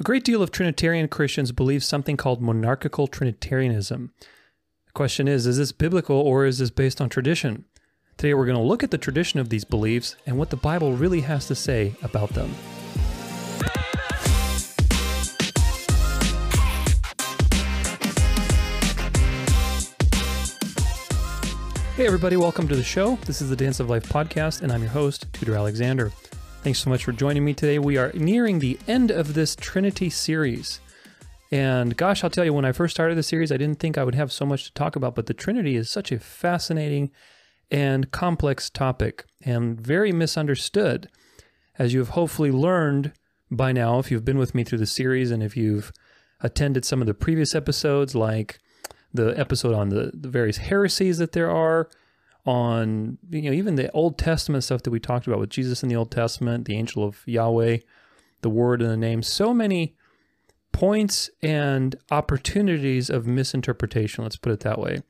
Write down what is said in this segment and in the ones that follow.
A great deal of Trinitarian Christians believe something called monarchical Trinitarianism. The question is is this biblical or is this based on tradition? Today we're going to look at the tradition of these beliefs and what the Bible really has to say about them. Hey, everybody, welcome to the show. This is the Dance of Life podcast, and I'm your host, Tudor Alexander. Thanks so much for joining me today. We are nearing the end of this Trinity series. And gosh, I'll tell you, when I first started the series, I didn't think I would have so much to talk about, but the Trinity is such a fascinating and complex topic and very misunderstood. As you have hopefully learned by now, if you've been with me through the series and if you've attended some of the previous episodes, like the episode on the, the various heresies that there are, on you know even the Old Testament stuff that we talked about with Jesus in the Old Testament, the angel of Yahweh, the word and the name, so many points and opportunities of misinterpretation, let's put it that way.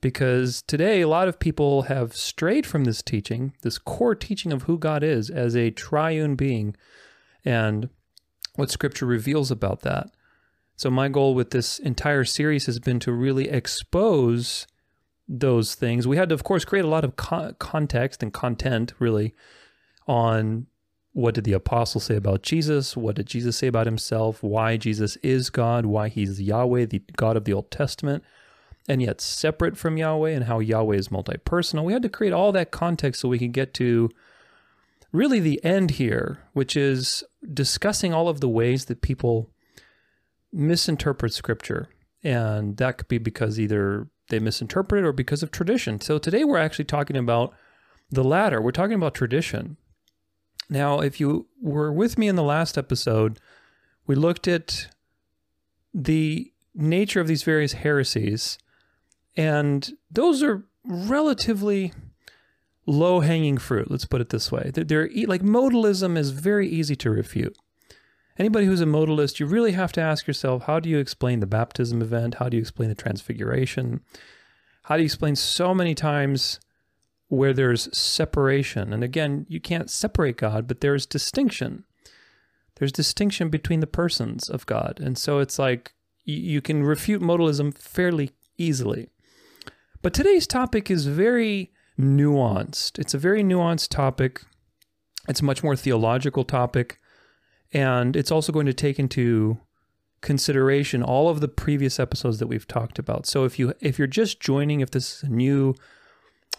Because today a lot of people have strayed from this teaching, this core teaching of who God is as a triune being and what scripture reveals about that. So, my goal with this entire series has been to really expose those things. We had to, of course, create a lot of co- context and content, really, on what did the apostles say about Jesus? What did Jesus say about himself? Why Jesus is God? Why he's Yahweh, the God of the Old Testament, and yet separate from Yahweh, and how Yahweh is multi personal. We had to create all that context so we could get to really the end here, which is discussing all of the ways that people misinterpret scripture. And that could be because either they misinterpret it or because of tradition. So today we're actually talking about the latter. We're talking about tradition. Now, if you were with me in the last episode, we looked at the nature of these various heresies, and those are relatively low hanging fruit. Let's put it this way. They're like modalism is very easy to refute anybody who's a modalist, you really have to ask yourself how do you explain the baptism event? How do you explain the transfiguration? How do you explain so many times where there's separation? And again, you can't separate God, but there's distinction. There's distinction between the persons of God. And so it's like you can refute modalism fairly easily. But today's topic is very nuanced. It's a very nuanced topic. It's a much more theological topic. And it's also going to take into consideration all of the previous episodes that we've talked about. So if you if you're just joining, if this is a new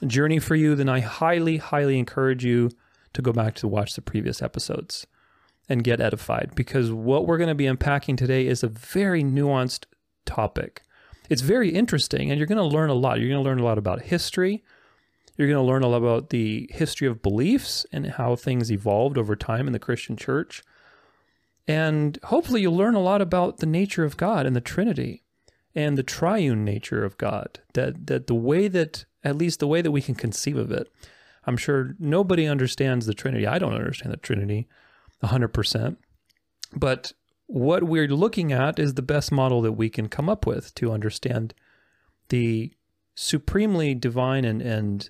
journey for you, then I highly, highly encourage you to go back to watch the previous episodes and get edified because what we're going to be unpacking today is a very nuanced topic. It's very interesting and you're going to learn a lot. You're going to learn a lot about history. You're going to learn a lot about the history of beliefs and how things evolved over time in the Christian church. And hopefully, you'll learn a lot about the nature of God and the Trinity and the triune nature of God. That, that the way that, at least the way that we can conceive of it, I'm sure nobody understands the Trinity. I don't understand the Trinity 100%. But what we're looking at is the best model that we can come up with to understand the supremely divine and, and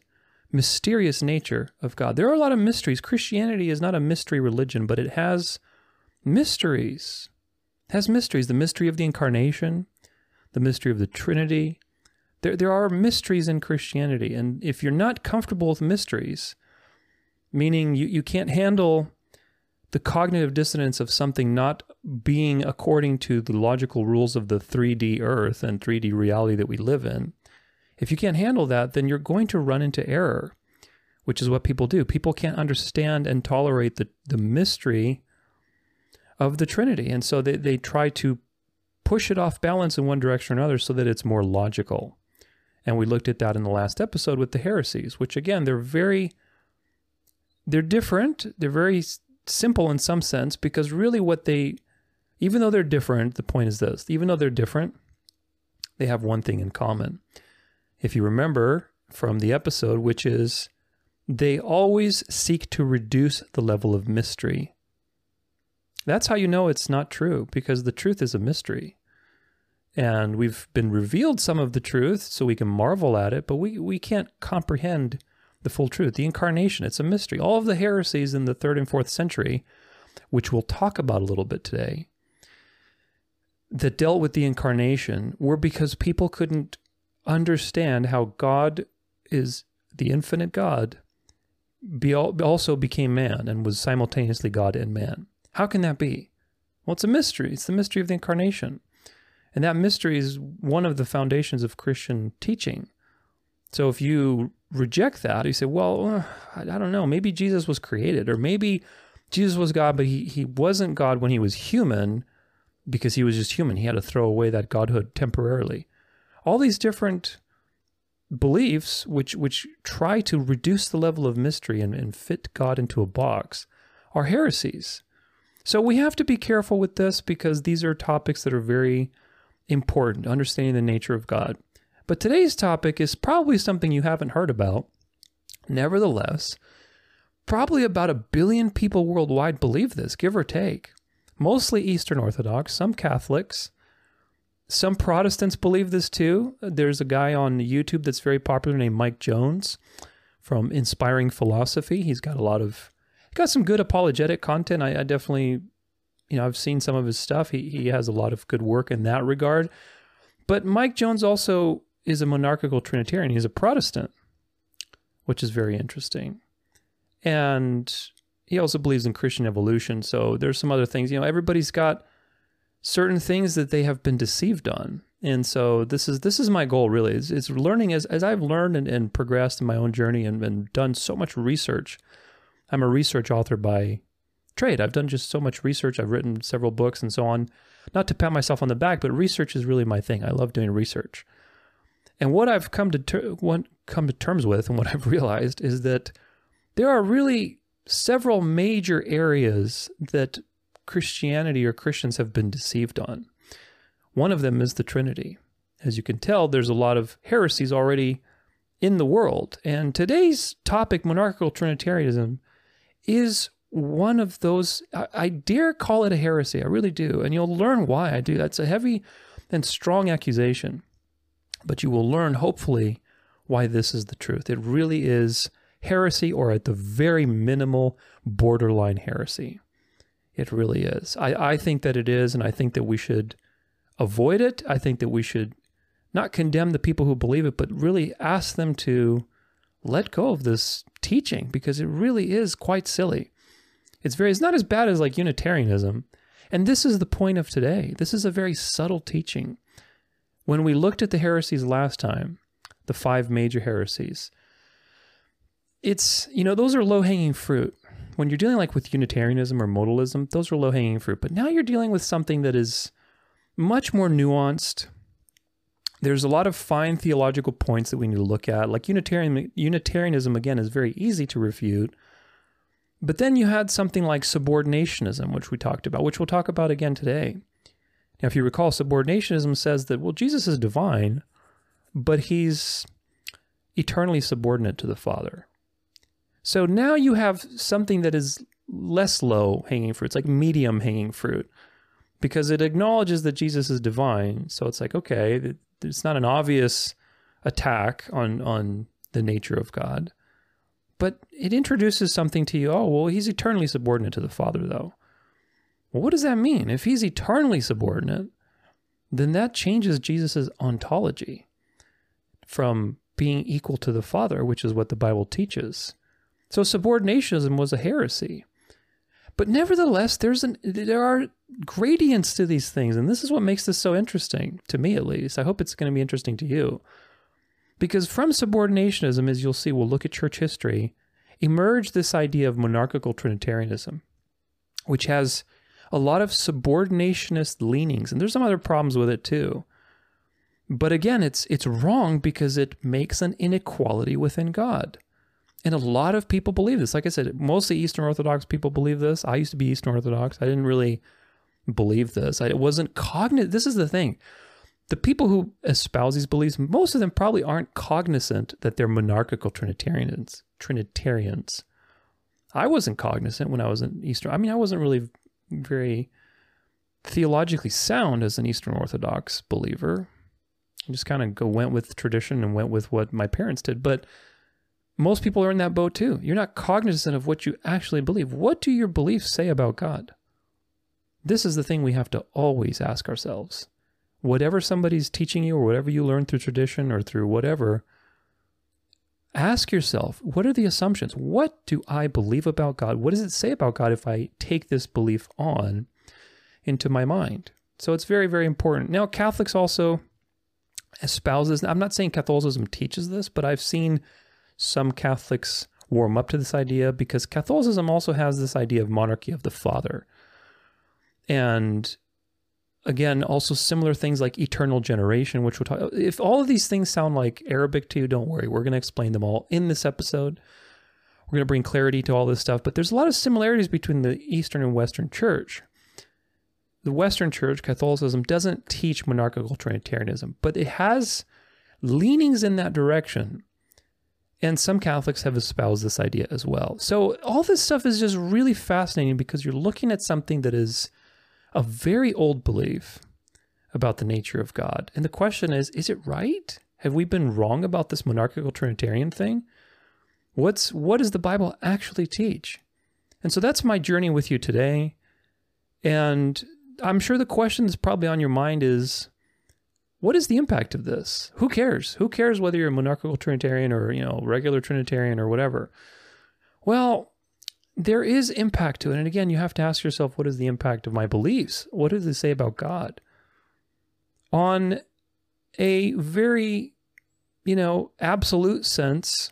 mysterious nature of God. There are a lot of mysteries. Christianity is not a mystery religion, but it has mysteries. It has mysteries. The mystery of the incarnation, the mystery of the Trinity. There, there are mysteries in Christianity. And if you're not comfortable with mysteries, meaning you, you can't handle the cognitive dissonance of something not being according to the logical rules of the 3D earth and 3D reality that we live in, if you can't handle that, then you're going to run into error, which is what people do. People can't understand and tolerate the, the mystery of the Trinity. And so they, they try to push it off balance in one direction or another so that it's more logical. And we looked at that in the last episode with the heresies, which again, they're very they're different. They're very simple in some sense because really what they even though they're different, the point is this, even though they're different, they have one thing in common. If you remember from the episode, which is they always seek to reduce the level of mystery that's how you know it's not true because the truth is a mystery. And we've been revealed some of the truth so we can marvel at it, but we, we can't comprehend the full truth. The incarnation, it's a mystery. All of the heresies in the third and fourth century, which we'll talk about a little bit today, that dealt with the incarnation were because people couldn't understand how God is the infinite God be also became man and was simultaneously God and man. How can that be? Well, it's a mystery. It's the mystery of the incarnation. And that mystery is one of the foundations of Christian teaching. So if you reject that, you say, well, uh, I don't know, maybe Jesus was created, or maybe Jesus was God, but he, he wasn't God when he was human because he was just human. He had to throw away that godhood temporarily. All these different beliefs which which try to reduce the level of mystery and, and fit God into a box are heresies. So we have to be careful with this because these are topics that are very important, understanding the nature of God. But today's topic is probably something you haven't heard about. Nevertheless, probably about a billion people worldwide believe this, give or take. Mostly Eastern Orthodox, some Catholics, some Protestants believe this too. There's a guy on YouTube that's very popular named Mike Jones from Inspiring Philosophy. He's got a lot of, got some good apologetic content. I, I definitely, you know, I've seen some of his stuff. He he has a lot of good work in that regard. But Mike Jones also is a monarchical Trinitarian. He's a Protestant, which is very interesting. And he also believes in Christian evolution. So there's some other things. You know, everybody's got certain things that they have been deceived on. And so this is this is my goal really. Is, is learning as as I've learned and, and progressed in my own journey and, and done so much research. I'm a research author by trade. I've done just so much research. I've written several books and so on. Not to pat myself on the back, but research is really my thing. I love doing research. And what I've come to ter- come to terms with and what I've realized is that there are really several major areas that Christianity or Christians have been deceived on. One of them is the Trinity. As you can tell, there's a lot of heresies already in the world. And today's topic, monarchical Trinitarianism, is one of those, I, I, dare call it a heresy. I really do. And you'll learn why I do. That's a heavy and strong accusation. But you will learn, hopefully, why this is the truth. It really is heresy, or at the very minimal, borderline heresy. It really is. I, I think that it is, and I think that we should avoid it. I think that we should not condemn the people who believe it, but really ask them to let go of this teaching because it really is quite silly. It's very it's not as bad as like Unitarianism. And this is the point of today. This is a very subtle teaching. When we looked at the heresies last time, the five major heresies, it's, you know, those are low hanging fruit when you're dealing like with Unitarianism or modalism, those are low hanging fruit. But now you're dealing with something that is much more nuanced. There's a lot of fine theological points that we need to look at. Like Unitarian, Unitarianism, again, is very easy to refute. But then you had something like subordinationism, which we talked about, which we'll talk about again today. Now, if you recall, subordinationism says that, well, Jesus is divine, but he's eternally subordinate to the Father. So now you have something that is less low hanging fruit. It's like medium hanging fruit because it acknowledges that Jesus is divine. So it's like, okay, it's not an obvious attack on, on the nature of God, but it introduces something to you. Oh, well, he's eternally subordinate to the Father, though. Well, what does that mean? If he's eternally subordinate, then that changes Jesus' ontology from being equal to the Father, which is what the Bible teaches, so subordinationism was a heresy. But nevertheless, there's an there are gradients to these things, and this is what makes this so interesting to me, at least. I hope it's going to be interesting to you, because from subordinationism, as you'll see, we'll look at church history, emerged this idea of monarchical Trinitarianism, which has a lot of subordinationist leanings, and there's some other problems with it too. But again, it's it's wrong because it makes an inequality within God. And a lot of people believe this. Like I said, mostly Eastern Orthodox people believe this. I used to be Eastern Orthodox. I didn't really believe this. I wasn't cognizant. This is the thing. The people who espouse these beliefs, most of them probably aren't cognizant that they're monarchical Trinitarians. Trinitarians. I wasn't cognizant when I was an Eastern. I mean, I wasn't really very theologically sound as an Eastern Orthodox believer. I just kind of go went with tradition and went with what my parents did. But most people are in that boat too. You're not cognizant of what you actually believe. What do your beliefs say about God? this is the thing we have to always ask ourselves. Whatever somebody's teaching you, or whatever you learn through tradition or through whatever, ask yourself what are the assumptions? What do I believe about God? What does it say about God if I take this belief on into my mind? So it's very, very important. Now, Catholics also espouses, I'm not saying Catholicism teaches this, but I've seen some Catholics warm up to this idea because Catholicism also has this idea of monarchy of the father. And again, also similar things like eternal generation, which we'll talk. If all of these things sound like Arabic to you, don't worry. We're going to explain them all in this episode. We're going to bring clarity to all this stuff, but there's a lot of similarities between the Eastern and Western Church. The Western Church, Catholicism, doesn't teach monarchical Trinitarianism, but it has leanings in that direction. And some Catholics have espoused this idea as well. So all this stuff is just really fascinating because you're looking at something that is a very old belief about the nature of God. And the question is, is it right? Have we been wrong about this monarchical trinitarian thing? What's what does the Bible actually teach? And so that's my journey with you today. And I'm sure the question that's probably on your mind is what is the impact of this? Who cares? Who cares whether you're a monarchical trinitarian or, you know, regular trinitarian or whatever? Well, there is impact to it. And again, you have to ask yourself, what is the impact of my beliefs? What does it say about God? On a very, you know, absolute sense,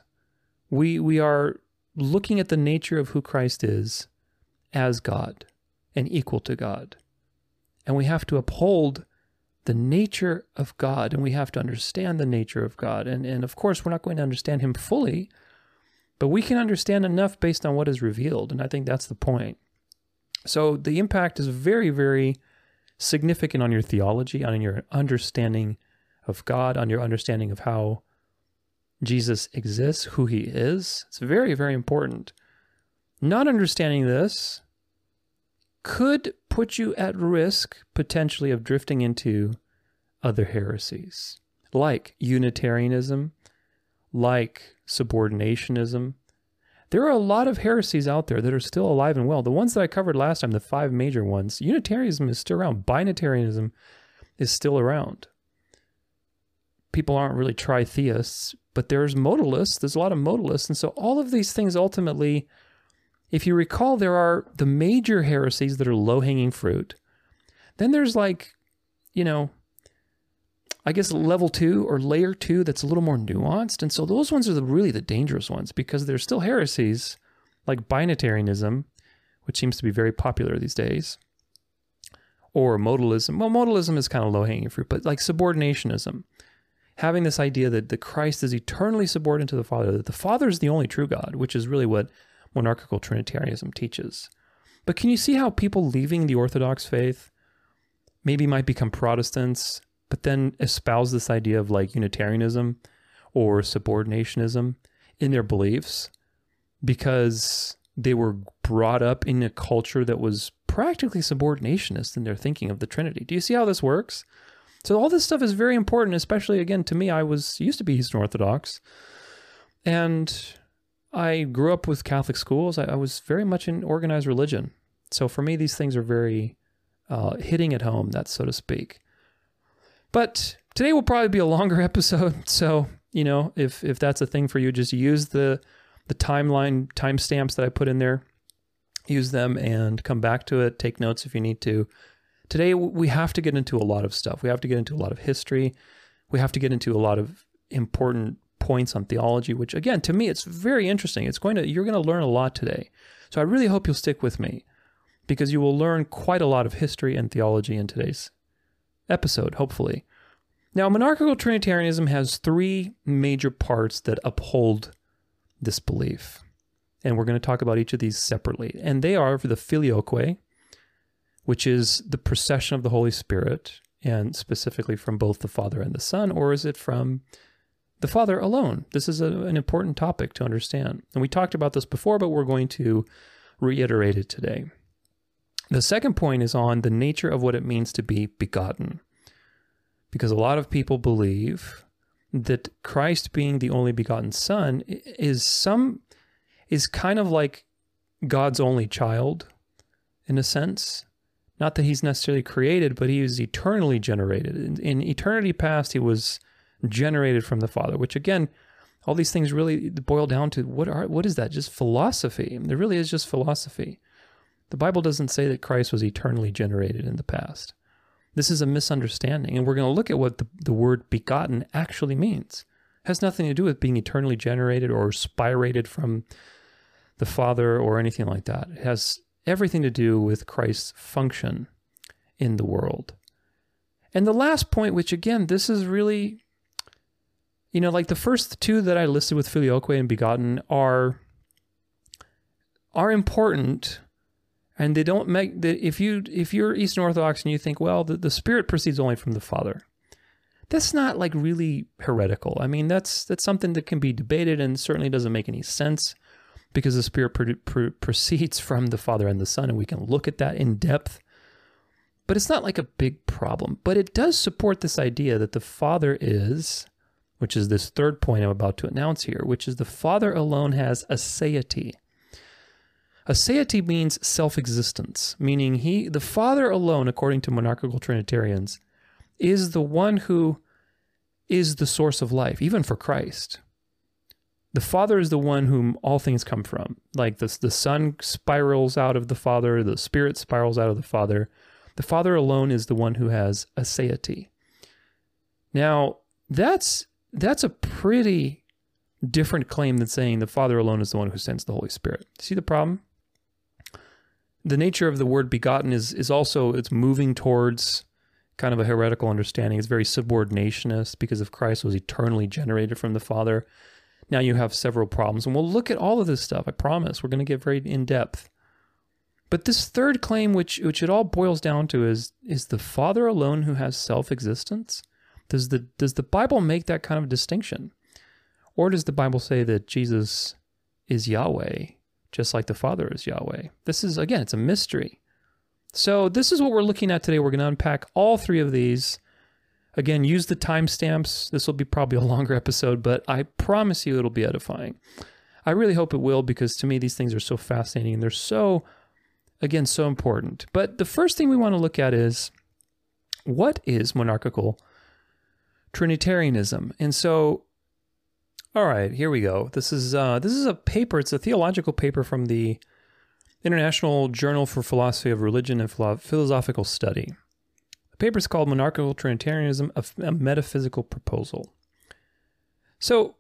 we we are looking at the nature of who Christ is as God and equal to God. And we have to uphold the nature of God and we have to understand the nature of God. And, and of course, we're not going to understand him fully but we can understand enough based on what is revealed. And I think that's the point. So the impact is very, very significant on your theology, on your understanding of God, on your understanding of how Jesus exists, who he is. It's very, very important. Not understanding this could put you at risk potentially of drifting into other heresies like Unitarianism, like subordinationism. There are a lot of heresies out there that are still alive and well. The ones that I covered last time, the five major ones, Unitarianism is still around, Binitarianism is still around. People aren't really tritheists, but there's modalists. There's a lot of modalists. And so all of these things ultimately, if you recall, there are the major heresies that are low hanging fruit. Then there's like, you know, I guess level two or layer two that's a little more nuanced. And so those ones are the, really the dangerous ones because there's still heresies like binitarianism, which seems to be very popular these days, or modalism. Well, modalism is kind of low hanging fruit, but like subordinationism, having this idea that the Christ is eternally subordinate to the Father, that the Father is the only true God, which is really what monarchical Trinitarianism teaches. But can you see how people leaving the Orthodox faith maybe might become Protestants but then espouse this idea of like Unitarianism or subordinationism in their beliefs because they were brought up in a culture that was practically subordinationist in their thinking of the Trinity. Do you see how this works? So all this stuff is very important, especially again to me. I was used to be Eastern Orthodox, and I grew up with Catholic schools. I, I was very much in organized religion, so for me these things are very uh, hitting at home. That so to speak. But today will probably be a longer episode, so you know if if that's a thing for you, just use the the timeline timestamps that I put in there. Use them and come back to it. Take notes if you need to. Today we have to get into a lot of stuff. We have to get into a lot of history. We have to get into a lot of important points on theology, which again to me it's very interesting. It's going to you're going to learn a lot today. So I really hope you'll stick with me because you will learn quite a lot of history and theology in today's episode, hopefully. Now, monarchical Trinitarianism has three major parts that uphold this belief. And we're going to talk about each of these separately. And they are for the filioque, which is the procession of the Holy Spirit, and specifically from both the Father and the Son, or is it from the Father alone? This is a, an important topic to understand. And we talked about this before, but we're going to reiterate it today. The second point is on the nature of what it means to be begotten. Because a lot of people believe that Christ being the only begotten son is some is kind of like God's only child in a sense. Not that he's necessarily created, but he is eternally generated. In, in eternity past, he was generated from the Father, which again, all these things really boil down to what are what is that? Just philosophy. There really is just philosophy. The Bible doesn't say that Christ was eternally generated in the past. This is a misunderstanding, and we're going to look at what the, the word begotten actually means. It has nothing to do with being eternally generated or spirated from the Father or anything like that. It has everything to do with Christ's function in the world. And the last point, which again, this is really, you know, like the first two that I listed with filioque and begotten are are important and they don't make the if you if you're Eastern Orthodox and you think, well, the, the Spirit proceeds only from the Father, that's not like really heretical. I mean, that's that's something that can be debated and certainly doesn't make any sense because the Spirit pr- pr- proceeds from the Father and the Son, and we can look at that in depth. But it's not like a big problem. But it does support this idea that the Father is, which is this third point I'm about to announce here, which is the Father alone has aseity. Aseity means self-existence, meaning he, the Father alone, according to monarchical Trinitarians, is the one who is the source of life, even for Christ. The Father is the one whom all things come from. Like the, the Son spirals out of the Father, the Spirit spirals out of the Father. The Father alone is the one who has aseity. Now, that's that's a pretty different claim than saying the Father alone is the one who sends the Holy Spirit. See the problem? The nature of the word begotten is is also it's moving towards kind of a heretical understanding. It's very subordinationist because if Christ was eternally generated from the Father, now you have several problems. And we'll look at all of this stuff. I promise. We're going to get very in depth. But this third claim, which which it all boils down to, is is the Father alone who has self-existence? Does the does the Bible make that kind of distinction? Or does the Bible say that Jesus is Yahweh, just like the Father is Yahweh? This is again, it's a mystery. So this is what we're looking at today. We're going to unpack all three of these Again, use the timestamps. This will be probably a longer episode, but I promise you it'll be edifying. I really hope it will because to me these things are so fascinating and they're so, again, so important. But the first thing we want to look at is what is monarchical Trinitarianism? And so, all right, here we go. This is uh, this is a paper. It's a theological paper from the International Journal for Philosophy of Religion and Philosophical Study. The paper is called Monarchical Trinitarianism, a, metaphysical proposal. So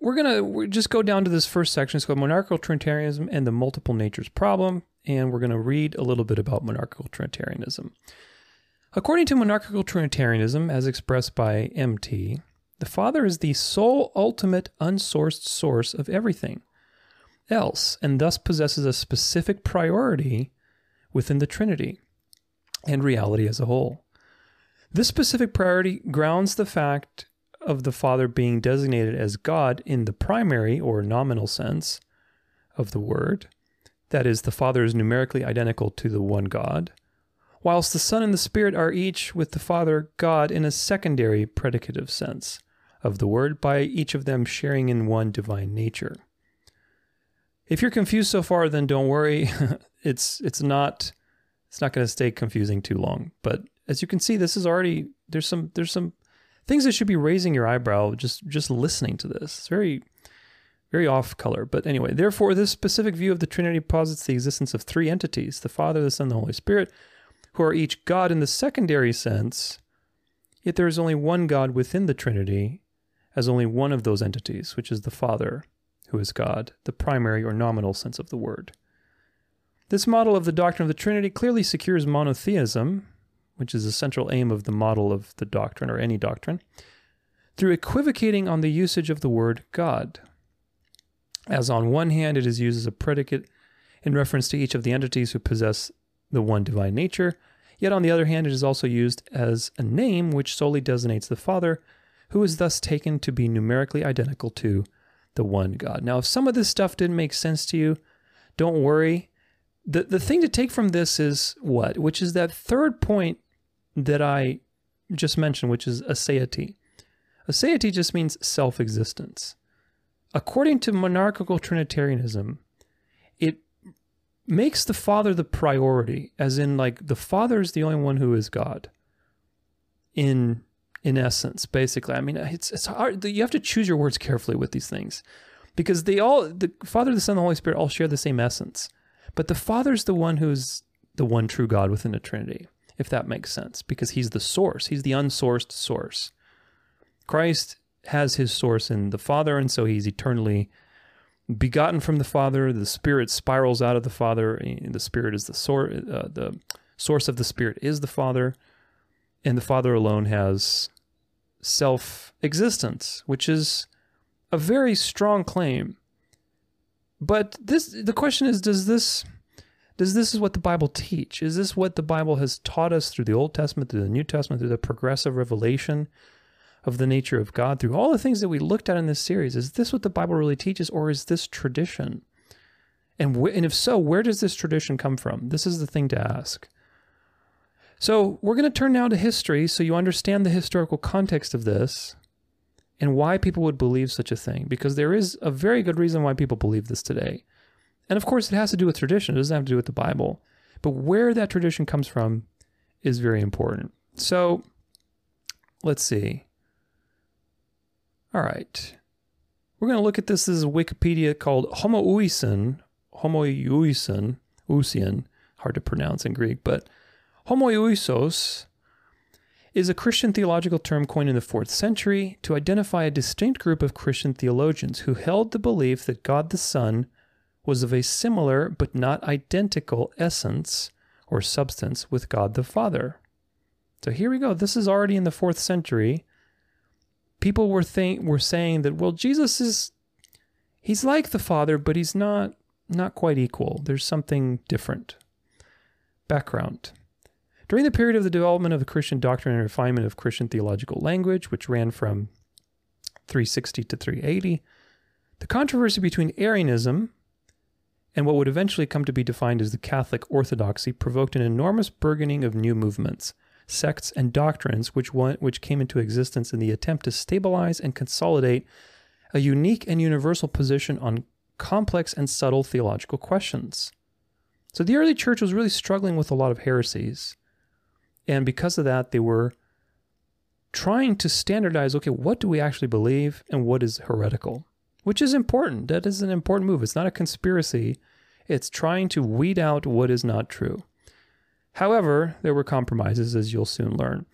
we're going to just go down to this first section. It's called Monarchical Trinitarianism and the Multiple Natures Problem, and we're going to read a little bit about monarchical Trinitarianism. According to monarchical Trinitarianism, as expressed by MT, the Father is the sole ultimate unsourced source of everything else, and thus possesses a specific priority within the Trinity and reality as a whole. This specific priority grounds the fact of the Father being designated as God in the primary or nominal sense of the word. That is, the Father is numerically identical to the one God, whilst the Son and the Spirit are each with the Father God in a secondary predicative sense of the word, by each of them sharing in one divine nature. If you're confused so far, then don't worry. it's it's not it's not going to stay confusing too long, but as you can see, this is already there's some there's some things that should be raising your eyebrow just just listening to this. It's very very off color. But anyway, therefore, this specific view of the Trinity posits the existence of three entities: the Father, the Son, the Holy Spirit, who are each God in the secondary sense. Yet there is only one God within the Trinity, as only one of those entities, which is the Father, who is God, the primary or nominal sense of the word. This model of the doctrine of the Trinity clearly secures monotheism, which is a central aim of the model of the doctrine or any doctrine, through equivocating on the usage of the word God. As on one hand, it is used as a predicate in reference to each of the entities who possess the one divine nature, yet on the other hand, it is also used as a name which solely designates the Father, who is thus taken to be numerically identical to the one God. Now, if some of this stuff didn't make sense to you, don't worry. The, the thing to take from this is what? Which is that third point that I just mentioned, which is aseity. Aseity just means self existence. According to monarchical Trinitarianism, it makes the Father the priority, as in like the Father is the only one who is God. In in essence, basically, I mean, it's it's hard. You have to choose your words carefully with these things, because they all the Father, the Son, the Holy Spirit all share the same essence, but the Father's the one who's the one true God within the Trinity, if that makes sense, because He's the source. He's the unsourced source. Christ has His source in the Father, and so He's eternally begotten from the Father. The Spirit spirals out of the Father. The Spirit is the source. Uh, the source of the Spirit is the Father, and the Father alone has self-existence, which is a very strong claim. But this, the question is, does this, does this is what the Bible teach? Is this what the Bible has taught us through the Old Testament, through the New Testament, through the progressive revelation? Of the nature of God through all the things that we looked at in this series. Is this what the Bible really teaches, or is this tradition? And, wh- and if so, where does this tradition come from? This is the thing to ask. So we're going to turn now to history so you understand the historical context of this and why people would believe such a thing, because there is a very good reason why people believe this today. And of course, it has to do with tradition, it doesn't have to do with the Bible. But where that tradition comes from is very important. So let's see. All right. We're going to look at this as a Wikipedia called Homoousion, Homoousion, Usian, hard to pronounce in Greek, but Homoousos is a Christian theological term coined in the 4th century to identify a distinct group of Christian theologians who held the belief that God the Son was of a similar but not identical essence or substance with God the Father. So here we go. This is already in the 4th century people were think were saying that well Jesus is he's like the Father, but he's not not quite equal. There's something different. Background. During the period of the development of the Christian doctrine and refinement of Christian theological language, which ran from 360 to 380, the controversy between Arianism and what would eventually come to be defined as the Catholic Orthodoxy provoked an enormous burgeoning of new movements sects, and doctrines which, went, which came into existence in the attempt to stabilize and consolidate a unique and universal position on complex and subtle theological questions. So the early church was really struggling with a lot of heresies. And because of that, they were trying to standardize okay, what do we actually believe and what is heretical? Which is important. That is an important move. It's not a conspiracy, it's trying to weed out what is not true. However, there were compromises, as you'll soon learn.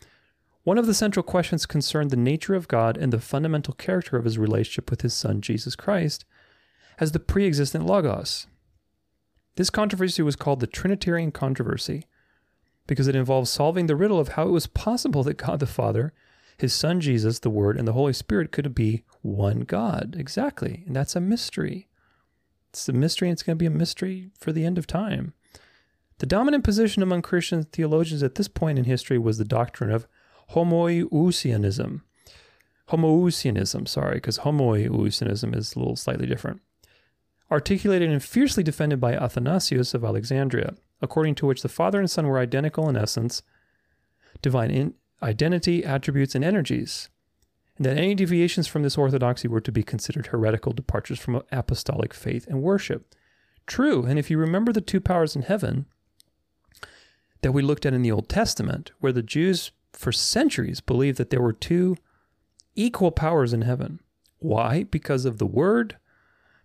One of the central questions concerned the nature of God and the fundamental character of his relationship with his Son, Jesus Christ, as the pre existent Logos. This controversy was called the Trinitarian controversy because it involved solving the riddle of how it was possible that God the Father, his Son Jesus, the Word, and the Holy Spirit could be one God. Exactly. And that's a mystery. It's a mystery, and it's going to be a mystery for the end of time. The dominant position among Christian theologians at this point in history was the doctrine of homoousianism. Homoousianism, sorry, because homoousianism is a little slightly different. Articulated and fiercely defended by Athanasius of Alexandria, according to which the Father and Son were identical in essence, divine in- identity, attributes, and energies, and that any deviations from this orthodoxy were to be considered heretical departures from apostolic faith and worship. True, and if you remember the two powers in heaven, that we looked at in the Old Testament, where the Jews for centuries believed that there were two equal powers in heaven. Why? Because of the Word,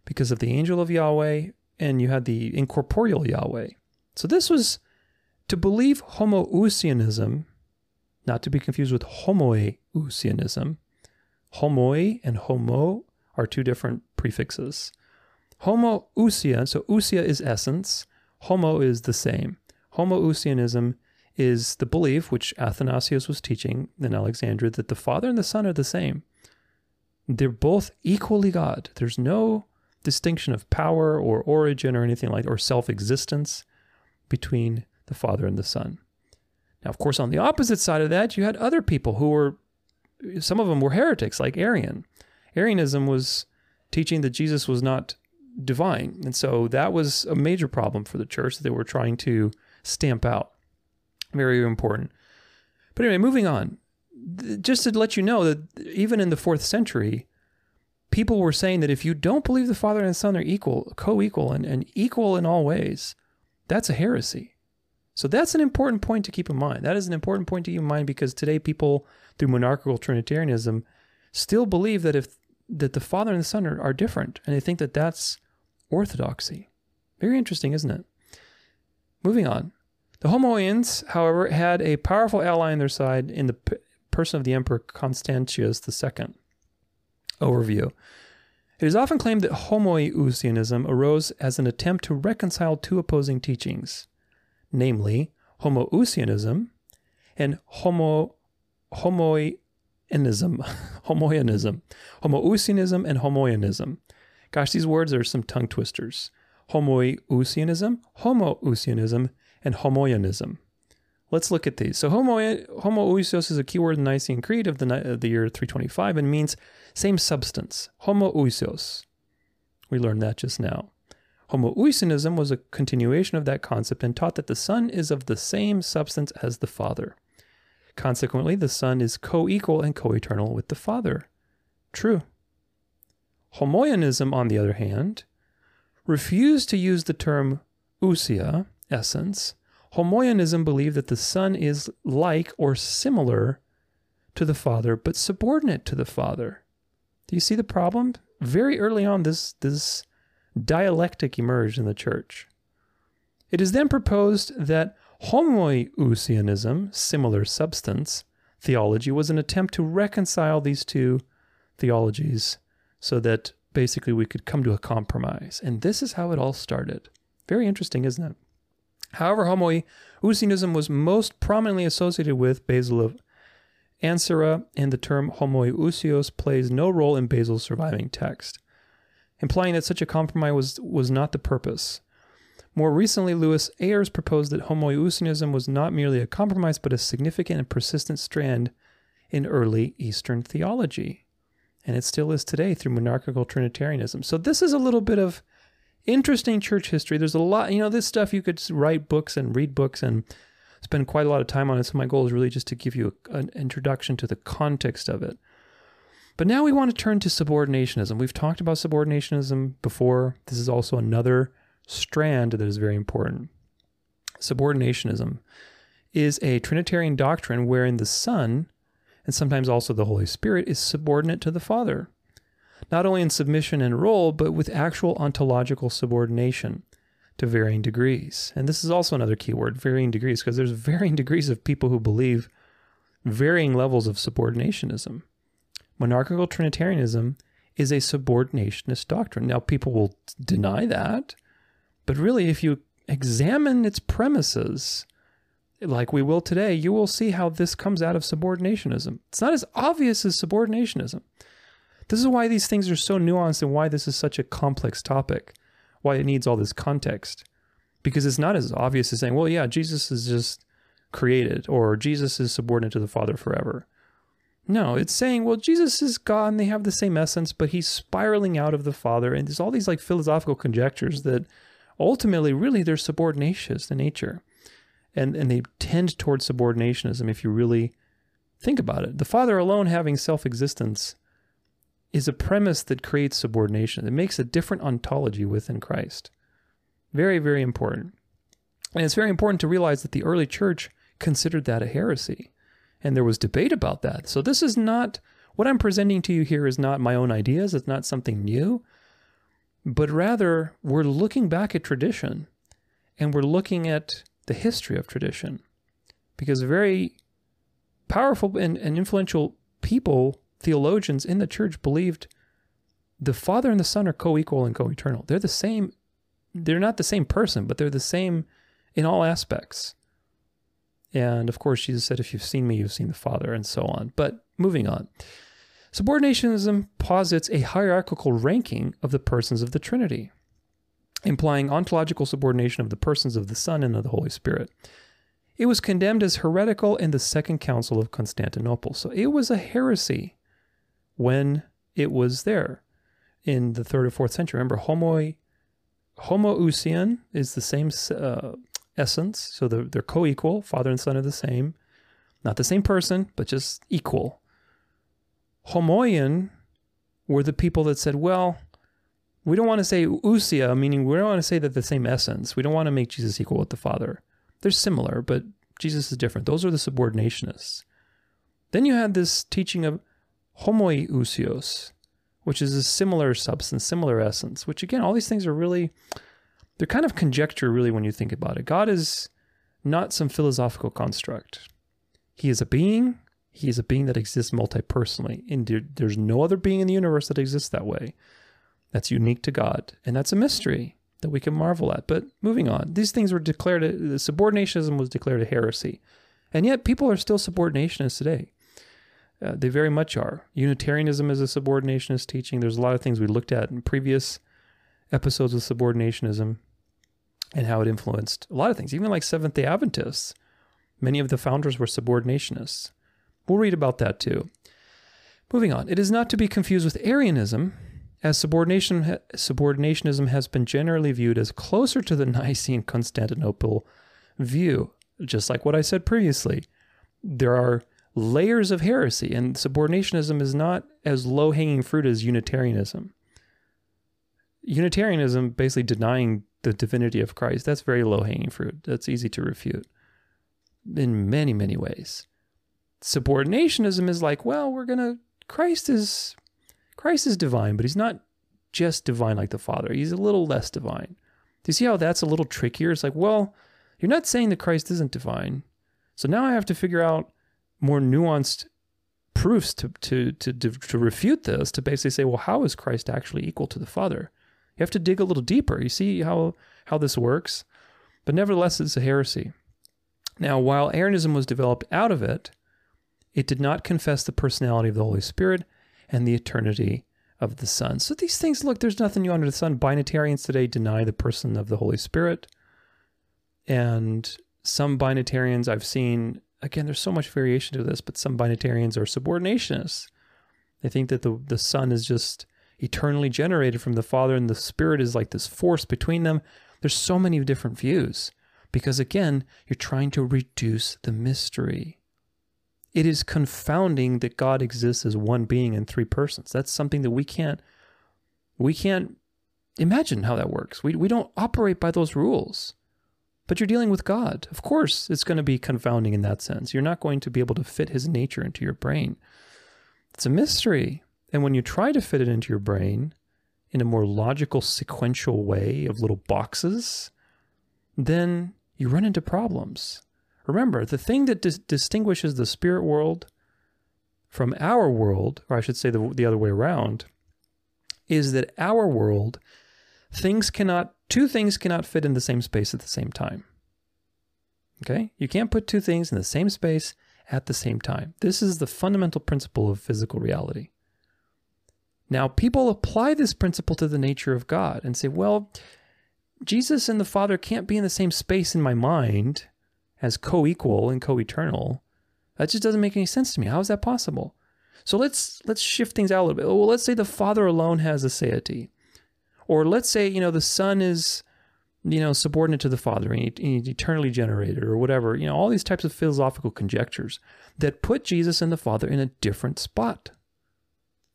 because of the angel of Yahweh, and you had the incorporeal Yahweh. So this was to believe homoousianism, not to be confused with homoiousianism. Homoi and homo are two different prefixes. Homoousia, so ousia is essence, homo is the same. Homoousianism is the belief, which Athanasius was teaching in Alexandria, that the Father and the Son are the same. They're both equally God. There's no distinction of power or origin or anything like or self-existence between the Father and the Son. Now, of course, on the opposite side of that, you had other people who were some of them were heretics, like Arian. Arianism was teaching that Jesus was not divine. And so that was a major problem for the church they were trying to stamp out. Very important. But anyway, moving on. Just to let you know that even in the fourth century, people were saying that if you don't believe the Father and the Son are equal, co equal, and, and equal in all ways, That's a heresy. So that's an important point to keep in mind. That is an important point to keep in mind because today people, through monarchical Trinitarianism, still believe that if that the Father and the Son are, are different, and they think that that's orthodoxy. Very interesting, isn't it? Moving on. The Homoians, however, had a powerful ally on their side in the p- person of the Emperor Constantius II. Overview. It is often claimed that Homoiousianism arose as an attempt to reconcile two opposing teachings, namely Homoousianism and Homo Homoianism, Homoianism, Homoousianism and Homoianism. Gosh, these words are some tongue twisters. Homoousianism, Homoousianism, and Homoianism. Let's look at these. So homo, homoousios is a keyword in the Nicene Creed of the, of the year 325 and means same substance. Homoousios. We learned that just now. Homoousianism was a continuation of that concept and taught that the Son is of the same substance as the Father. Consequently, the Son is co equal and co eternal with the Father. True. Homoianism, on the other hand, refused to use the term ousia, essence. Homoianism believed that the Son is like or similar to the Father, but subordinate to the Father. Do you see the problem? Very early on, this, this dialectic emerged in the church. It is then proposed that Homoiousianism, similar substance, theology was an attempt to reconcile these two theologies so that basically we could come to a compromise. And this is how it all started. Very interesting, isn't it? However, Homoiousianism was most prominently associated with Basil of Ancyra, and the term homoiousios plays no role in Basil's surviving text, implying that such a compromise was, was not the purpose. More recently, Lewis Ayres proposed that homoiousianism was not merely a compromise, but a significant and persistent strand in early Eastern theology. And it still is today through monarchical Trinitarianism. So, this is a little bit of interesting church history. There's a lot, you know, this stuff you could write books and read books and spend quite a lot of time on it. So my goal is really just to give you a, an introduction to the context of it. But now we want to turn to subordinationism. We've talked about subordinationism before. This is also another strand that is very important. Subordinationism is a Trinitarian doctrine wherein the Son, and sometimes also the Holy Spirit, is subordinate to the Father not only in submission and role, but with actual ontological subordination to varying degrees. And this is also another keyword, varying degrees, because there's varying degrees of people who believe varying levels of subordinationism. Monarchical Trinitarianism is a subordinationist doctrine. Now, people will deny that, but really, if you examine its premises, like we will today, you will see how this comes out of subordinationism. It's not as obvious as subordinationism. This is why these things are so nuanced and why this is such a complex topic, why it needs all this context. Because it's not as obvious as saying, well, yeah, Jesus is just created or Jesus is subordinate to the Father forever. No, it's saying, well, Jesus is God and they have the same essence, but he's spiraling out of the Father. And there's all these like philosophical conjectures that ultimately, really, they're subordinationist in nature. And, and they tend towards subordinationism if you really think about it. The Father alone having self existence is a premise that creates subordination. It makes a different ontology within Christ. Very, very important. And it's very important to realize that the early church considered that a heresy. And there was debate about that. So this is not, what I'm presenting to you here is not my own ideas, it's not something new, but rather we're looking back at tradition and we're looking at the history of tradition. Because very powerful and, and influential people theologians in the church believed the Father and the Son are co equal and co eternal. They're the same, they're not the same person, but they're the same in all aspects. And of course, Jesus said, If you've seen me, you've seen the Father, and so on. But moving on. Subordinationism posits a hierarchical ranking of the persons of the Trinity, implying ontological subordination of the persons of the Son and of the Holy Spirit. It was condemned as heretical in the Second Council of Constantinople. So it was a heresy when it was there in the third or fourth century. Remember, homo, homoousian is the same uh, essence, so they're, they're co-equal. Father and son are the same, not the same person, but just equal. Homoian were the people that said, well, We don't want to say ousia, meaning we don't want to say that the same essence. We don't want to make Jesus equal with the Father. They're similar, but Jesus is different. Those are the subordinationists. Then you had this teaching of homoiousios, which is a similar substance, similar essence, which again, all these things are really, they're kind of conjecture, really, when you think about it. God is not some philosophical construct. He is a being. He is a being that exists multi-personally. And there's no other being in the universe that exists that way. That's unique to God. And that's a mystery that we can marvel at. But moving on, these things were declared, the subordinationism was declared a heresy. And yet people are still subordinationists today. Uh, they very much are. Unitarianism is a subordinationist teaching. There's a lot of things we looked at in previous episodes of subordinationism and how it influenced a lot of things, even like Seventh day Adventists. Many of the founders were subordinationists. We'll read about that too. Moving on, it is not to be confused with Arianism, as subordination, subordinationism has been generally viewed as closer to the Nicene Constantinople view, just like what I said previously. There are layers of heresy, and subordinationism is not as low hanging fruit as Unitarianism. Unitarianism, basically denying the divinity of Christ, that's very low hanging fruit. That's easy to refute in many, many ways. Subordinationism is like, well, we're to, Christ is, Christ is divine, but he's not just divine like the Father. He's a little less divine. Do you see how that's a little trickier? It's like, well, you're not saying that Christ isn't divine. So now I have to figure out more nuanced proofs to, to, to, to, refute this, to basically say, well, how is Christ actually equal to the Father? You have to dig a little deeper. You see how, how this works? But nevertheless, it's a heresy. Now, while Arianism was developed out of it, it did not confess the personality of the Holy Spirit and the eternity of the Son. So these things, look, there's nothing new under the sun. Binitarians today deny the person of the Holy Spirit. And some binitarians I've seen again, there's so much variation to this, but some binitarians are subordinationists. They think that the, the Son is just eternally generated from the Father and the Spirit is like this force between them. There's so many different views because, again, you're trying to reduce the mystery. It is confounding that God exists as one being in three persons. That's something that we can't we can't imagine how that works. We, we don't operate by those rules. But you're dealing with God. Of course, it's going to be confounding in that sense. You're not going to be able to fit his nature into your brain. It's a mystery. And when you try to fit it into your brain in a more logical, sequential way of little boxes, then you run into problems. Remember, the thing that dis- distinguishes the spirit world from our world, or I should say the, the other way around, is that our world, things cannot two things cannot fit in the same space at the same time. Okay? You can't put two things in the same space at the same time. This is the fundamental principle of physical reality. Now, people apply this principle to the nature of God and say, well, Jesus and the Father can't be in the same space in my mind as co equal and co eternal. That just doesn't make any sense to me. How is that possible? So let's let's shift things out a little bit. Well, let's say the Father alone has aseity. Or let's say, you know, the Son is, you know, subordinate to the Father and he's eternally generated or whatever. You know, all these types of philosophical conjectures that put Jesus and the Father in a different spot.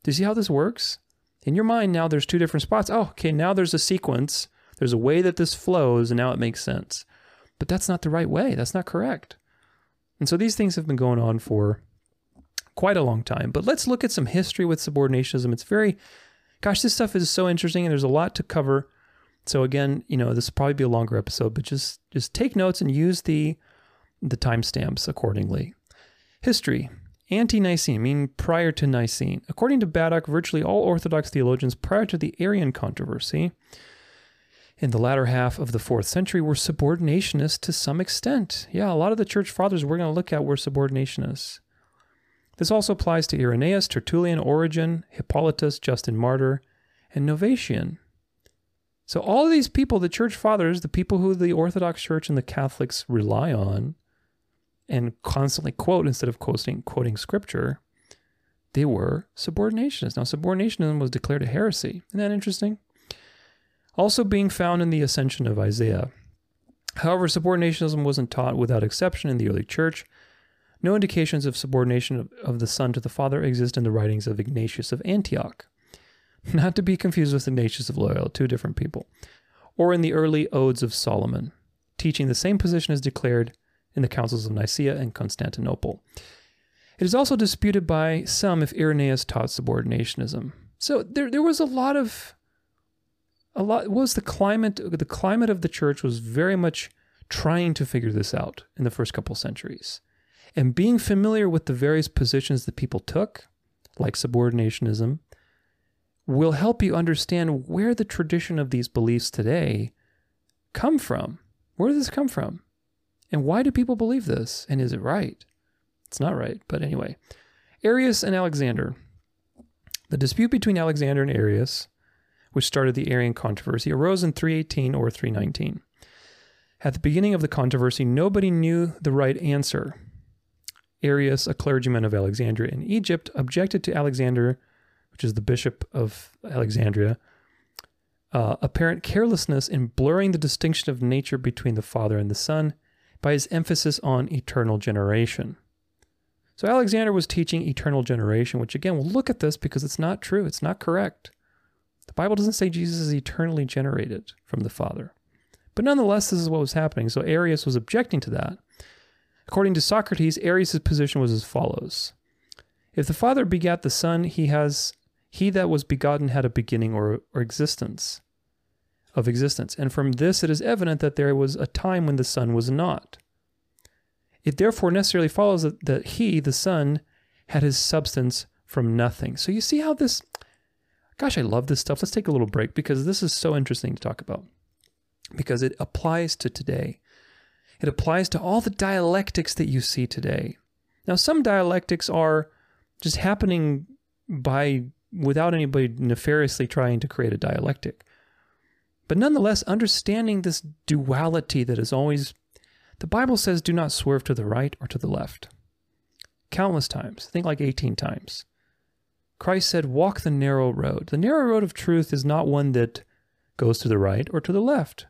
Do you see how this works? In your mind now, there's two different spots. Oh, okay, now there's a sequence. There's a way that this flows, and now it makes sense. But that's not the right way. That's not correct. And so these things have been going on for quite a long time. But let's look at some history with subordinationism. It's very gosh, this stuff is so interesting and there's a lot to cover. So again, you know, this will probably be a longer episode, but just just take notes and use the the timestamps accordingly. History. Ante-Nicene, meaning prior to Nicene. According to Badcock, virtually all Orthodox theologians prior to the Arian controversy in the latter half of the fourth century were subordinationists to some extent. Yeah, a lot of the church fathers we're going to look at were subordinationists. This also applies to Irenaeus, Tertullian, Origen, Hippolytus, Justin Martyr, and Novatian. So all of these people, the church fathers, the people who the Orthodox Church and the Catholics rely on and constantly quote instead of quoting quoting scripture, they were subordinationists. Now, subordinationism was declared a heresy. Isn't that interesting? Also being found in the Ascension of Isaiah. However, subordinationism wasn't taught without exception in the early church, no indications of subordination of, of the Son to the Father exist in the writings of Ignatius of Antioch. not to be confused with Ignatius of Loyola, two different people, or in the early Odes of Solomon, teaching the same position as declared in the councils of Nicaea and Constantinople. It is also disputed by some if Irenaeus taught subordinationism. So there, there was a lot of, a lot was the climate. The climate of the church was very much trying to figure this out in the first couple centuries, and being familiar with the various positions that people took, like subordinationism, will help you understand where the tradition of these beliefs today come from. Where does this come from? And why do people believe this? And is it right? It's not right, but anyway. Arius and Alexander. The dispute between Alexander and Arius, which started the Arian controversy, arose in 318 or 319. At the beginning of the controversy, nobody knew the right answer. Arius, a clergyman of Alexandria in Egypt, objected to Alexander, which is the bishop of Alexandria, uh, apparent carelessness in blurring the distinction of nature between the Father and the Son by his emphasis on eternal generation. So Alexander was teaching eternal generation, which again, we'll look at this because it's not true. It's not correct. The Bible doesn't say Jesus is eternally generated from the Father. But nonetheless, this is what was happening. So Arius was objecting to that. According to Socrates, Arius' position was as follows. If the Father begat the Son, he has he that was begotten had a beginning or, or existence of existence. And from this it is evident that there was a time when the Son was not. It therefore necessarily follows that, that he, the Son, had his substance from nothing. So you see how this, gosh, I love this stuff. Let's take a little break because this is so interesting to talk about because it applies to today. It applies to all the dialectics that you see today. Now, some dialectics are just happening by without anybody nefariously trying to create a dialectic. But nonetheless, understanding this duality that is always, the Bible says, do not swerve to the right or to the left. Countless times, think like 18 times. Christ said, walk the narrow road. The narrow road of truth is not one that goes to the right or to the left.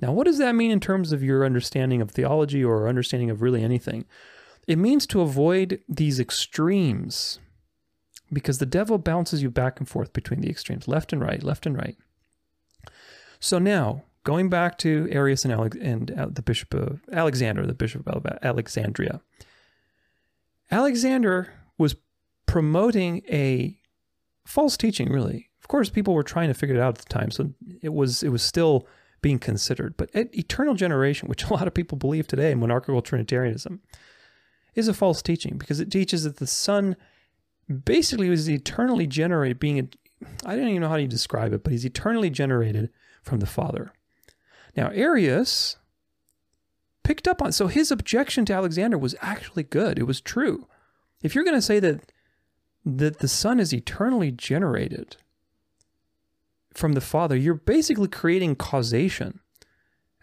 Now, what does that mean in terms of your understanding of theology or understanding of really anything? It means to avoid these extremes because the devil bounces you back and forth between the extremes, left and right, left and right. So now, going back to Arius and, Ale- and uh, the bishop of Alexander, the bishop of Alexandria. Alexander was promoting a false teaching, really. Of course, people were trying to figure it out at the time, so it was it was still being considered. But eternal generation, which a lot of people believe today in monarchical Trinitarianism, is a false teaching because it teaches that the Son basically was eternally generated, being a, I don't even know how to describe it, but he's eternally generated from the Father. Now, Arius picked up on, so his objection to Alexander was actually good. It was true. If you're going to say that, that the Son is eternally generated from the Father, you're basically creating causation.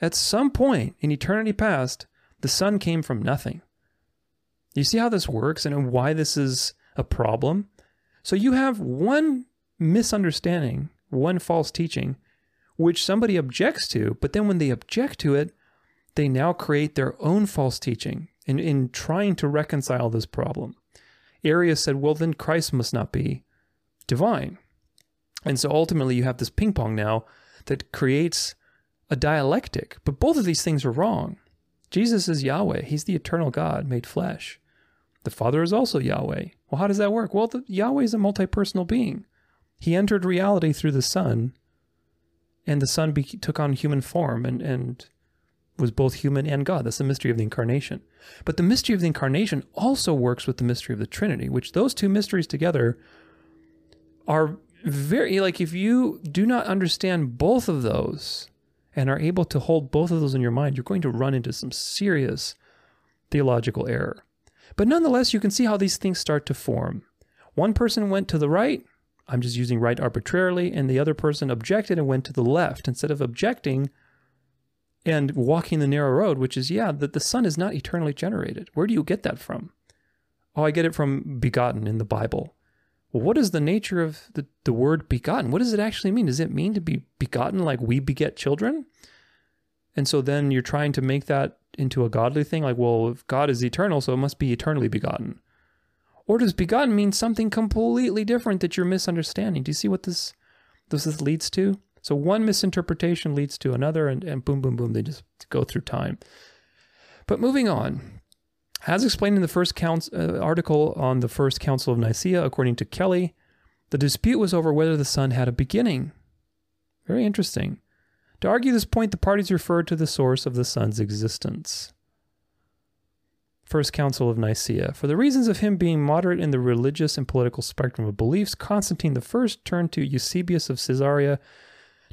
At some point in eternity past, the Son came from nothing. You see how this works and why this is a problem? So you have one misunderstanding, one false teaching which somebody objects to, but then when they object to it, they now create their own false teaching in, in trying to reconcile this problem. Arius said, well, then Christ must not be divine. And so ultimately, you have this ping pong now that creates a dialectic. But both of these things are wrong. Jesus is Yahweh, He's the eternal God made flesh. The Father is also Yahweh. Well, how does that work? Well, the, Yahweh is a multi personal being. He entered reality through the Son and the Son be- took on human form and, and was both human and God. That's the mystery of the incarnation. But the mystery of the incarnation also works with the mystery of the Trinity, which those two mysteries together are very like if you do not understand both of those and are able to hold both of those in your mind, you're going to run into some serious theological error. But nonetheless, you can see how these things start to form. One person went to the right, I'm just using right arbitrarily, and the other person objected and went to the left instead of objecting and walking the narrow road, which is, yeah, that the Son is not eternally generated. Where do you get that from? Oh, I get it from begotten in the Bible. What is the nature of the, the word begotten? What does it actually mean? Does it mean to be begotten like we beget children? And so then you're trying to make that into a godly thing, like, well, if God is eternal, so it must be eternally begotten. Or does begotten mean something completely different that you're misunderstanding? Do you see what this this is leads to. So one misinterpretation leads to another, and, and boom, boom, boom, they just go through time. But moving on, as explained in the first council, uh, article on the First Council of Nicaea, according to Kelly, the dispute was over whether the Son had a beginning. Very interesting. To argue this point, the parties referred to the source of the Son's existence. First Council of Nicaea. For the reasons of him being moderate in the religious and political spectrum of beliefs, Constantine I turned to Eusebius of Caesarea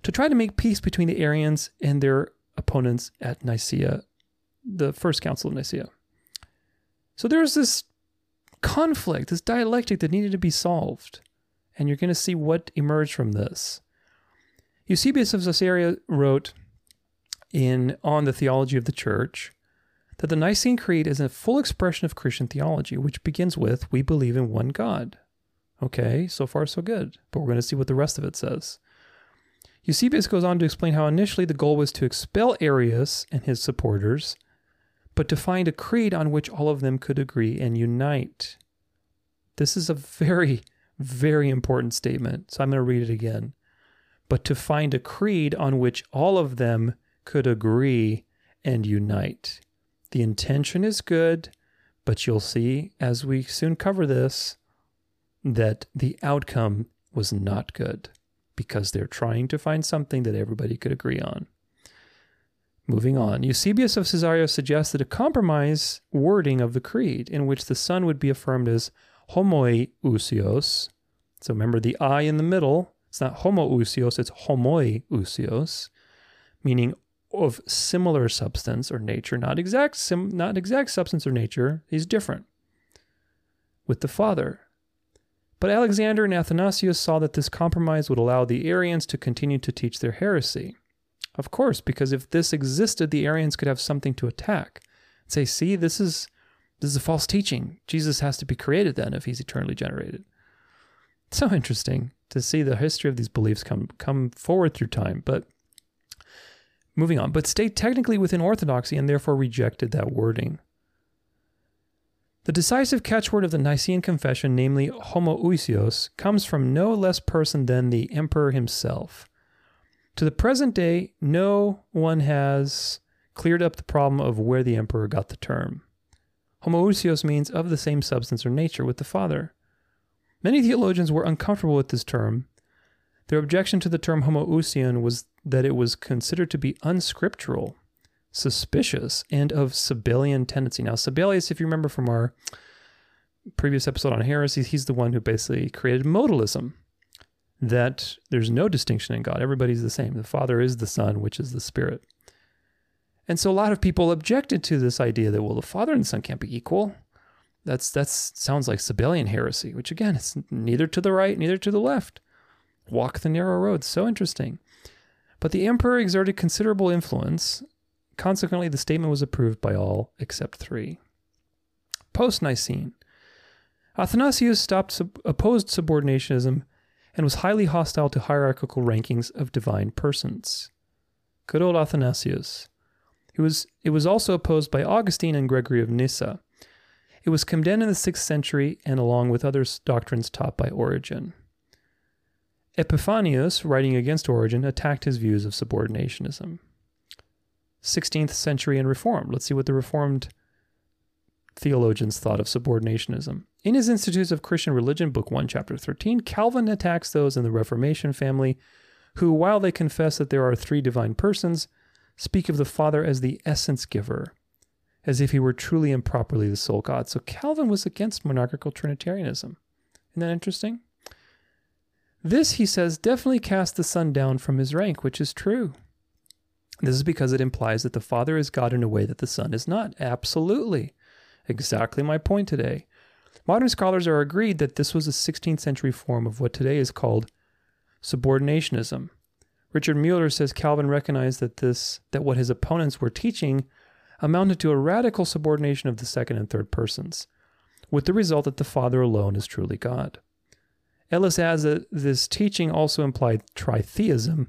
to try to make peace between the Arians and their opponents at Nicaea, the First Council of Nicaea. So there's this conflict, this dialectic that needed to be solved. And you're going to see what emerged from this. Eusebius of Caesarea wrote in On the Theology of the Church that the Nicene Creed is a full expression of Christian theology, which begins with, We believe in one God. Okay, so far so good. But we're going to see what the rest of it says. Eusebius goes on to explain how initially the goal was to expel Arius and his supporters but to find a creed on which all of them could agree and unite. This is a very, very important statement. So I'm going to read it again. But to find a creed on which all of them could agree and unite. The intention is good, but you'll see as we soon cover this that the outcome was not good because they're trying to find something that everybody could agree on. Moving on, Eusebius of Caesarea suggested a compromise wording of the creed in which the Son would be affirmed as homoiousios. So remember the I in the middle. It's not homoousios, it's homoiousios, meaning of similar substance or nature, not exact sim, not exact substance or nature. He's different with the Father. But Alexander and Athanasius saw that this compromise would allow the Arians to continue to teach their heresy. Of course, because if this existed, the Arians could have something to attack. Say, see, this is this is a false teaching. Jesus has to be created then if he's eternally generated. So interesting to see the history of these beliefs come come forward through time. But moving on, but stayed technically within orthodoxy and therefore rejected that wording. The decisive catchword of the Nicene Confession, namely homoousios, comes from no less person than the emperor himself. To the present day, no one has cleared up the problem of where the emperor got the term. Homoousios means of the same substance or nature with the Father. Many theologians were uncomfortable with this term. Their objection to the term homoousion was that it was considered to be unscriptural, suspicious, and of Sabellian tendency. Now, Sabellius, if you remember from our previous episode on heresy, he's the one who basically created modalism that there's no distinction in God. Everybody's the same. The Father is the Son, which is the Spirit. And so a lot of people objected to this idea that, well, the Father and the Son can't be equal. That's that sounds like Sabellian heresy, which again, it's neither to the right, neither to the left. Walk the narrow road. So interesting. But the emperor exerted considerable influence. Consequently, the statement was approved by all except three. Post Nicene. Athanasius stopped opposed subordinationism and was highly hostile to hierarchical rankings of divine persons. Good old Athanasius. It was, it was also opposed by Augustine and Gregory of Nyssa. It was condemned in the 6th century and along with other doctrines taught by Origen. Epiphanius, writing against Origen, attacked his views of subordinationism. 16th century and Reformed. Let's see what the Reformed theologians thought of subordinationism. In his Institutes of Christian Religion, Book 1, Chapter 13, Calvin attacks those in the Reformation family who, while they confess that there are three divine persons, speak of the Father as the essence giver, as if he were truly and properly the sole God. So Calvin was against monarchical Trinitarianism. Isn't that interesting? This, he says, definitely casts the Son down from his rank, which is true. This is because it implies that the Father is God in a way that the Son is not. Absolutely. Exactly my point today. Modern scholars are agreed that this was a 16th century form of what today is called subordinationism. Richard Muller says Calvin recognized that this that what his opponents were teaching amounted to a radical subordination of the second and third persons, with the result that the Father alone is truly God. Ellis adds that this teaching also implied tritheism,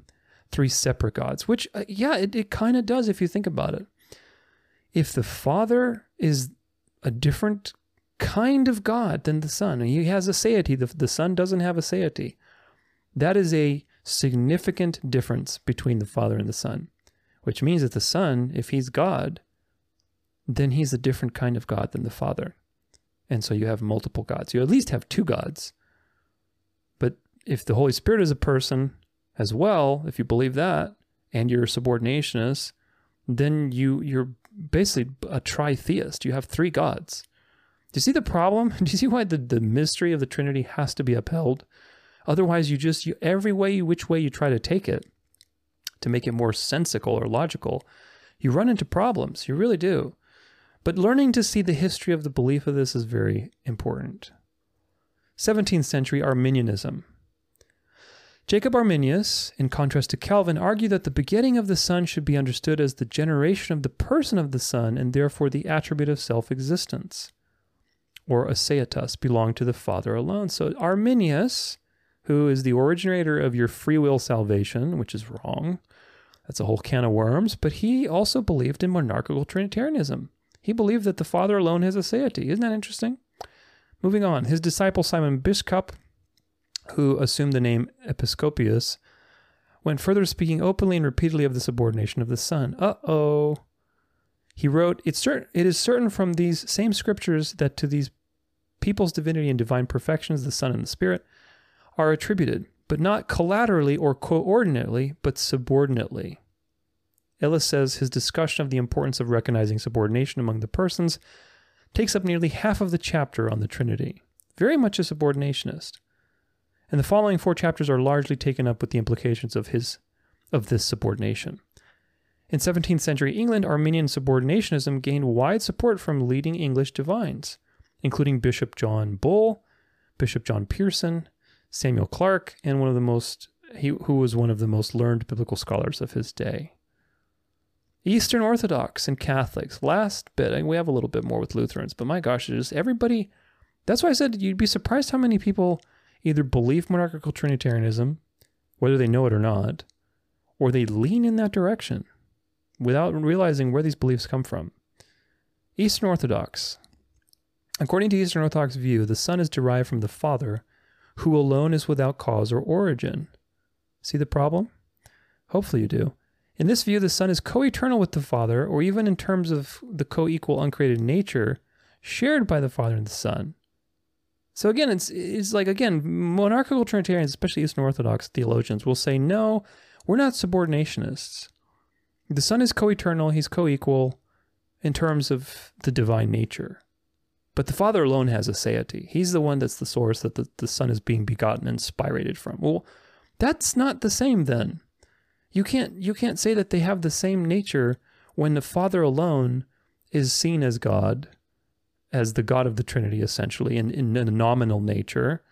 three separate gods, which, uh, yeah, it, it kind of does if you think about it. If the Father is a different kind of God than the Son. He has a deity. The, the Son doesn't have a deity. That is a significant difference between the Father and the Son, which means that the Son, if he's God, then he's a different kind of God than the Father. And so you have multiple gods. You at least have two gods. But if the Holy Spirit is a person as well, if you believe that, and you're a subordinationist, then you you're basically a tritheist. You have three gods. Do you see the problem? Do you see why the, the mystery of the Trinity has to be upheld? Otherwise, you just you, every way which way you try to take it to make it more sensical or logical, you run into problems. You really do. But learning to see the history of the belief of this is very important. 17th century Arminianism. Jacob Arminius, in contrast to Calvin, argued that the begetting of the Son should be understood as the generation of the person of the Son and therefore the attribute of self existence, or aseitas, belong to the Father alone. So Arminius, who is the originator of your free will salvation, which is wrong, that's a whole can of worms, but he also believed in monarchical Trinitarianism. He believed that the Father alone has aseity. Isn't that interesting? Moving on, his disciple Simon Bisschop, who assumed the name Episcopius, went further speaking openly and repeatedly of the subordination of the Son. Uh oh. He wrote, certain, It is certain from these same scriptures that to these people's divinity and divine perfections, the Son and the Spirit, are attributed, but not collaterally or coordinately, but subordinately. Ellis says his discussion of the importance of recognizing subordination among the persons takes up nearly half of the chapter on the Trinity. Very much a subordinationist. And the following four chapters are largely taken up with the implications of his of this subordination. In 17th century England, Arminian subordinationism gained wide support from leading English divines, including Bishop John Bull, Bishop John Pearson, Samuel Clarke, and one of the most he, who was one of the most learned biblical scholars of his day. Eastern Orthodox and Catholics. Last bit, we have a little bit more with Lutherans, but my gosh, just everybody. That's why I said you'd be surprised how many people either believe monarchical Trinitarianism, whether they know it or not, or they lean in that direction without realizing where these beliefs come from. Eastern Orthodox. According to Eastern Orthodox view, the Son is derived from the Father, who alone is without cause or origin. See the problem? Hopefully you do. In this view, the Son is co eternal with the Father, or even in terms of the co equal uncreated nature shared by the Father and the Son. So again, it's, it's like, again, monarchical Trinitarians, especially Eastern Orthodox theologians, will say, no, we're not subordinationists. The Son is co eternal, he's co equal in terms of the divine nature. But the Father alone has a aseity. He's the one that's the source that the, the Son is being begotten and spirated from. Well, that's not the same then. You can't you can't say that they have the same nature when the Father alone is seen as God, as the God of the Trinity, essentially, in, in a nominal nature,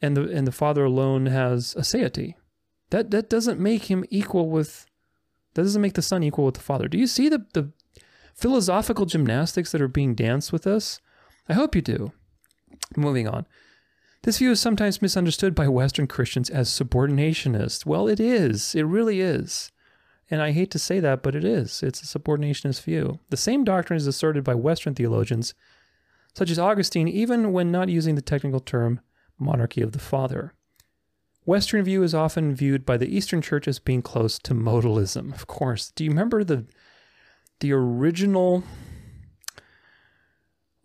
and the and the Father alone has aseity. That that doesn't make him equal with that doesn't make the Son equal with the Father. Do you see the, the philosophical gymnastics that are being danced with us? I hope you do. Moving on. This view is sometimes misunderstood by Western Christians as subordinationist. Well, it is. It really is. And I hate to say that, but it is. It's a subordinationist view. The same doctrine is asserted by Western theologians, such as Augustine, even when not using the technical term monarchy of the Father. Western view is often viewed by the Eastern Church as being close to modalism. Of course. Do you remember the the original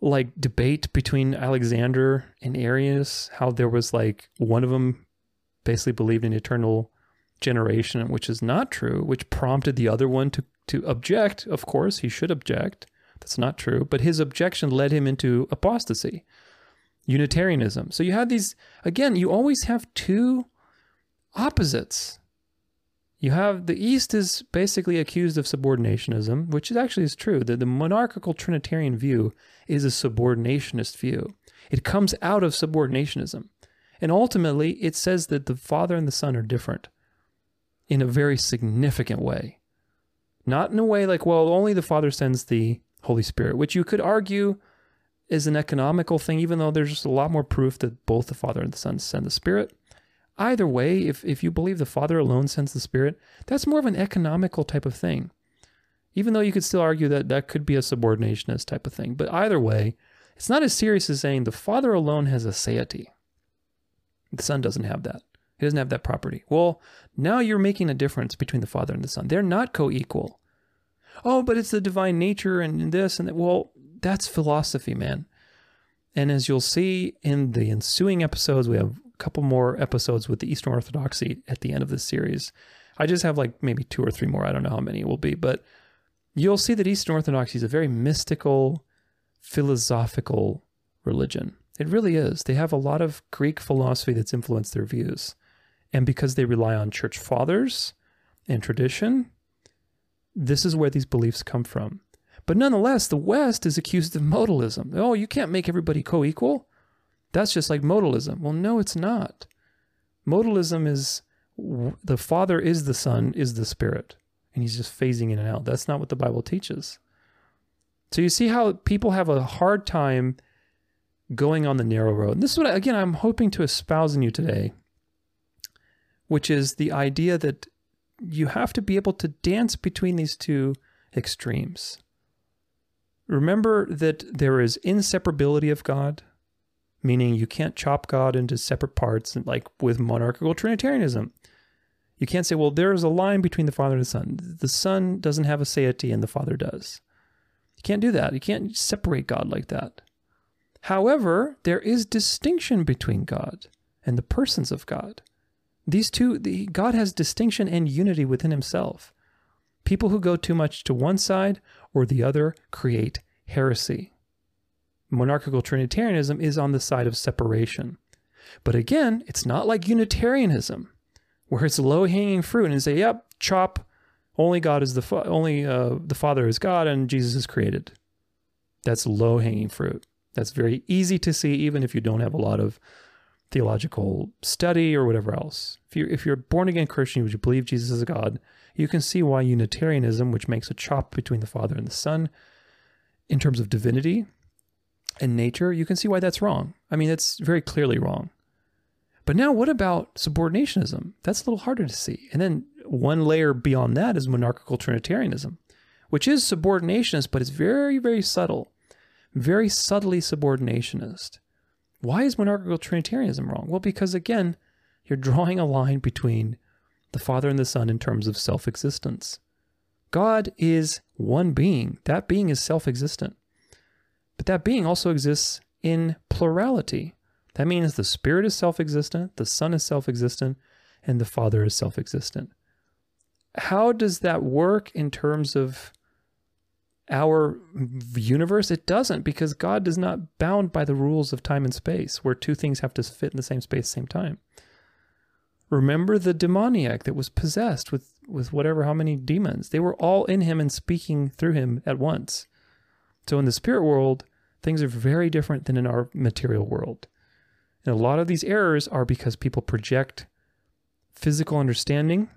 like debate between Alexander and Arius, how there was like one of them basically believed in eternal generation, which is not true, which prompted the other one to, to object. Of course, he should object. That's not true. But his objection led him into apostasy, Unitarianism. So you had these, again, you always have two opposites you have the East is basically accused of subordinationism, which actually is true. The, the monarchical Trinitarian view is a subordinationist view. It comes out of subordinationism. And ultimately, it says that the Father and the Son are different in a very significant way. Not in a way like, well, only the Father sends the Holy Spirit, which you could argue is an economical thing, even though there's just a lot more proof that both the Father and the Son send the Spirit. Either way, if, if you believe the Father alone sends the Spirit, that's more of an economical type of thing. Even though you could still argue that that could be a subordinationist type of thing. But either way, it's not as serious as saying the Father alone has aseity. The Son doesn't have that. He doesn't have that property. Well, now you're making a difference between the Father and the Son. They're not co equal. Oh, but it's the divine nature and this and that. Well, that's philosophy, man. And as you'll see in the ensuing episodes, we have a couple more episodes with the Eastern Orthodoxy at the end of this series. I just have like maybe two or three more. I don't know how many it will be, but you'll see that Eastern Orthodoxy is a very mystical, philosophical religion. It really is. They have a lot of Greek philosophy that's influenced their views. And because they rely on church fathers and tradition, this is where these beliefs come from. But nonetheless, the West is accused of modalism. Oh, you can't make everybody co equal. That's just like modalism. Well, no, it's not. Modalism is the Father is the Son, is the Spirit, and He's just phasing in and out. That's not what the Bible teaches. So you see how people have a hard time going on the narrow road. And this is what, again, I'm hoping to espouse in you today, which is the idea that you have to be able to dance between these two extremes. Remember that there is inseparability of God, meaning you can't chop God into separate parts, like with monarchical Trinitarianism. You can't say, well, there's a line between the Father and the Son. The Son doesn't have a aseity and the Father does. You can't do that. You can't separate God like that. However, there is distinction between God and the persons of God. These two, the, God has distinction and unity within himself. People who go too much to one side or the other create heresy. Monarchical Trinitarianism is on the side of separation. But again, it's not like Unitarianism where it's low hanging fruit and say, "Yep, chop. Only God is the fa- only uh, the Father is God, and Jesus is created." That's low hanging fruit. That's very easy to see, even if you don't have a lot of theological study or whatever else. If you're if you're born again Christian, would you believe Jesus is God? You can see why Unitarianism, which makes a chop between the Father and the Son, in terms of divinity and nature, you can see why that's wrong. I mean, that's very clearly wrong. But now, what about subordinationism? That's a little harder to see. And then one layer beyond that is monarchical Trinitarianism, which is subordinationist, but it's very, very subtle, very subtly subordinationist. Why is monarchical Trinitarianism wrong? Well, because again, you're drawing a line between the Father and the Son in terms of self existence. God is one being, that being is self existent. But that being also exists in plurality. That means the Spirit is self existent, the Son is self existent, and the Father is self existent. How does that work in terms of our universe? It doesn't because God is not bound by the rules of time and space where two things have to fit in the same space same time. Remember the demoniac that was possessed with, with whatever, how many demons? They were all in him and speaking through him at once. So in the spirit world, things are very different than in our material world. And a lot of these errors are because people project physical understanding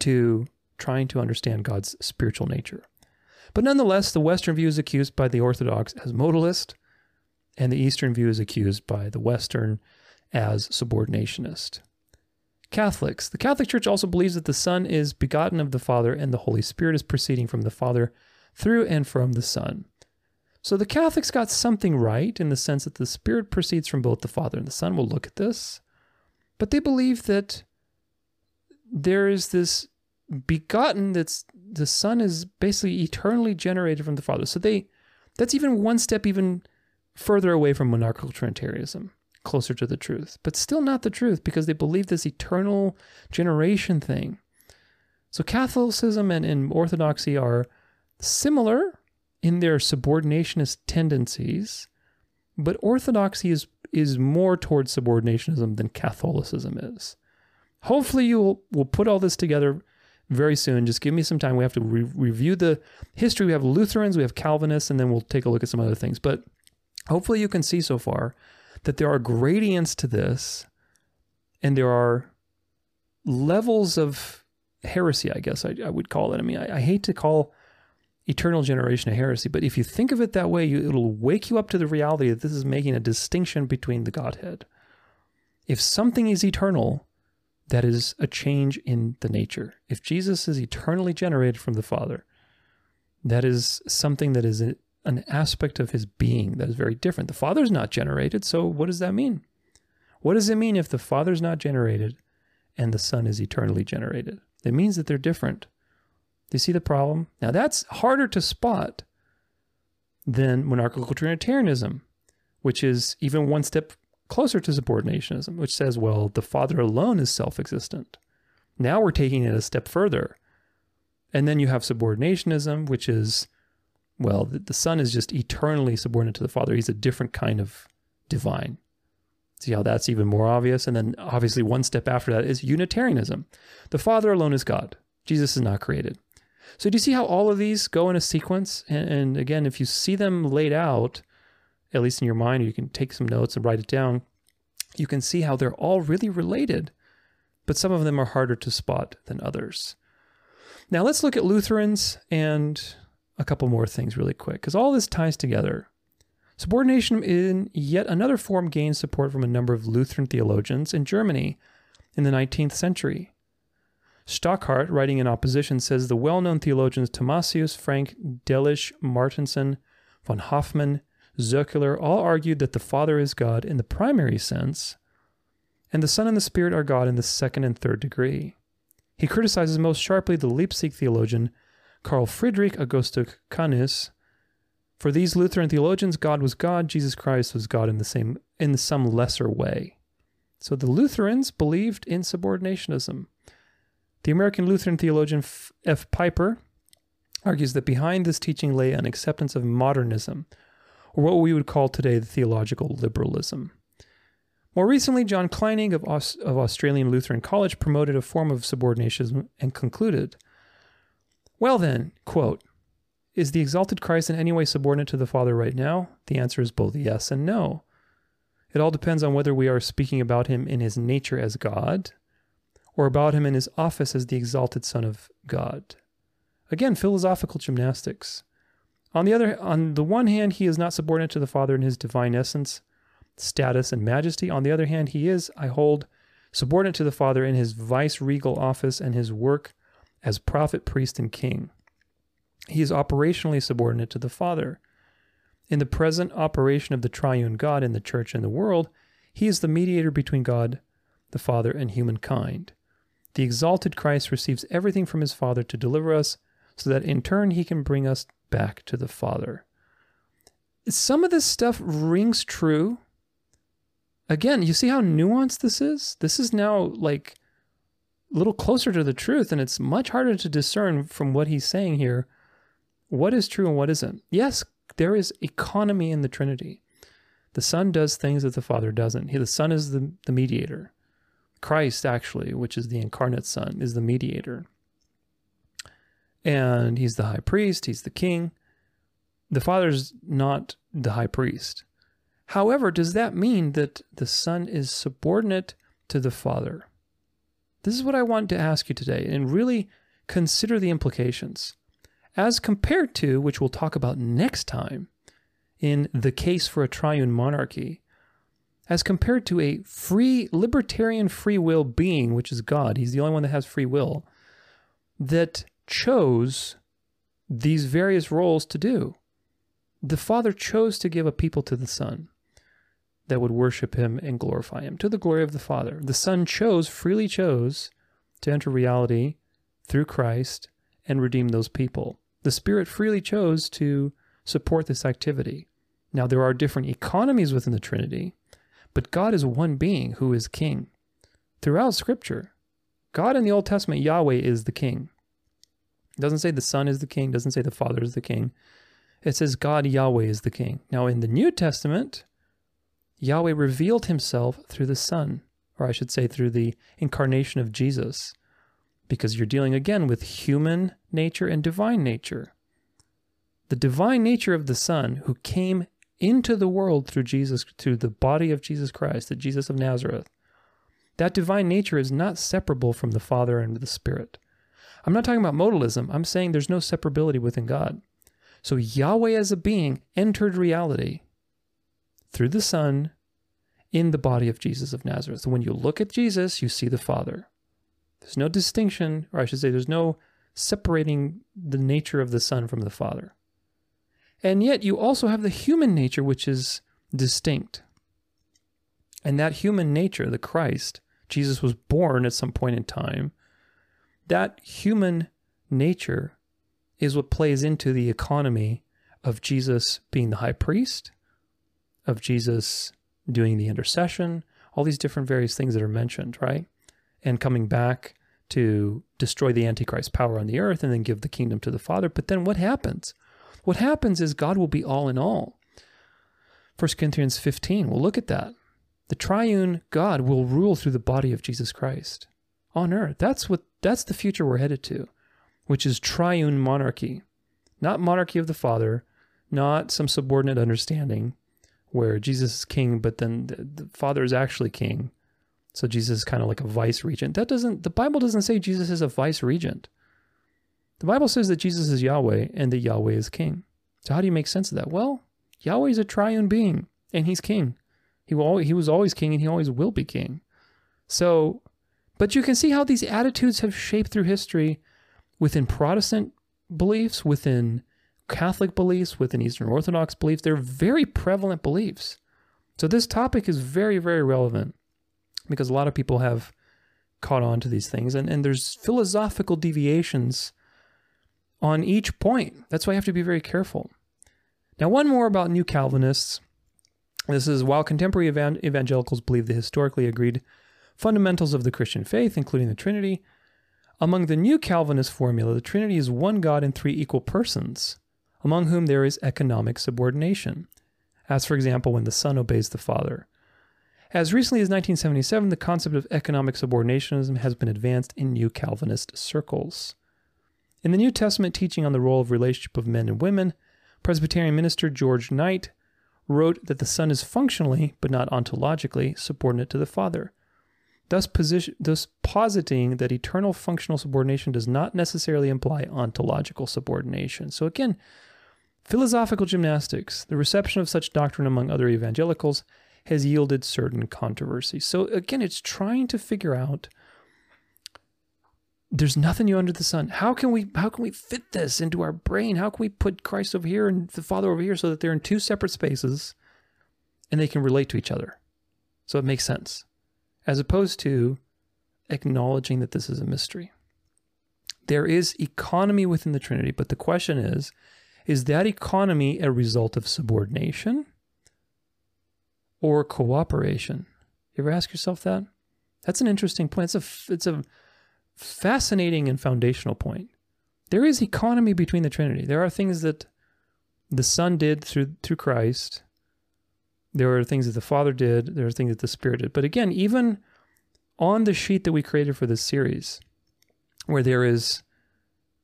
to trying to understand God's spiritual nature. But nonetheless, the Western view is accused by the Orthodox as modalist, and the Eastern view is accused by the Western as subordinationist. Catholics. The Catholic Church also believes that the Son is begotten of the Father and the Holy Spirit is proceeding from the Father through and from the Son. So the Catholics got something right in the sense that the Spirit proceeds from both the Father and the Son. We'll look at this. But they believe that there is this begotten that's the Son is basically eternally generated from the Father. So they that's even one step even further away from monarchical Trinitarianism, closer to the truth. But still not the truth because they believe this eternal generation thing. So Catholicism and, and Orthodoxy are similar in their subordinationist tendencies, but orthodoxy is is more towards subordinationism than Catholicism is. Hopefully, you will will put all this together very soon. Just give me some time. We have to re- review the history. We have Lutherans, we have Calvinists, and then we'll take a look at some other things. But hopefully, you can see so far that there are gradients to this, and there are levels of heresy. I guess I, I would call it. I mean, I, I hate to call eternal generation of heresy. But if you think of it that way, you, it'll wake you up to the reality that this is making a distinction between the Godhead. If something is eternal, that is a change in the nature. If Jesus is eternally generated from the Father, that is something that is an aspect of his being that is very different. The Father is not generated, so what does that mean? What does it mean if the Father's not generated and the Son is eternally generated? It means that they're different. Do you see the problem? Now, that's harder to spot than monarchical Trinitarianism, which is even one step closer to subordinationism, which says, well, the Father alone is self existent. Now we're taking it a step further. And then you have subordinationism, which is, well, the, the Son is just eternally subordinate to the Father. He's a different kind of divine. See how that's even more obvious? And then obviously, one step after that is Unitarianism. The Father alone is God, Jesus is not created. So, do you see how all of these go in a sequence? And, and again, if you see them laid out, at least in your mind, you can take some notes and write it down, you can see how they're all really related, but some of them are harder to spot than others. Now, let's look at Lutherans and a couple more things really quick, because all this ties together. Subordination in yet another form gained support from a number of Lutheran theologians in Germany in the 19th century. Stockhart, writing in opposition, says the well known theologians Thomasius, Frank, Delitzsch, Martensen, von Hofmann, Zöckler all argued that the Father is God in the primary sense, and the Son and the Spirit are God in the second and third degree. He criticizes most sharply the Leipzig theologian Karl Friedrich Augustus Kahnis for these Lutheran theologians, God was God, Jesus Christ was God in the same in some lesser way. So the Lutherans believed in subordinationism. The American Lutheran theologian F. Pieper argues that behind this teaching lay an acceptance of modernism, or what we would call today the theological liberalism. More recently, John Kleinig of, Aus- of Australian Lutheran College promoted a form of subordinationism and concluded, Well then, quote, is the exalted Christ in any way subordinate to the Father right now? The answer is both yes and no. It all depends on whether we are speaking about him in his nature as God or about him in his office as the exalted Son of God. Again, philosophical gymnastics. On the other on the one hand, he is not subordinate to the Father in his divine essence, status, and majesty. On the other hand, he is, I hold, subordinate to the Father in his vice regal office and his work as prophet, priest, and king. He is operationally subordinate to the Father. In the present operation of the triune God in the church and the world, he is the mediator between God, the Father, and humankind. The exalted Christ receives everything from his Father to deliver us, so that in turn he can bring us back to the Father. Some of this stuff rings true. Again, you see how nuanced this is? This is now like a little closer to the truth, and it's much harder to discern from what he's saying here what is true and what isn't. Yes, there is economy in the Trinity. The Son does things that the Father doesn't. He, the Son is the, the mediator. Christ, actually, which is the incarnate Son, is the mediator. And he's the high priest, he's the king. The Father's not the high priest. However, does that mean that the Son is subordinate to the Father? This is what I want to ask you today and really consider the implications as compared to, which we'll talk about next time, in The Case for a Triune Monarchy, as compared to a free, libertarian free will being, which is God, he's the only one that has free will, that chose these various roles to do. The Father chose to give a people to the Son that would worship him and glorify him to the glory of the Father. The Son chose, freely chose, to enter reality through Christ and redeem those people. The Spirit freely chose to support this activity. Now, there are different economies within the Trinity, but God is one being who is king. Throughout Scripture, God in the Old Testament, Yahweh is the king. It doesn't say the Son is the king, doesn't say the Father is the king. It says God, Yahweh, is the king. Now, in the New Testament, Yahweh revealed himself through the Son, or I should say through the incarnation of Jesus because you're dealing again with human nature and divine nature. The divine nature of the Son who came into the world through Jesus, through the body of Jesus Christ, the Jesus of Nazareth, that divine nature is not separable from the Father and the Spirit. I'm not talking about modalism. I'm saying there's no separability within God. So Yahweh as a being entered reality through the Son in the body of Jesus of Nazareth. When you look at Jesus, you see the Father. There's no distinction, or I should say, there's no separating the nature of the Son from the Father. And yet you also have the human nature, which is distinct. And that human nature, the Christ, Jesus was born at some point in time. That human nature is what plays into the economy of Jesus being the high priest, of Jesus doing the intercession, all these different various things that are mentioned, right? And coming back to destroy the Antichrist power on the earth and then give the kingdom to the Father. But then what happens? What happens is God will be all in all. 1 Corinthians 15, we'll look at that. The triune God will rule through the body of Jesus Christ on earth. That's what that's the future we're headed to, which is triune monarchy. Not monarchy of the Father, not some subordinate understanding where Jesus is king, but then the, the Father is actually king. So Jesus is kind of like a vice regent. That doesn't the Bible doesn't say Jesus is a vice regent. The Bible says that Jesus is Yahweh and that Yahweh is king. So how do you make sense of that? Well, Yahweh is a triune being and he's king. He will always, he was always king and he always will be king. So but you can see how these attitudes have shaped through history within Protestant beliefs, within Catholic beliefs, within Eastern Orthodox beliefs. They're very prevalent beliefs. So this topic is very, very relevant because a lot of people have caught on to these things and, and there's philosophical deviations on each point. That's why you have to be very careful. Now, one more about New Calvinists. This is while contemporary evangelicals believe the historically agreed fundamentals of the Christian faith, including the Trinity, among the New Calvinist formula, the Trinity is one God in three equal persons, among whom there is economic subordination, as for example when the Son obeys the Father. As recently as 1977, the concept of economic subordinationism has been advanced in New Calvinist circles. In the New Testament teaching on the role of relationship of men and women, Presbyterian minister George Knight wrote that the Son is functionally, but not ontologically, subordinate to the Father, thus, position, thus positing that eternal functional subordination does not necessarily imply ontological subordination. So again, philosophical gymnastics, the reception of such doctrine among other evangelicals, has yielded certain controversy. So again, it's trying to figure out there's nothing new under the sun. How can we how can we fit this into our brain? How can we put Christ over here and the Father over here so that they're in two separate spaces and they can relate to each other? So it makes sense. As opposed to acknowledging that this is a mystery. There is economy within the Trinity, but the question is is that economy a result of subordination or cooperation? You ever ask yourself that? That's an interesting point. It's a it's a fascinating and foundational point. There is economy between the Trinity. There are things that the Son did through through Christ. There are things that the Father did. There are things that the Spirit did. But again, even on the sheet that we created for this series, where there is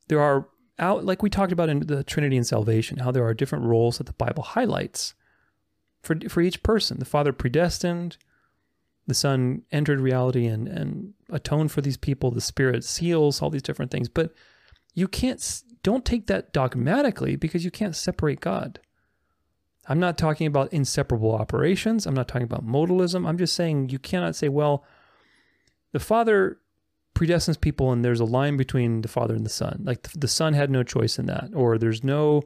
there are out like we talked about in the Trinity and salvation, how there are different roles that the Bible highlights for for each person. The Father predestined, the Son entered reality and and atoned for these people. The Spirit seals all these different things, but you can't don't take that dogmatically because you can't separate God. I'm not talking about inseparable operations. I'm not talking about modalism. I'm just saying you cannot say, well, the Father predestines people and there's a line between the Father and the Son. Like the, the Son had no choice in that, or there's no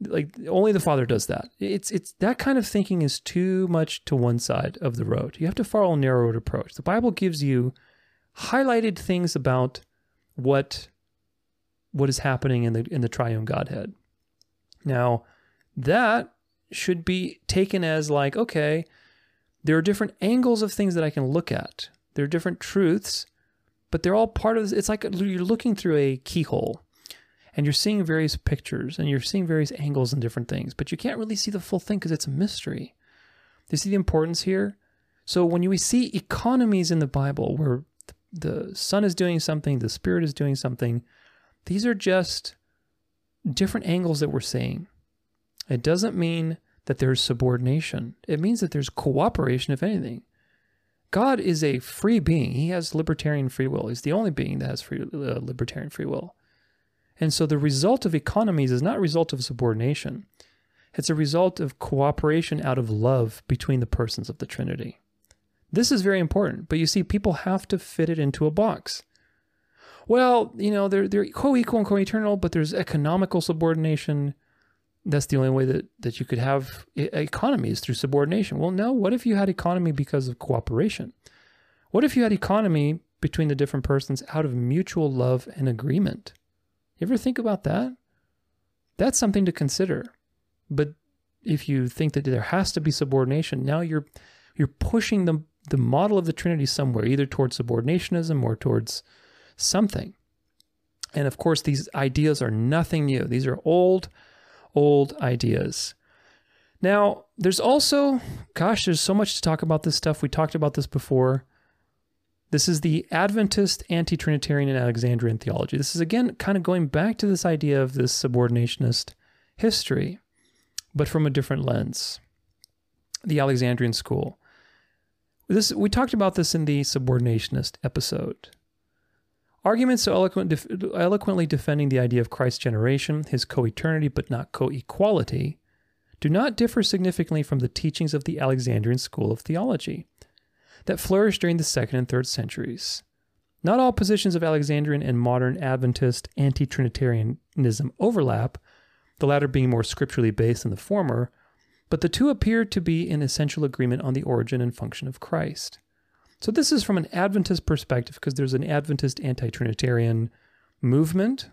like only the father does that. It's it's that kind of thinking is too much to one side of the road. You have to follow a narrowed approach. The bible gives you highlighted things about what what is happening in the in the triune godhead. Now that should be taken as like okay there are different angles of things that i can look at. There are different truths but they're all part of this it's like you're looking through a keyhole and you're seeing various pictures and you're seeing various angles and different things, but you can't really see the full thing because it's a mystery. Do you see the importance here? So when we see economies in the Bible where the Son is doing something, the Spirit is doing something, these are just different angles that we're seeing. It doesn't mean that there's subordination. It means that there's cooperation, if anything. God is a free being. He has libertarian free will. He's the only being that has free, uh, libertarian free will. And so the result of economies is not a result of subordination. It's a result of cooperation out of love between the persons of the Trinity. This is very important, but you see, people have to fit it into a box. Well, you know, they're, they're co equal and co eternal, but there's economical subordination. that's the only way that, that you could have economies through subordination. Well, no. What if you had economy because of cooperation? What if you had economy between the different persons out of mutual love and agreement? You ever think about that? That's something to consider. But if you think that there has to be subordination, now you're you're pushing the the model of the Trinity somewhere, either towards subordinationism or towards something. And of course, these ideas are nothing new. These are old, old ideas. Now, there's also, gosh, there's so much to talk about this stuff. We talked about this before. This is the Adventist anti Trinitarian and Alexandrian theology. This is again kind of going back to this idea of this subordinationist history, but from a different lens. The Alexandrian school. This, we talked about this in the subordinationist episode. Arguments so eloquent, eloquently defending the idea of Christ's generation, his co eternity but not co equality, do not differ significantly from the teachings of the Alexandrian school of theology that flourished during the second and third centuries. Not all positions of Alexandrian and modern Adventist anti Trinitarianism overlap, the latter being more scripturally based than the former, but the two appear to be in essential agreement on the origin and function of Christ. So this is from an Adventist perspective because there's an Adventist anti-Trinitarian movement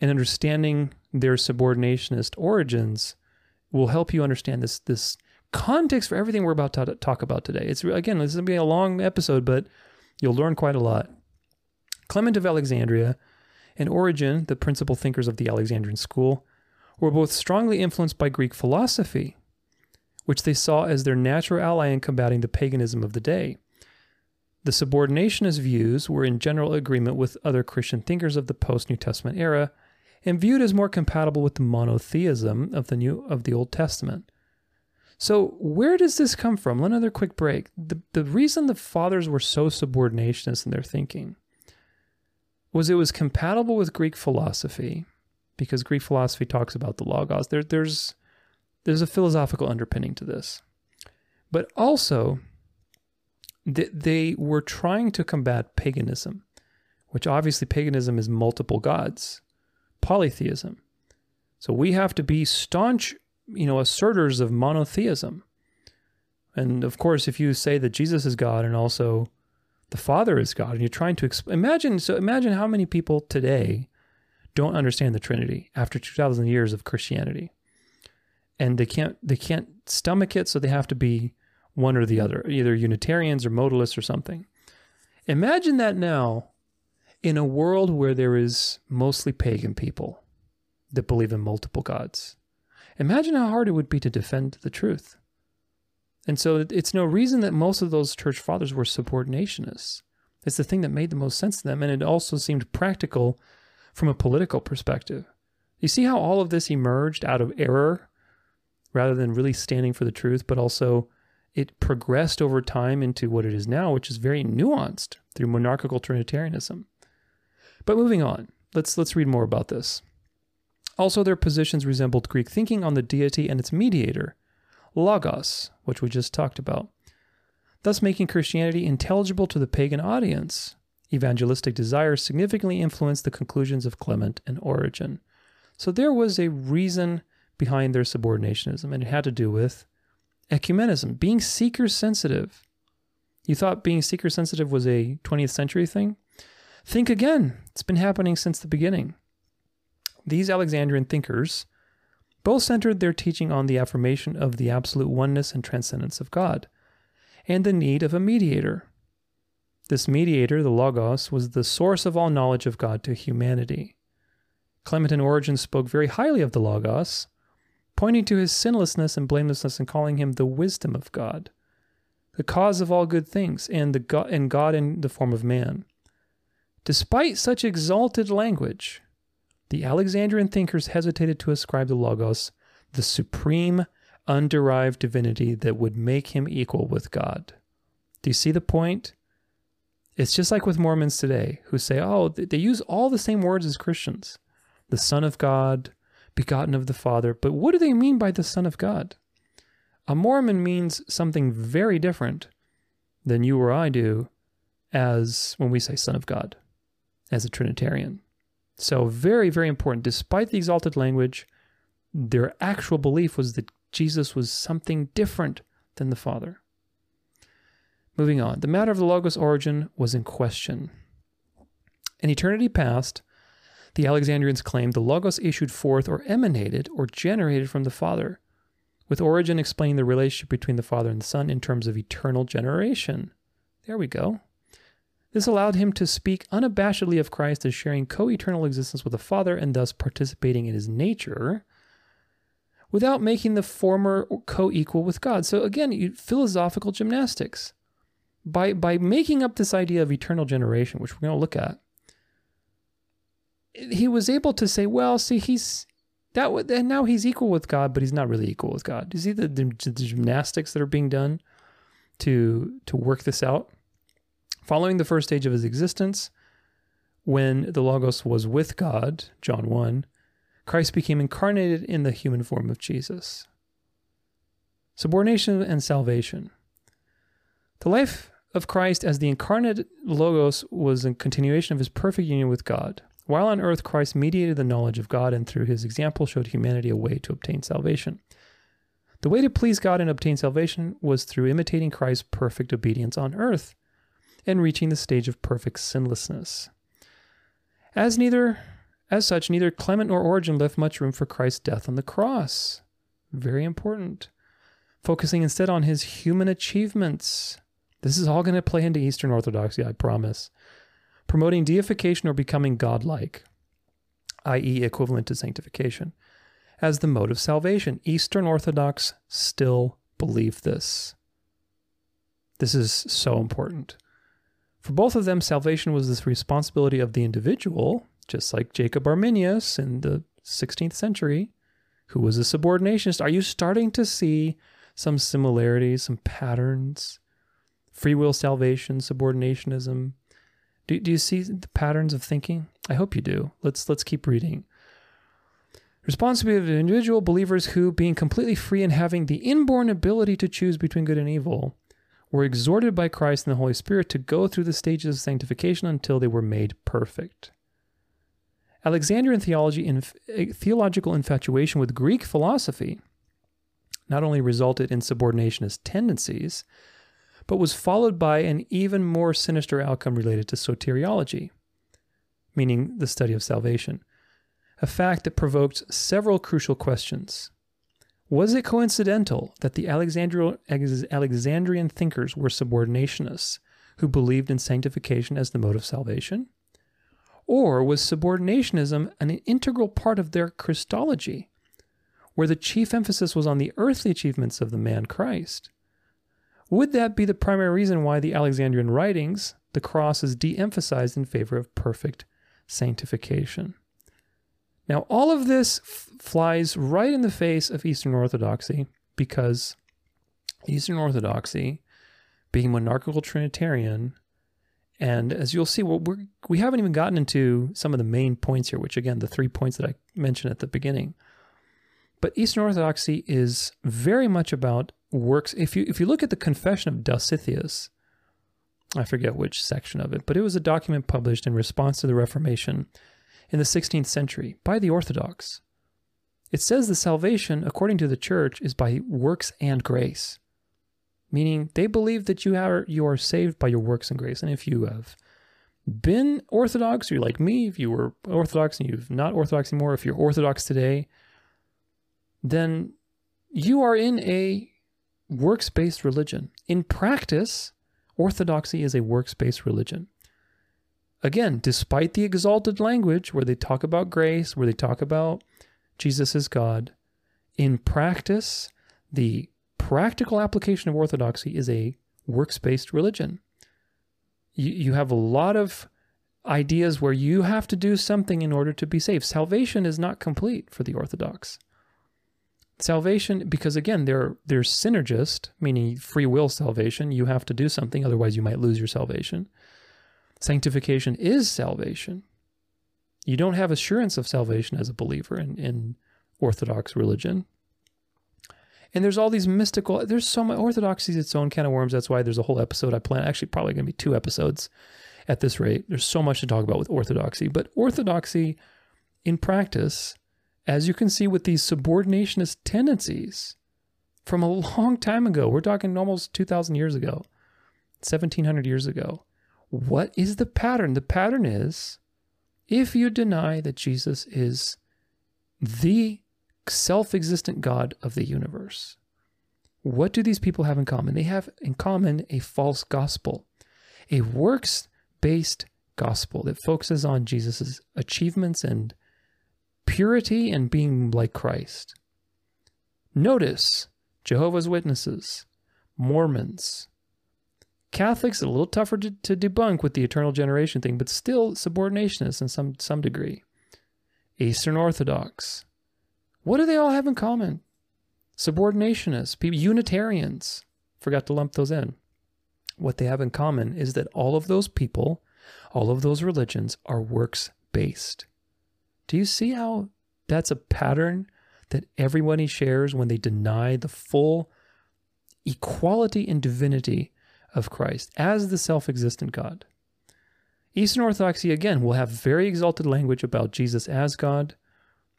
and understanding their subordinationist origins will help you understand this this context for everything we're about to talk about today. It's again, this is going to be a long episode, but you'll learn quite a lot. Clement of Alexandria and Origen, the principal thinkers of the Alexandrian school, were both strongly influenced by Greek philosophy, which they saw as their natural ally in combating the paganism of the day. The subordinationist views were in general agreement with other Christian thinkers of the post New Testament era and viewed as more compatible with the monotheism of the New of the Old Testament. So where does this come from? Another quick break. The, the reason the fathers were so subordinationist in their thinking was it was compatible with Greek philosophy, because Greek philosophy talks about the logos. There, there's there's a philosophical underpinning to this. But also they were trying to combat paganism, which obviously paganism is multiple gods, polytheism. So we have to be staunch, you know, asserters of monotheism. And of course, if you say that Jesus is God and also the Father is God, and you're trying to exp- imagine, so imagine how many people today don't understand the Trinity after 2,000 years of Christianity, and they can't they can't stomach it, so they have to be one or the other, either Unitarians or modalists or something. Imagine that now in a world where there is mostly pagan people that believe in multiple gods. Imagine how hard it would be to defend the truth. And so it's no reason that most of those church fathers were subordinationists. It's the thing that made the most sense to them, and it also seemed practical from a political perspective. You see how all of this emerged out of error rather than really standing for the truth, but also it progressed over time into what it is now, which is very nuanced through monarchical Trinitarianism. But moving on, let's let's read more about this. Also, their positions resembled Greek thinking on the deity and its mediator, Logos, which we just talked about, thus making Christianity intelligible to the pagan audience. Evangelistic desires significantly influenced the conclusions of Clement and Origen. So there was a reason behind their subordinationism, and it had to do with ecumenism, being seeker sensitive. You thought being seeker sensitive was a 20th century thing? Think again. It's been happening since the beginning. These Alexandrian thinkers both centered their teaching on the affirmation of the absolute oneness and transcendence of God, and the need of a mediator. This mediator, the Logos, was the source of all knowledge of God to humanity. Clement and Origen spoke very highly of the Logos, pointing to his sinlessness and blamelessness and calling him the wisdom of God, the cause of all good things, and the God, and God in the form of man. Despite such exalted language, the Alexandrian thinkers hesitated to ascribe the Logos the supreme, underived divinity that would make him equal with God. Do you see the point? It's just like with Mormons today, who say, oh, they use all the same words as Christians the Son of God, begotten of the Father. But what do they mean by the Son of God? A Mormon means something very different than you or I do as when we say Son of God, as a Trinitarian. So, very, very important. Despite the exalted language, their actual belief was that Jesus was something different than the Father. Moving on, the matter of the Logos' origin was in question. In eternity past, the Alexandrians claimed the Logos issued forth or emanated or generated from the Father, with Origen explaining the relationship between the Father and the Son in terms of eternal generation. There we go. This allowed him to speak unabashedly of Christ as sharing co eternal existence with the Father and thus participating in his nature without making the former co equal with God. So, again, philosophical gymnastics. By, by making up this idea of eternal generation, which we're going to look at, he was able to say, well, see, he's that, and now he's equal with God, but he's not really equal with God. Do you see the, the, the gymnastics that are being done to to work this out? Following the first stage of his existence, when the Logos was with God, John 1, Christ became incarnated in the human form of Jesus. Subordination and salvation. The life of Christ as the incarnate Logos was a continuation of his perfect union with God. While on earth, Christ mediated the knowledge of God and through his example showed humanity a way to obtain salvation. The way to please God and obtain salvation was through imitating Christ's perfect obedience on earth and reaching the stage of perfect sinlessness. As neither as such, neither Clement nor Origen left much room for Christ's death on the cross. Very important. Focusing instead on his human achievements. This is all going to play into Eastern Orthodoxy, I promise. Promoting deification or becoming godlike, i.e., equivalent to sanctification, as the mode of salvation. Eastern Orthodox still believe this. This is so important. For both of them, salvation was this responsibility of the individual, just like Jacob Arminius in the 16th century, who was a subordinationist. Are you starting to see some similarities, some patterns? Free will salvation, subordinationism. Do, do you see the patterns of thinking? I hope you do. Let's let's keep reading. Responsibility of individual believers who, being completely free and having the inborn ability to choose between good and evil, were exhorted by Christ and the Holy Spirit to go through the stages of sanctification until they were made perfect. Alexandrian theology and eh, theological infatuation with Greek philosophy not only resulted in subordinationist tendencies, but was followed by an even more sinister outcome related to soteriology, meaning the study of salvation, a fact that provoked several crucial questions. Was it coincidental that the Alexandrian thinkers were subordinationists who believed in sanctification as the mode of salvation? Or was subordinationism an integral part of their Christology, where the chief emphasis was on the earthly achievements of the man Christ? Would that be the primary reason why the Alexandrian writings, the cross is de emphasized in favor of perfect sanctification? Now, all of this f- flies right in the face of Eastern Orthodoxy because Eastern Orthodoxy, being monarchical Trinitarian, and as you'll see, well, we're, we haven't even gotten into some of the main points here, which again, the three points that I mentioned at the beginning. But Eastern Orthodoxy is very much about works. If you if you look at the Confession of Dositheus, I forget which section of it, but it was a document published in response to the Reformation in the 16th century by the Orthodox. It says the salvation, according to the church, is by works and grace, meaning they believe that you are, you are saved by your works and grace. And if you have been Orthodox, or you're like me, if you were Orthodox and you've not Orthodox anymore, if you're Orthodox today, then you are in a works based religion. In practice, Orthodoxy is a works based religion. Again, despite the exalted language where they talk about grace, where they talk about Jesus as God, in practice, the practical application of orthodoxy is a works based religion. You, you have a lot of ideas where you have to do something in order to be saved. Salvation is not complete for the Orthodox. Salvation, because again, they're, they're synergist, meaning free will salvation. You have to do something, otherwise, you might lose your salvation. Sanctification is salvation. You don't have assurance of salvation as a believer in, in Orthodox religion. And there's all these mystical, there's so much, Orthodoxy is its own kind of worms. That's why there's a whole episode I plan, actually, probably going to be two episodes at this rate. There's so much to talk about with Orthodoxy. But Orthodoxy in practice as you can see with these subordinationist tendencies from a long time ago, we're talking almost 2,000 years ago, 1,700 years ago. What is the pattern? The pattern is if you deny that Jesus is the self existent God of the universe, what do these people have in common? They have in common a false gospel, a works based gospel that focuses on Jesus' achievements and purity and being like Christ. Notice Jehovah's Witnesses, Mormons, Catholics, a little tougher to, to debunk with the eternal generation thing, but still subordinationists in some, some degree. Eastern Orthodox. What do they all have in common? Subordinationists, people, Unitarians. Forgot to lump those in. What they have in common is that all of those people, all of those religions are works based. Do you see how that's a pattern that everybody shares when they deny the full equality and divinity of Christ as the self existent God? Eastern Orthodoxy, again, will have very exalted language about Jesus as God.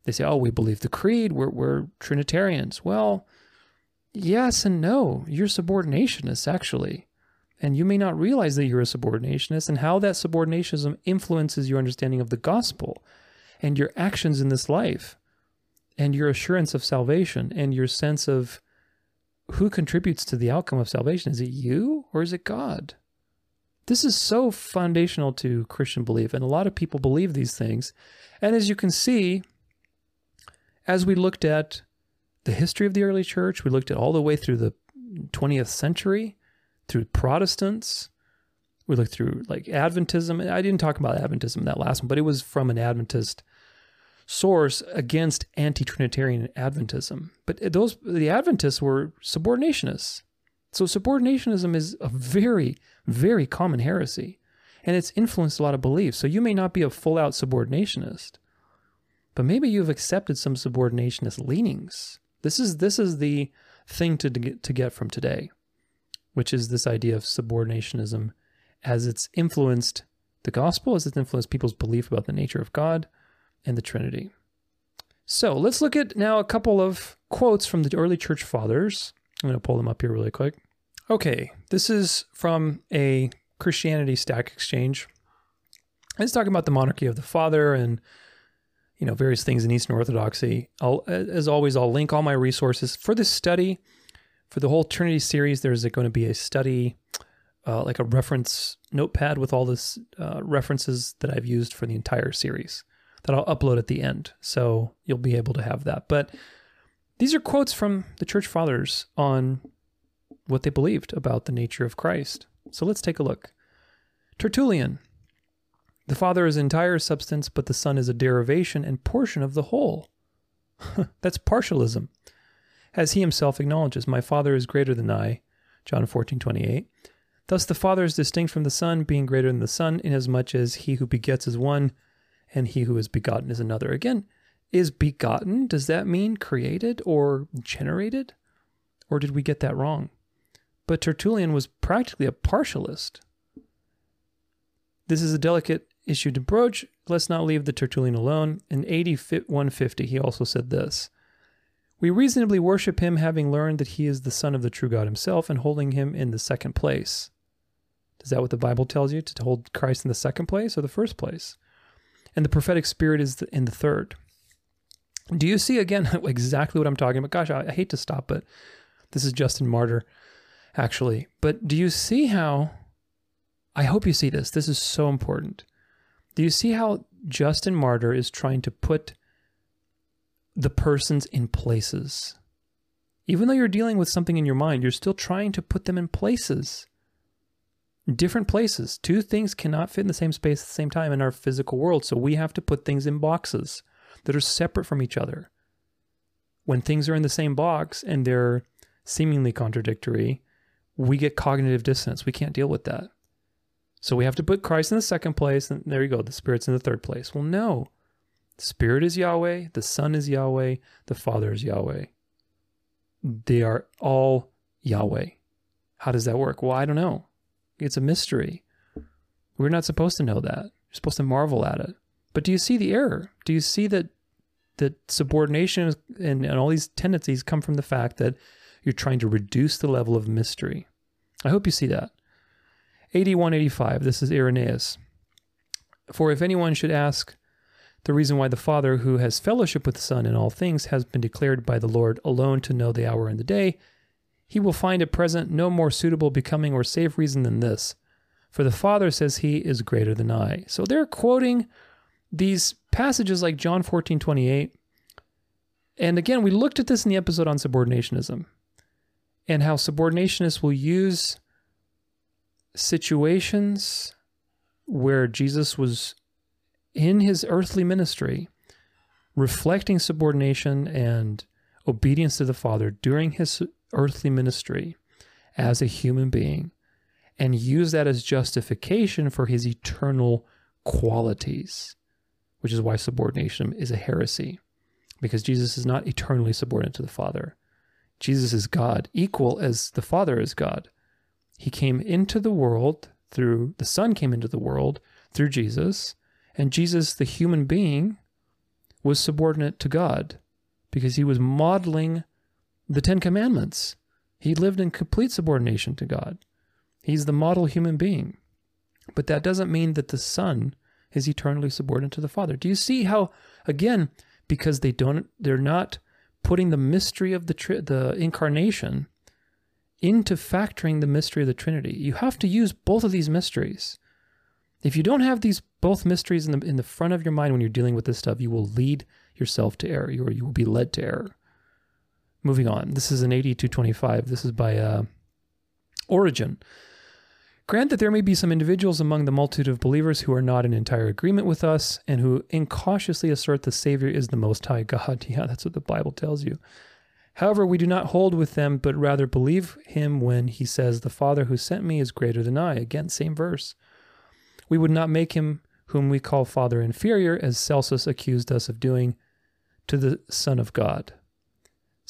They say, oh, we believe the creed, we're, we're Trinitarians. Well, yes and no. You're subordinationists, actually. And you may not realize that you're a subordinationist and how that subordinationism influences your understanding of the gospel and your actions in this life and your assurance of salvation and your sense of who contributes to the outcome of salvation. Is it you or is it God? This is so foundational to Christian belief, and a lot of people believe these things. And as you can see, as we looked at the history of the early church, we looked at all the way through the 20th century, through Protestants, we looked through like Adventism. I didn't talk about Adventism in that last one, but it was from an Adventist source against anti-Trinitarian Adventism. But those the Adventists were subordinationists. So subordinationism is a very, very common heresy, and it's influenced a lot of beliefs. So you may not be a full-out subordinationist, but maybe you've accepted some subordinationist leanings. This is this is the thing to get to get from today, which is this idea of subordinationism as it's influenced the gospel, as it's influenced people's belief about the nature of God and the Trinity. So let's look at now a couple of quotes from the early church fathers. I'm going to pull them up here really quick. Okay, this is from a Christianity Stack Exchange. It's talking about the monarchy of the Father and you know various things in Eastern Orthodoxy. I'll, as always, I'll link all my resources for this study. For the whole Trinity series, there's going to be a study, uh, like a reference notepad with all this uh, references that I've used for the entire series that I'll upload at the end. So you'll be able to have that. But these are quotes from the church fathers on what they believed about the nature of Christ. So let's take a look. Tertullian The Father is entire substance, but the Son is a derivation and portion of the whole. That's partialism. As he himself acknowledges, My Father is greater than I. John 14, 28. Thus the Father is distinct from the Son, being greater than the Son, inasmuch as he who begets is one, and he who is begotten is another. Again, is begotten, does that mean created or generated? Or did we get that wrong? But Tertullian was practically a partialist. This is a delicate issue to broach. Let's not leave the Tertullian alone. In AD 150, he also said this We reasonably worship him, having learned that he is the Son of the true God himself, and holding him in the second place. Is that what the Bible tells you? To hold Christ in the second place or the first place? And the prophetic spirit is in the third. Do you see again exactly what I'm talking about? Gosh, I, I hate to stop, but this is Justin Martyr, actually. But do you see how? I hope you see this. This is so important. Do you see how Justin Martyr is trying to put the persons in places? Even though you're dealing with something in your mind, you're still trying to put them in places different places. Two things cannot fit in the same space at the same time in our physical world. So we have to put things in boxes that are separate from each other. When things are in the same box and they're seemingly contradictory, we get cognitive dissonance. We can't deal with that. So we have to put Christ in the second place, and there you go, the Spirit's in the third place. Well, no. Spirit is Yahweh, the Son is Yahweh, the Father is Yahweh. They are all Yahweh. How does that work? Well, I don't know. It's a mystery. We're not supposed to know that. You're supposed to marvel at it. But do you see the error? Do you see that that subordination and, and all these tendencies come from the fact that you're trying to reduce the level of mystery. I hope you see that. 8185, this is Irenaeus. For if anyone should ask the reason why the Father, who has fellowship with the Son in all things, has been declared by the Lord alone to know the hour and the day, he will find at present no more suitable, becoming, or safe reason than this. For the Father says he is greater than I. So they're quoting these passages like John 14, 28. And again, we looked at this in the episode on subordinationism and how subordinationists will use situations where Jesus was in his earthly ministry, reflecting subordination and obedience to the Father during his earthly ministry as a human being, and use that as justification for his eternal qualities, which is why subordination is a heresy, because Jesus is not eternally subordinate to the Father. Jesus is God, equal as the Father is God. He came into the world through the Son came into the world through Jesus, and Jesus, the human being, was subordinate to God because he was modeling the Ten Commandments. He lived in complete subordination to God. He's the model human being. But that doesn't mean that the Son is eternally subordinate to the Father. Do you see how, again, because they don't, they're not putting the mystery of the the incarnation into factoring the mystery of the Trinity. You have to use both of these mysteries. If you don't have these both mysteries in the in the front of your mind when you're dealing with this stuff, you will lead yourself to error, or you will be led to error. Moving on. This is an 8225. This is by uh, Origen. Grant that there may be some individuals among the multitude of believers who are not in entire agreement with us and who incautiously assert the Savior is the Most High God. Yeah, that's what the Bible tells you. However, we do not hold with them, but rather believe him when he says, The Father who sent me is greater than I. Again, same verse. We would not make him whom we call Father inferior, as Celsus accused us of doing to the Son of God.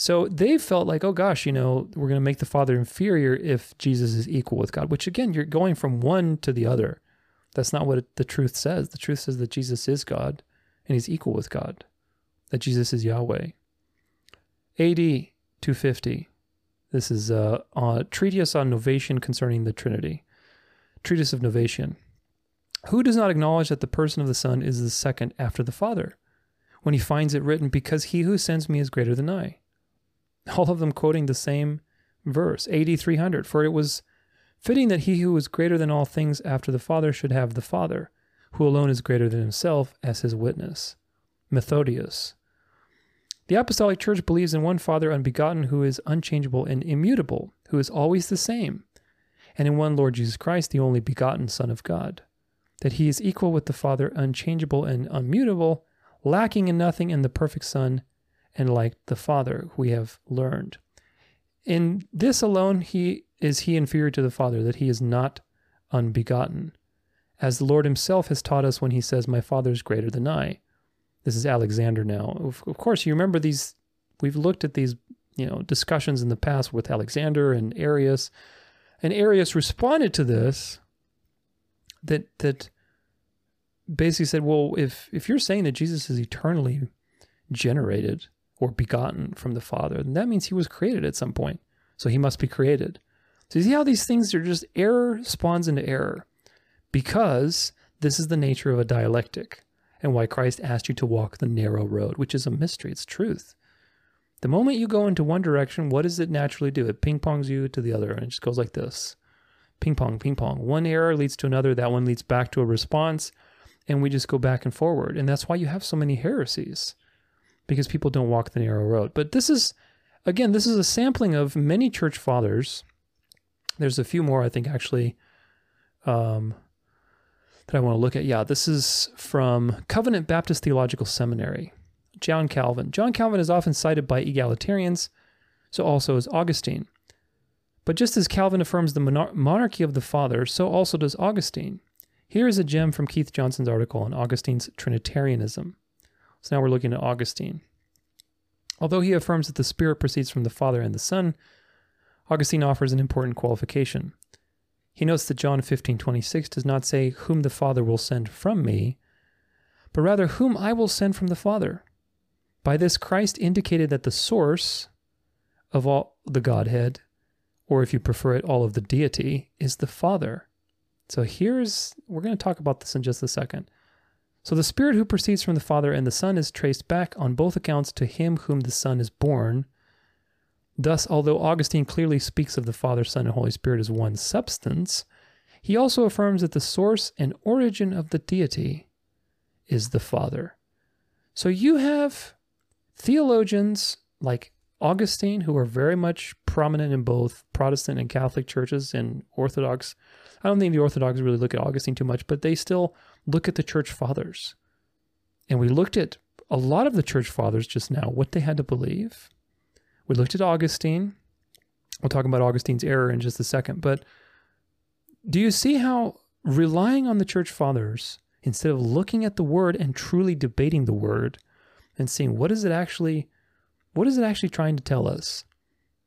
So they felt like, oh gosh, you know, we're going to make the Father inferior if Jesus is equal with God, which again, you're going from one to the other. That's not what the truth says. The truth says that Jesus is God and he's equal with God, that Jesus is Yahweh. AD 250. This is a, a treatise on Novatian concerning the Trinity. Treatise of Novatian. Who does not acknowledge that the person of the Son is the second after the Father? When he finds it written, Because he who sends me is greater than I. All of them quoting the same verse, AD 300. For it was fitting that he who is greater than all things after the Father should have the Father, who alone is greater than himself, as his witness. Methodius. The Apostolic Church believes in one Father unbegotten who is unchangeable and immutable, who is always the same, and in one Lord Jesus Christ, the only begotten Son of God, that he is equal with the Father, unchangeable and immutable, lacking in nothing in the perfect Son, and like the Father, we have learned. In this alone, he is he inferior to the Father, that he is not unbegotten, as the Lord himself has taught us when he says, My Father is greater than I. This is Alexander now. Of, of course, you remember these. We've looked at these, you know, discussions in the past with Alexander and Arius, and Arius responded to this. That that basically said, well, if if you're saying that Jesus is eternally generated or begotten from the Father, then that means he was created at some point. So he must be created. So you see how these things are just error spawns into error because this is the nature of a dialectic and why Christ asked you to walk the narrow road, which is a mystery. It's truth. The moment you go into one direction, what does it naturally do? It ping pongs you to the other, and it just goes like this ping pong, ping pong. One error leads to another, that one leads back to a response, and we just go back and forward. And that's why you have so many heresies, because people don't walk the narrow road. But this is, again, this is a sampling of many church fathers. There's a few more, I think, actually. Um, that I want to look at. Yeah, this is from Covenant Baptist Theological Seminary. John Calvin. John Calvin is often cited by egalitarians, so also is Augustine. But just as Calvin affirms the monarchy of the Father, so also does Augustine. Here is a gem from Keith Johnson's article on Augustine's Trinitarianism. So now we're looking at Augustine. Although he affirms that the Spirit proceeds from the Father and the Son, Augustine offers an important qualification. He notes that John 15:26 does not say whom the Father will send from me, but rather whom I will send from the Father. By this, Christ indicated that the source of all the Godhead, or if you prefer it, all of the deity, is the Father. So here's, we're going to talk about this in just a second. So the Spirit who proceeds from the Father and the Son is traced back on both accounts to him whom the Son is born. Thus, although Augustine clearly speaks of the Father, Son, and Holy Spirit as one substance, he also affirms that the source and origin of the deity is the Father. So you have theologians like Augustine, who are very much prominent in both Protestant and Catholic churches and Orthodox. I don't think the Orthodox really look at Augustine too much, but they still look at the church fathers. And we looked at a lot of the church fathers just now, what they had to believe. We looked at Augustine. We'll talk about Augustine's error in just a second. But do you see how relying on the church fathers, instead of looking at the word and truly debating the word and seeing what is it actually what is it actually trying to tell us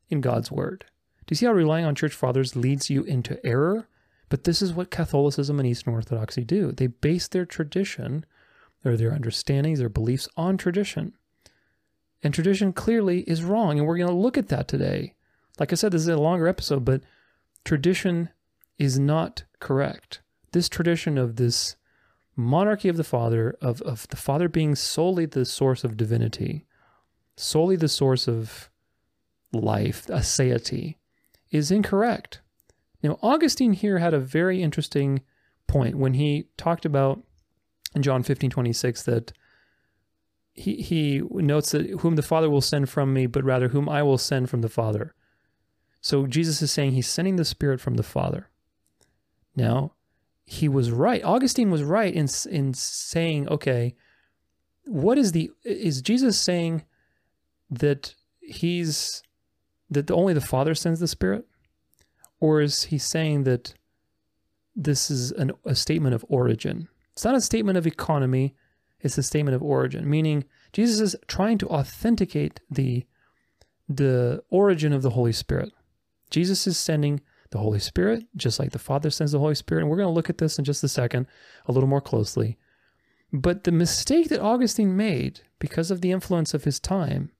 in God's word? Do you see how relying on church fathers leads you into error? But this is what Catholicism and Eastern Orthodoxy do. They base their tradition or their understandings, their beliefs on tradition. And tradition clearly is wrong. And we're going to look at that today. Like I said, this is a longer episode, but tradition is not correct. This tradition of this monarchy of the Father, of, of the Father being solely the source of divinity, solely the source of life, aseity, is incorrect. Now, Augustine here had a very interesting point when he talked about in John 15 26 that he, he notes that whom the Father will send from me, but rather whom I will send from the Father. So Jesus is saying he's sending the Spirit from the Father. Now, he was right. Augustine was right in in saying, okay, what is the is Jesus saying that he's that only the Father sends the Spirit, or is he saying that this is an, a statement of origin? It's not a statement of economy; it's a statement of origin. Meaning, Jesus is trying to authenticate the the origin of the Holy Spirit. Jesus is sending the Holy Spirit, just like the Father sends the Holy Spirit. And we're going to look at this in just a second a little more closely. But the mistake that Augustine made, because of the influence of his time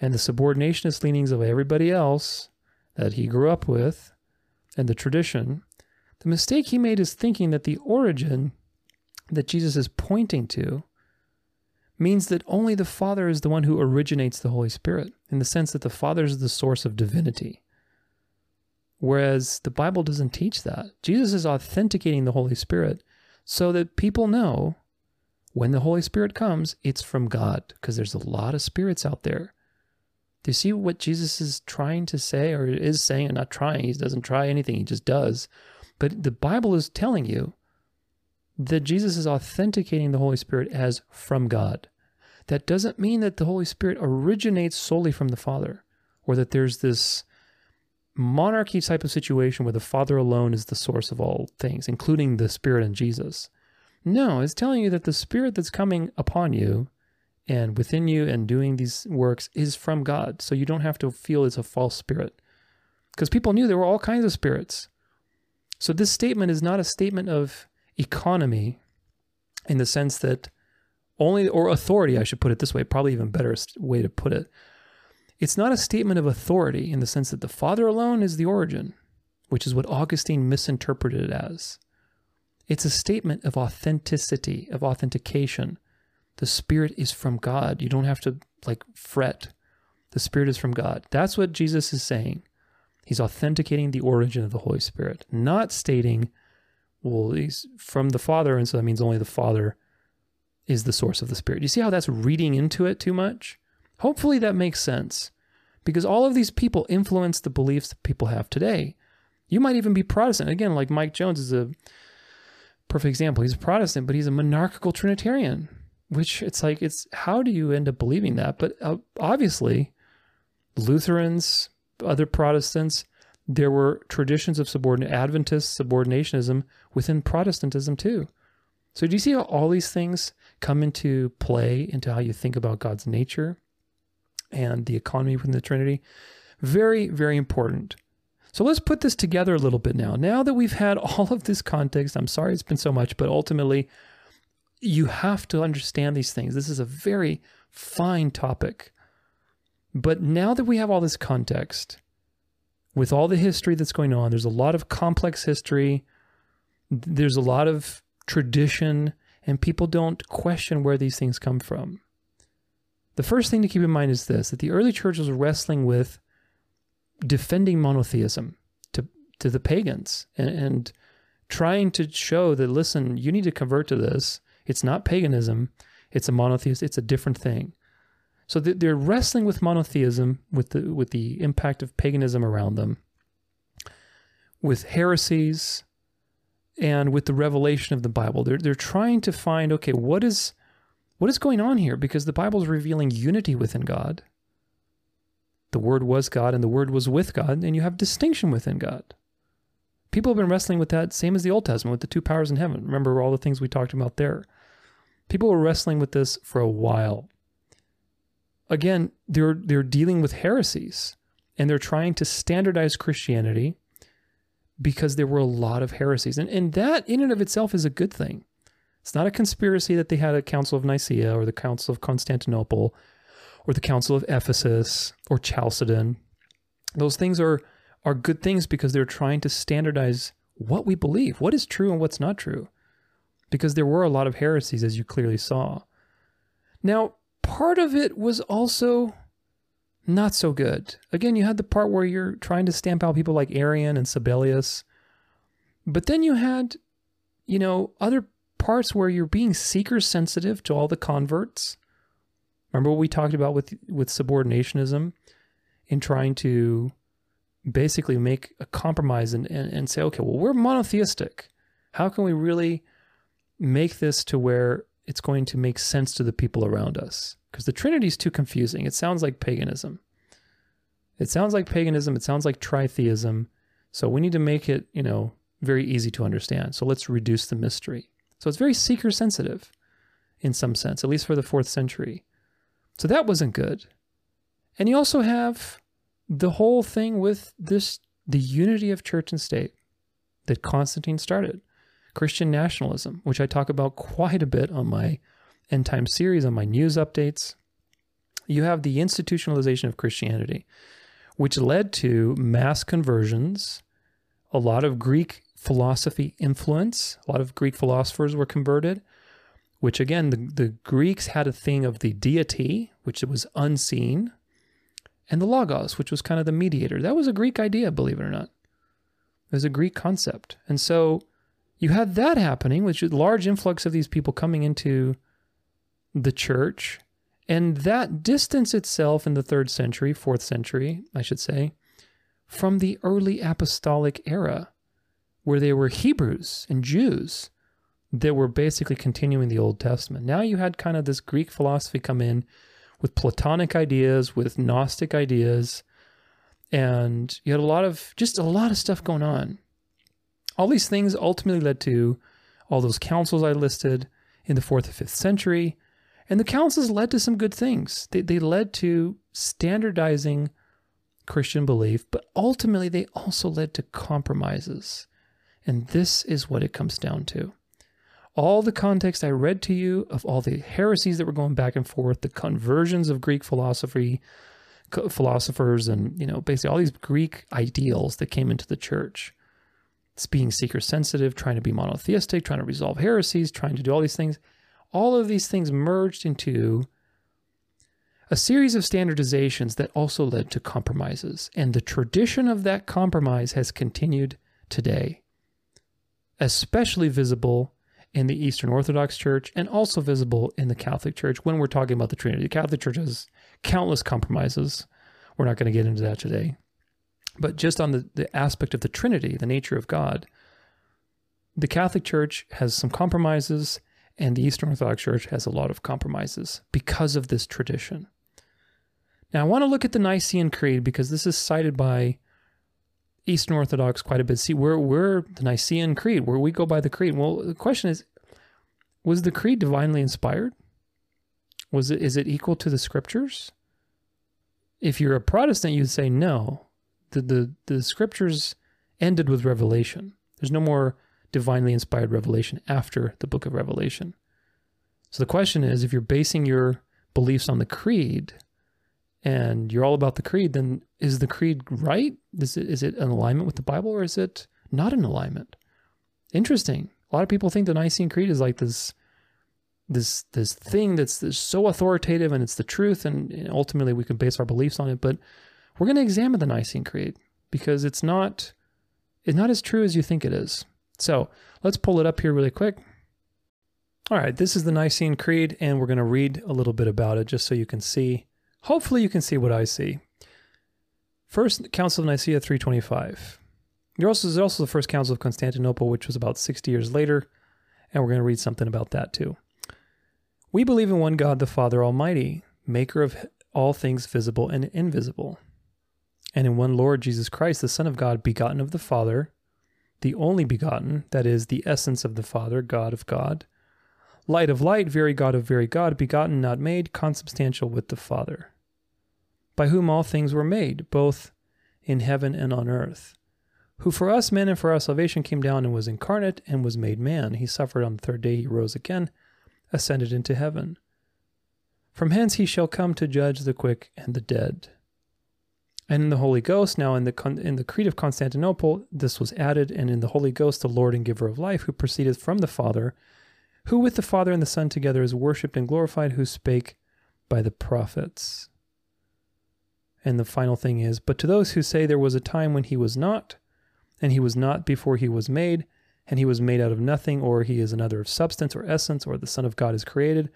and the subordinationist leanings of everybody else that he grew up with and the tradition, the mistake he made is thinking that the origin that Jesus is pointing to means that only the Father is the one who originates the Holy Spirit, in the sense that the Father is the source of divinity. Whereas the Bible doesn't teach that. Jesus is authenticating the Holy Spirit so that people know when the Holy Spirit comes, it's from God, because there's a lot of spirits out there. Do you see what Jesus is trying to say, or is saying, and not trying? He doesn't try anything, he just does. But the Bible is telling you that Jesus is authenticating the Holy Spirit as from God. That doesn't mean that the Holy Spirit originates solely from the Father, or that there's this monarchy type of situation where the Father alone is the source of all things, including the Spirit and Jesus. No, it's telling you that the Spirit that's coming upon you and within you and doing these works is from God. So you don't have to feel it's a false spirit. Because people knew there were all kinds of spirits. So this statement is not a statement of economy in the sense that only, or authority, I should put it this way, probably even better way to put it. It's not a statement of authority in the sense that the Father alone is the origin, which is what Augustine misinterpreted it as. It's a statement of authenticity, of authentication. The Spirit is from God. You don't have to like fret. The Spirit is from God. That's what Jesus is saying. He's authenticating the origin of the Holy Spirit, not stating, well, he's from the Father, and so that means only the Father is the source of the Spirit. You see how that's reading into it too much? Hopefully that makes sense because all of these people influence the beliefs that people have today. You might even be Protestant. Again, like Mike Jones is a perfect example. He's a Protestant, but he's a monarchical Trinitarian, which it's like, it's how do you end up believing that? But uh, obviously, Lutherans, other Protestants, there were traditions of subordinate Adventist subordinationism within Protestantism too. So do you see how all these things come into play into how you think about God's nature? and the economy within the Trinity. Very, very important. So let's put this together a little bit now. Now that we've had all of this context, I'm sorry it's been so much, but ultimately, you have to understand these things. This is a very fine topic. But now that we have all this context, with all the history that's going on, there's a lot of complex history, there's a lot of tradition, and people don't question where these things come from. The first thing to keep in mind is this that the early church was wrestling with defending monotheism to, to the pagans and, and trying to show that, listen, you need to convert to this. It's not paganism, it's a monotheist, it's a different thing. So they're wrestling with monotheism, with the with the impact of paganism around them, with heresies, and with the revelation of the Bible. They're they're trying to find okay, what is what is going on here? Because the Bible is revealing unity within God. The Word was God, and the Word was with God, and you have distinction within God. People have been wrestling with that, same as the Old Testament, with the two powers in heaven. Remember all the things we talked about there. People were wrestling with this for a while again, they're they're dealing with heresies and they're trying to standardize Christianity because there were a lot of heresies. And, and that in and of itself is a good thing. It's not a conspiracy that they had a Council of Nicaea or the Council of Constantinople or the Council of Ephesus or Chalcedon. Those things are are good things because they're trying to standardize what we believe, what is true and what's not true. Because there were a lot of heresies, as you clearly saw. Now, part of it was also not so good. Again, you had the part where you're trying to stamp out people like Arian and Sabellius. But then you had, you know, other parts where you're being seeker sensitive to all the converts. Remember what we talked about with with subordinationism in trying to basically make a compromise and, and, and say, okay, well, we're monotheistic. How can we really make this to where it's going to make sense to the people around us. Because the Trinity is too confusing. It sounds like paganism. It sounds like paganism. It sounds like tritheism. So we need to make it, you know, very easy to understand. So let's reduce the mystery. So it's very seeker sensitive in some sense, at least for the fourth century. So that wasn't good. And you also have the whole thing with this the unity of church and state that Constantine started. Christian nationalism, which I talk about quite a bit on my end time series, on my news updates. You have the institutionalization of Christianity, which led to mass conversions, a lot of Greek philosophy influence, a lot of Greek philosophers were converted, which again, the, the Greeks had a thing of the deity, which was unseen, and the logos, which was kind of the mediator. That was a Greek idea, believe it or not. It was a Greek concept. And so you had that happening, which is large influx of these people coming into the church. And that distance itself in the third century, fourth century, I should say, from the early apostolic era, where they were Hebrews and Jews that were basically continuing the Old Testament. Now you had kind of this Greek philosophy come in with Platonic ideas, with Gnostic ideas, and you had a lot of just a lot of stuff going on. All these things ultimately led to all those councils I listed in the fourth and fifth century. And the councils led to some good things. They, they led to standardizing Christian belief, but ultimately they also led to compromises. And this is what it comes down to. All the context I read to you of all the heresies that were going back and forth, the conversions of Greek philosophy, philosophers, and you know, basically all these Greek ideals that came into the church it's being seeker sensitive, trying to be monotheistic, trying to resolve heresies, trying to do all these things. All of these things merged into a series of standardizations that also led to compromises. And the tradition of that compromise has continued today, especially visible in the Eastern Orthodox Church and also visible in the Catholic Church when we're talking about the Trinity. The Catholic Church has countless compromises. We're not going to get into that today. But just on the, the aspect of the Trinity, the nature of God, the Catholic Church has some compromises, and the Eastern Orthodox Church has a lot of compromises because of this tradition. Now, I want to look at the Nicene Creed because this is cited by Eastern Orthodox quite a bit. See, we're, we're the Nicene Creed, where we go by the Creed. Well, the question is was the Creed divinely inspired? Was it, is it equal to the Scriptures? If you're a Protestant, you'd say no the, the, the scriptures ended with revelation. There's no more divinely inspired revelation after the book of Revelation. So the question is if you're basing your beliefs on the creed and you're all about the creed, then is the creed right? Is it, is it in alignment with the Bible or is it not in alignment? Interesting. A lot of people think the Nicene Creed is like this this this thing that's, that's so authoritative and it's the truth and ultimately we can base our beliefs on it but we're going to examine the Nicene Creed because it's not it's not as true as you think it is. So, let's pull it up here really quick. All right, this is the Nicene Creed and we're going to read a little bit about it just so you can see Hopefully, you can see what I see. First Council of Nicaea 325. There's also the First Council of Constantinople, which was about 60 years later, and we're going to read something about that too. We believe in one God, the Father Almighty, maker of all things visible and invisible, and in one Lord Jesus Christ, the Son of God, begotten of the Father, the only begotten, that is, the essence of the Father, God of God, light of light, very God of very God, begotten, not made, consubstantial with the Father by whom all things were made, both in heaven and on earth, who for us men and for our salvation came down and was incarnate and was made man. He suffered on the third day, he rose again, ascended into heaven. From hence he shall come to judge the quick and the dead. And in the Holy Ghost, now in the in the Creed of Constantinople, this was added, and in the Holy Ghost, the Lord and Giver of life, who proceedeth from the Father, who with the Father and the Son together is worshipped and glorified, who spake by the prophets. And the final thing is, but to those who say there was a time when he was not, and he was not before he was made, and he was made out of nothing, or he is another of substance or essence, or the Son of God is created,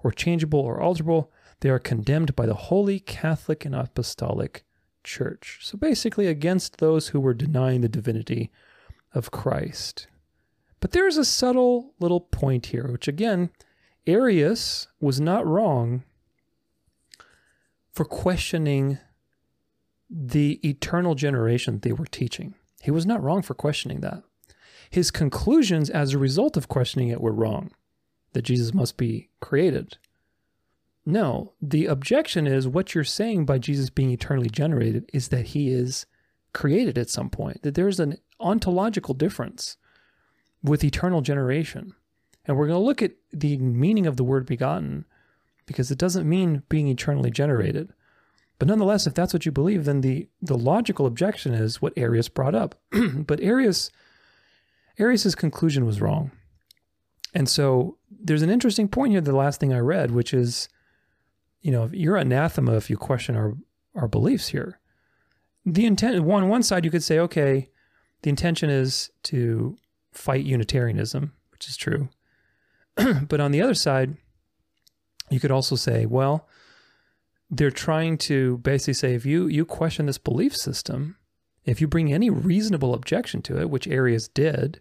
or changeable or alterable, they are condemned by the Holy Catholic and Apostolic Church. So basically, against those who were denying the divinity of Christ. But there's a subtle little point here, which again, Arius was not wrong for questioning the eternal generation they were teaching. He was not wrong for questioning that. His conclusions as a result of questioning it were wrong, that Jesus must be created. No, the objection is what you're saying by Jesus being eternally generated is that he is created at some point, that there's an ontological difference with eternal generation. And we're going to look at the meaning of the word begotten because it doesn't mean being eternally generated. But nonetheless, if that's what you believe, then the, the logical objection is what Arius brought up. but Arius Arius's conclusion was wrong. And so there's an interesting point here, the last thing I read, which is, you know, you're anathema if you question our, our beliefs here. The intent on one side you could say, okay, the intention is to fight Unitarianism, which is true. but on the other side, you could also say, well, they're trying to basically say if you you question this belief system, if you bring any reasonable objection to it, which Arius did,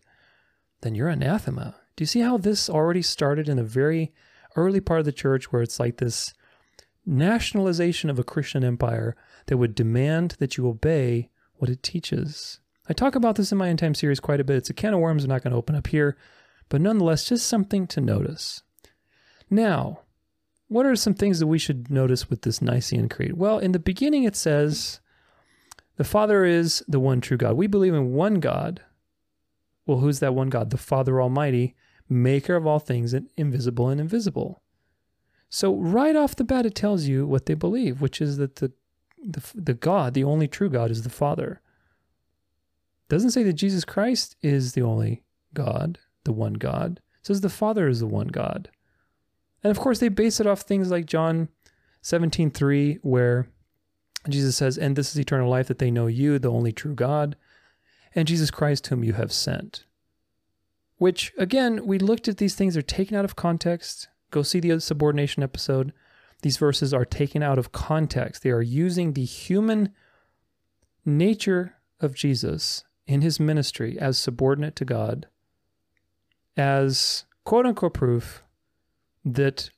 then you're anathema. Do you see how this already started in a very early part of the church where it's like this nationalization of a Christian empire that would demand that you obey what it teaches? I talk about this in my end time series quite a bit. It's a can of worms I'm not going to open up here, but nonetheless, just something to notice. Now, what are some things that we should notice with this Nicene Creed? Well, in the beginning, it says, The Father is the one true God. We believe in one God. Well, who's that one God? The Father Almighty, maker of all things, and invisible and invisible. So, right off the bat, it tells you what they believe, which is that the, the, the God, the only true God, is the Father. Doesn't say that Jesus Christ is the only God, the one God. It says the Father is the one God. And of course, they base it off things like John 17 3, where Jesus says, And this is eternal life, that they know you, the only true God, and Jesus Christ, whom you have sent. Which, again, we looked at these things, they're taken out of context. Go see the subordination episode. These verses are taken out of context. They are using the human nature of Jesus in his ministry as subordinate to God, as quote unquote proof that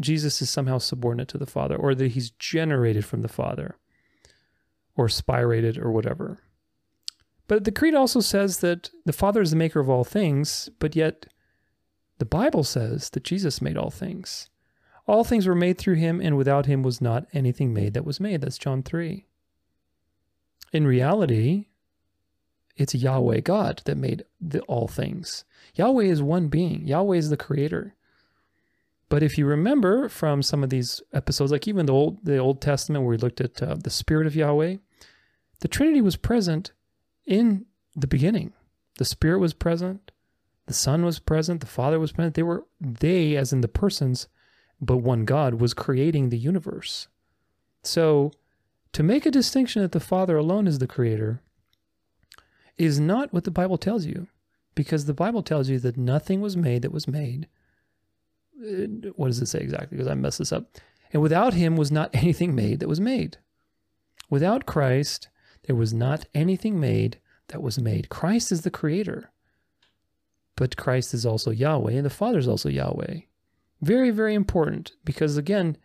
Jesus is somehow subordinate to the Father or that he's generated from the Father or spirated or whatever. But the Creed also says that the Father is the maker of all things, but yet the Bible says that Jesus made all things. All things were made through him, and without him was not anything made that was made. That's John 3. In reality, it's Yahweh God that made the, all things. Yahweh is one being, Yahweh is the creator. But if you remember from some of these episodes, like even the old the Old Testament, where we looked at uh, the Spirit of Yahweh, the Trinity was present in the beginning. The Spirit was present, the Son was present, the Father was present. They were they, as in the persons, but one God was creating the universe. So, to make a distinction that the Father alone is the Creator is not what the Bible tells you, because the Bible tells you that nothing was made that was made uh, what does it say exactly? Because I messed this up. And without him was not anything made that was made. Without Christ, there was not anything made that was made. Christ is the creator. But Christ is also Yahweh, and the Father is also Yahweh. Very, very important because, again,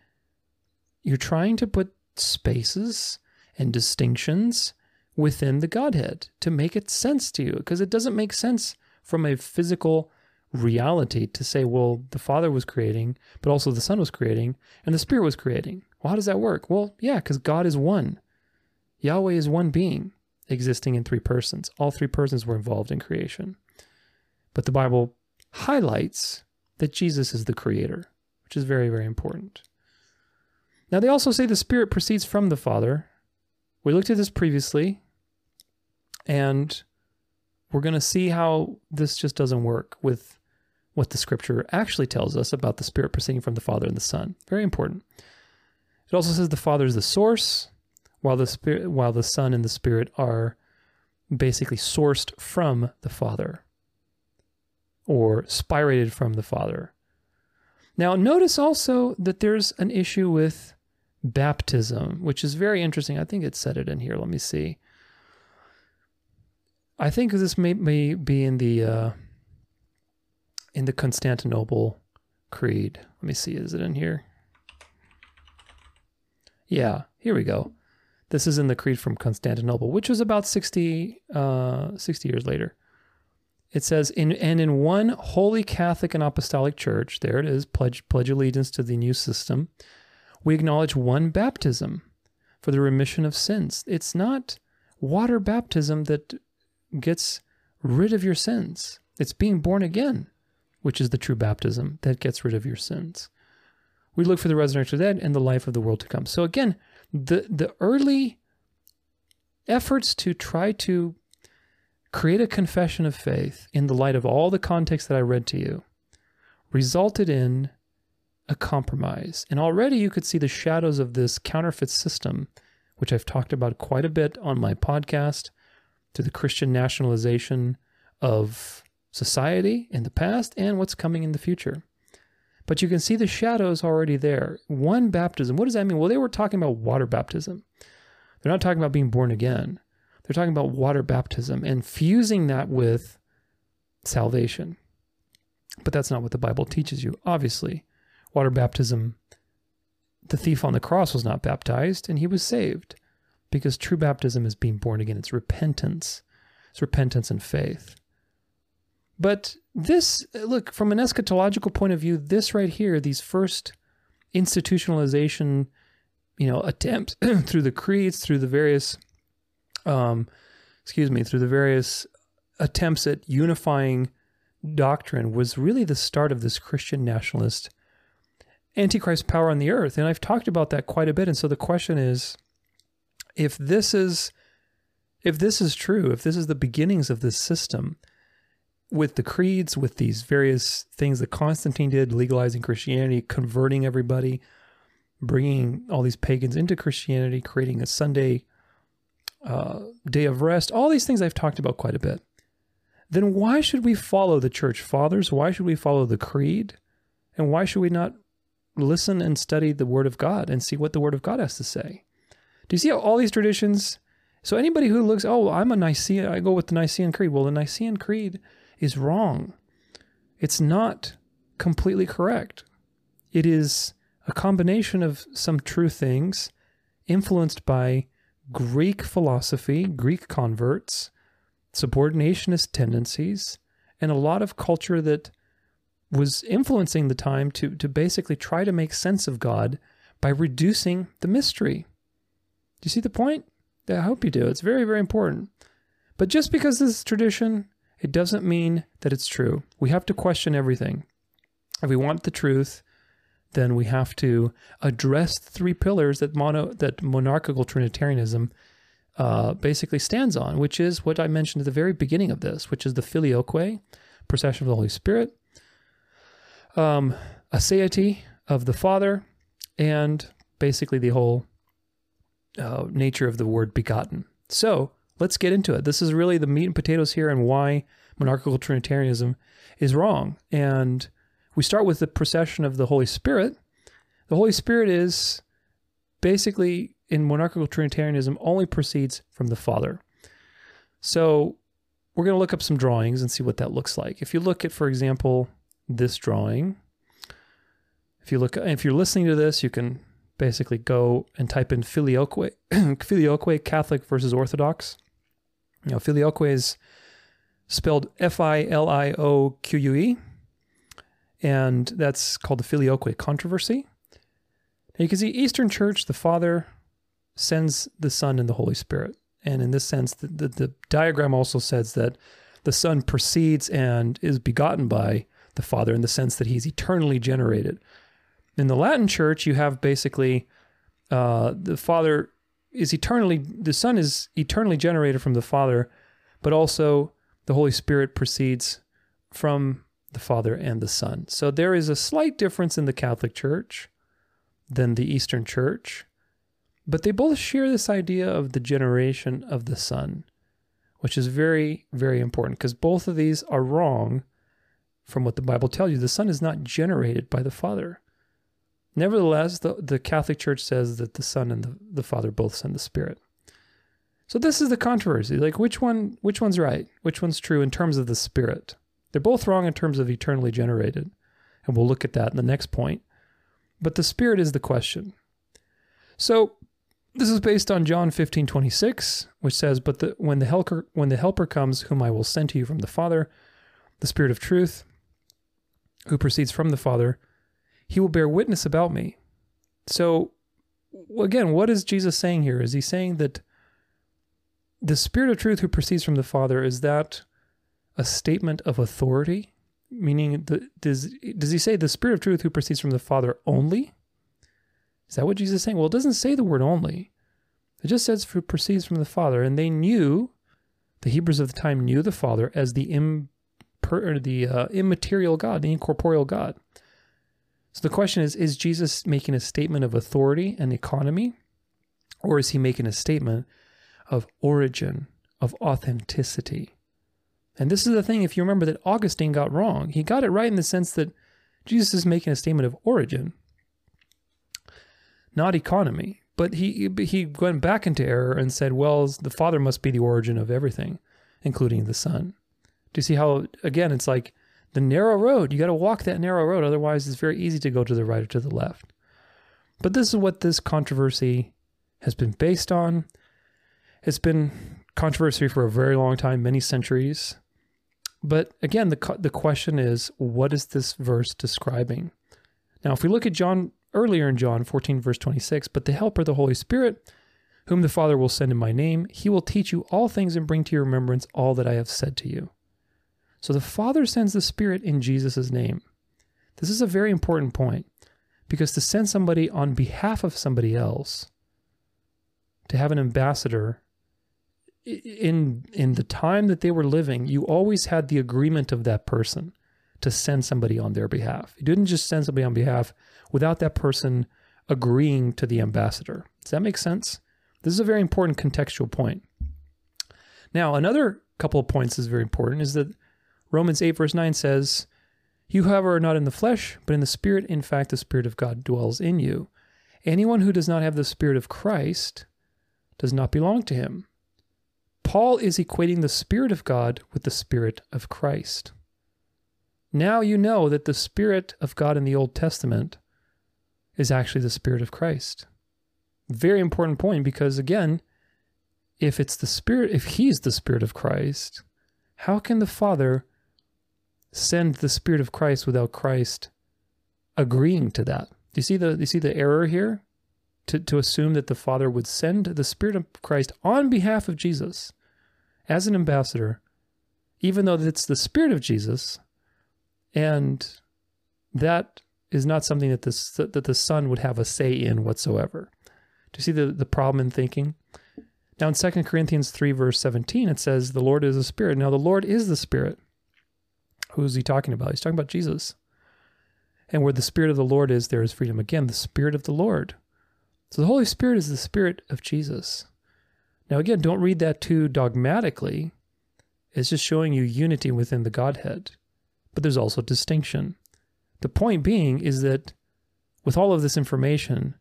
you're trying to put spaces and distinctions within the Godhead to make it sense to you because it doesn't make sense from a physical reality to say, well, the Father was creating, but also the Son was creating, and the Spirit was creating. Well, how does that work? Well, yeah, because God is one. Yahweh is one being existing in three persons. All three persons were involved in creation. But the Bible highlights that Jesus is the creator, which is very, very important. Now, they also say the Spirit proceeds from the Father. We looked at this previously, and we're going to see how this just doesn't work with what the scripture actually tells us about the Spirit proceeding from the Father and the Son. Very important. It also says the Father is the source, while the Spirit, while the Son and the Spirit are basically sourced from the Father or spirated from the Father. Now, notice also that there's an issue with baptism, which is very interesting. I think it said it in here. Let me see. I think this may, may be in the uh, in the Constantinople Creed. Let me see, is it in here? Yeah, here we go. This is in the Creed from Constantinople, which was about 60, uh, 60 years later. It says, in, and in one holy Catholic and Apostolic Church, there it is, pledge, pledge allegiance to the new system, we acknowledge one baptism for the remission of sins. It's not water baptism that gets rid of your sins, it's being born again which is the true baptism that gets rid of your sins. We look for the resurrection of the dead and the life of the world to come. So again, the the early efforts to try to create a confession of faith in the light of all the context that I read to you resulted in a compromise. And already you could see the shadows of this counterfeit system, which I've talked about quite a bit on my podcast, to the Christian nationalization of society in the past and what's coming in the future. But you can see the shadows already there. One baptism, what does that mean? Well, they were talking about water baptism. They're not talking about being born again. They're talking about water baptism and fusing that with salvation. But that's not what the Bible teaches you. Obviously, water baptism, the thief on the cross was not baptized and he was saved because true baptism is being born again. It's repentance, it's repentance and faith. But this, look, from an eschatological point of view, this right here, these first institutionalization, you know, attempts through the creeds, through the various, um, excuse me, through the various attempts at unifying doctrine was really the start of this Christian nationalist antichrist power on the earth. And I've talked about that quite a bit. And so the question is, if this is if this is true, if this is the beginnings of this system, with the creeds, with these various things that Constantine did, legalizing Christianity, converting everybody, bringing all these pagans into Christianity, creating a Sunday uh, day of rest, all these things I've talked about quite a bit. Then why should we follow the church fathers? Why should we follow the creed? And why should we not listen and study the Word of God and see what the Word of God has to say? Do you see how all these traditions? So anybody who looks, oh, I'm a Nicene, I go with the Nicene Creed. Well, the Nicene Creed is wrong. It's not completely correct. It is a combination of some true things influenced by Greek philosophy, Greek converts, subordinationist tendencies, and a lot of culture that was influencing the time to, to basically try to make sense of God by reducing the mystery. Do you see the point? I hope you do. It's very, very important. But just because this is tradition it doesn't mean that it's true. We have to question everything. If we want the truth, then we have to address the three pillars that mono that monarchical Trinitarianism uh, basically stands on, which is what I mentioned at the very beginning of this, which is the filioque, procession of the Holy Spirit, um, aseity of the Father, and basically the whole uh, nature of the word begotten. So let's get into it. This is really the meat and potatoes here and why monarchical Trinitarianism is wrong. And we start with the procession of the Holy Spirit. The Holy Spirit is basically in monarchical Trinitarianism only proceeds from the Father. So we're going to look up some drawings and see what that looks like. If you look at, for example, this drawing, if you look, if you're listening to this, you can basically go and type in filioque, filioque Catholic versus Orthodox. You know, filioque is spelled F I L I O Q U E, and that's called the filioque controversy. Now you can see Eastern Church, the Father sends the Son and the Holy Spirit. And in this sense, the, the, the diagram also says that the Son proceeds and is begotten by the Father in the sense that he's eternally generated. In the Latin Church, you have basically uh, the Father is eternally, the Son is eternally generated from the Father, but also the Holy Spirit proceeds from the Father and the Son. So there is a slight difference in the Catholic Church than the Eastern Church. But they both share this idea of the generation of the Son, which is very, very important because both of these are wrong from what the Bible tells you. The Son is not generated by the Father. Nevertheless, the, the Catholic Church says that the Son and the, the Father both send the Spirit. So this is the controversy. Like which one which one's right? Which one's true in terms of the Spirit? They're both wrong in terms of eternally generated. And we'll look at that in the next point. But the Spirit is the question. So this is based on John 15, 26, which says, But the, when, the helper, when the Helper comes, whom I will send to you from the Father, the Spirit of truth, who proceeds from the Father, he will bear witness about me. So, again, what is Jesus saying here? Is he saying that the Spirit of truth who proceeds from the Father, is that a statement of authority? Meaning, the, does, does he say the Spirit of truth who proceeds from the Father only? Is that what Jesus is saying? Well, it doesn't say the word only. It just says it proceeds from the Father. And they knew, the Hebrews of the time knew the Father as the, imper, the uh, immaterial God, the incorporeal God. So the question is Is Jesus making a statement of authority and economy? Or is he making a statement of origin, of authenticity? And this is the thing, if you remember that Augustine got wrong, he got it right in the sense that Jesus is making a statement of origin not economy. But he he went back into error and said, well, the Father must be the origin of everything, including the Son. Do you see how again it's like the narrow road? You got to walk that narrow road, otherwise it's very easy to go to the right or to the left. But this is what this controversy has been based on. It's been controversy for a very long time, many centuries. But again, the the question is, what is this verse describing? Now, if we look at John earlier in John 14, verse 26, but the Helper, the Holy Spirit, whom the Father will send in my name, he will teach you all things and bring to your remembrance all that I have said to you. So the Father sends the Spirit in Jesus' name. This is a very important point because to send somebody on behalf of somebody else, to have an ambassador, in in the time that they were living, you always had the agreement of that person to send somebody on their behalf. You didn't just send somebody on behalf without that person agreeing to the ambassador. Does that make sense? This is a very important contextual point. Now, another couple of points is very important is that Romans 8, verse 9 says, You, however, are not in the flesh, but in the Spirit. In fact, the Spirit of God dwells in you. Anyone who does not have the Spirit of Christ does not belong to him. Paul is equating the Spirit of God with the Spirit of Christ. Now you know that the Spirit of God in the Old Testament is actually the Spirit of Christ. Very important point because, again, if it's the Spirit, if He's the Spirit of Christ, how can the Father send the Spirit of Christ without Christ agreeing to that? Do you see the you see the error here? To, to assume that the Father would send the Spirit of Christ on behalf of Jesus as an ambassador, even though it's the Spirit of Jesus and that is not something that the, that the Son would have a say in whatsoever. Do you see the, the problem in thinking? Now in 2 Corinthians 3, verse 17, it says, The Lord is a spirit. Now the Lord is the spirit. Who is he talking about? He's talking about Jesus. And where the spirit of the Lord is, there is freedom. Again, the spirit of the Lord. So the Holy Spirit is the spirit of Jesus. Now, again, don't read that too dogmatically. It's just showing you unity within the Godhead. But there's also distinction. The point being is that with all of this information,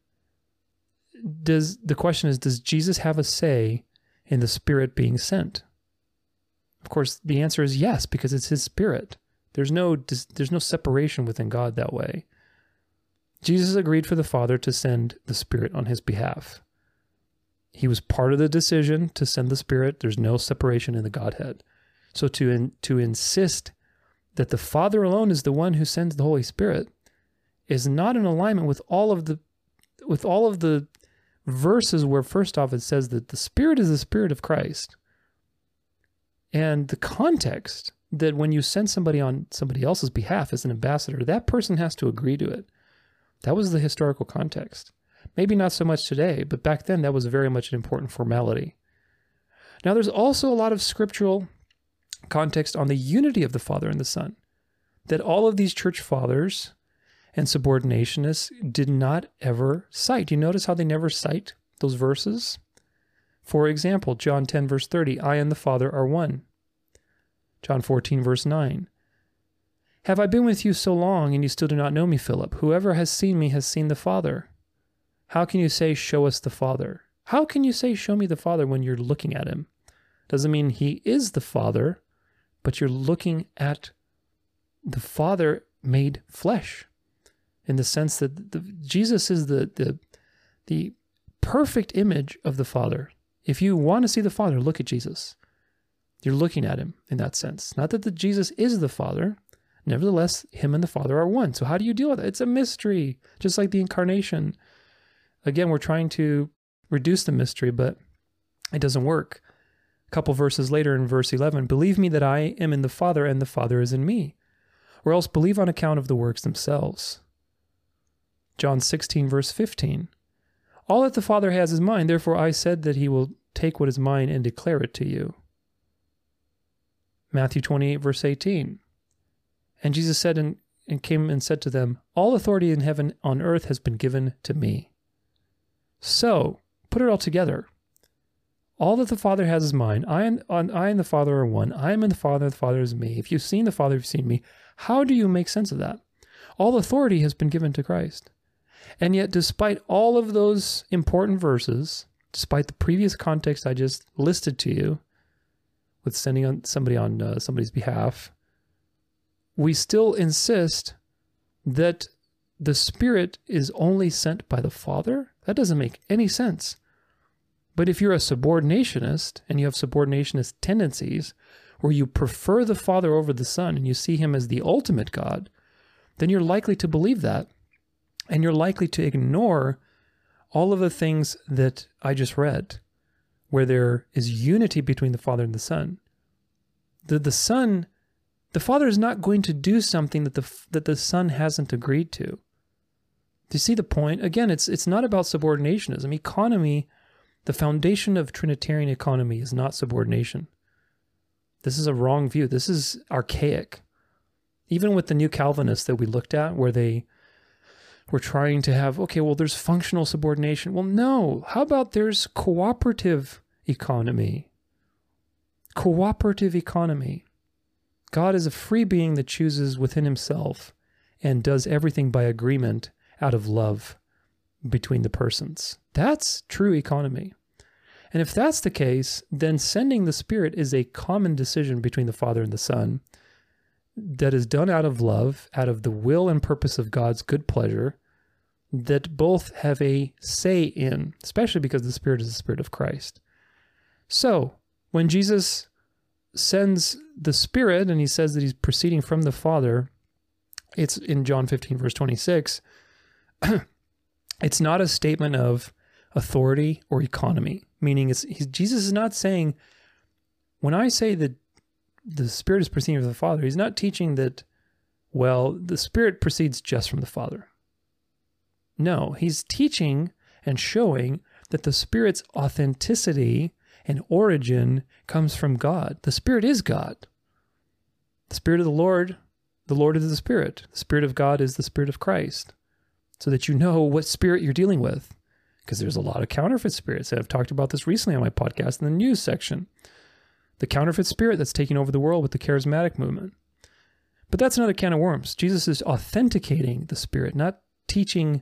does the question is does Jesus have a say in the spirit being sent? Of course, the answer is yes because it's his spirit. There's no there's no separation within God that way. Jesus agreed for the Father to send the Spirit on his behalf. He was part of the decision to send the Spirit. There's no separation in the Godhead. So to in, to insist that the Father alone is the one who sends the Holy Spirit is not in alignment with all of the with all of the verses where first off it says that the Spirit is the Spirit of Christ. And the context that when you send somebody on somebody else's behalf as an ambassador, that person has to agree to it. That was the historical context. Maybe not so much today, but back then that was very much an important formality. Now, there's also a lot of scriptural context on the unity of the Father and the Son. That all of these church fathers and subordinationists did not ever cite. You notice how they never cite those verses? For example, John 10, verse 30, I and the Father are one. John 14, verse 9, Have I been with you so long and you still do not know me, Philip? Whoever has seen me has seen the Father. How can you say, Show us the Father? How can you say, Show me the Father when you're looking at him? Doesn't mean he is the Father, but you're looking at the Father made flesh in the sense that the, Jesus is the, the, the perfect image of the Father. If you want to see the Father, look at Jesus. You're looking at him in that sense. Not that the Jesus is the Father. Nevertheless, him and the Father are one. So how do you deal with it? It's a mystery, just like the incarnation. Again, we're trying to reduce the mystery, but it doesn't work. A couple verses later in verse 11, believe me that I am in the Father and the Father is in me, or else believe on account of the works themselves. John 16, verse 15. All that the Father has is mine, therefore I said that he will take what is mine and declare it to you. Matthew 28, verse 18. And Jesus said and, and came and said to them, All authority in heaven on earth has been given to me. So, put it all together. All that the Father has is mine. I and, I and the Father are one. I am in the Father, the Father is me. If you've seen the Father, you've seen me. How do you make sense of that? All authority has been given to Christ. And yet, despite all of those important verses, despite the previous context I just listed to you, with sending on somebody on uh, somebody's behalf, we still insist that the Spirit is only sent by the Father? That doesn't make any sense. But if you're a subordinationist and you have subordinationist tendencies, where you prefer the Father over the Son and you see Him as the ultimate God, then you're likely to believe that. And you're likely to ignore all of the things that I just read where there is unity between the Father and the Son. The, the Son, the Father is not going to do something that the, that the Son hasn't agreed to. Do you see the point? Again, it's, it's not about subordinationism. Economy, the foundation of Trinitarian economy is not subordination. This is a wrong view. This is archaic. Even with the new Calvinists that we looked at, where they we're trying to have, okay, well, there's functional subordination. Well, no. How about there's cooperative economy? Cooperative economy. God is a free being that chooses within himself and does everything by agreement out of love between the persons. That's true economy. And if that's the case, then sending the Spirit is a common decision between the Father and the Son that is done out of love, out of the will and purpose of God's good pleasure, that both have a say in, especially because the Spirit is the Spirit of Christ. So, when Jesus sends the Spirit and he says that he's proceeding from the Father, it's in John 15, verse 26. it's not a statement of authority or economy, meaning it's Jesus is not saying, when I say that the Spirit is proceeding from the Father, he's not teaching that well, the Spirit proceeds just from the Father. No, he's teaching and showing that the Spirit's authenticity and origin comes from God. The Spirit is God. The Spirit of the Lord, the Lord is the Spirit. The Spirit of God is the Spirit of Christ. So that you know what spirit you're dealing with. Because there's a lot of counterfeit spirits. I've talked about this recently on my podcast in the news section. The counterfeit spirit that's taking over the world with the charismatic movement. But that's another can of worms. Jesus is authenticating the spirit, not teaching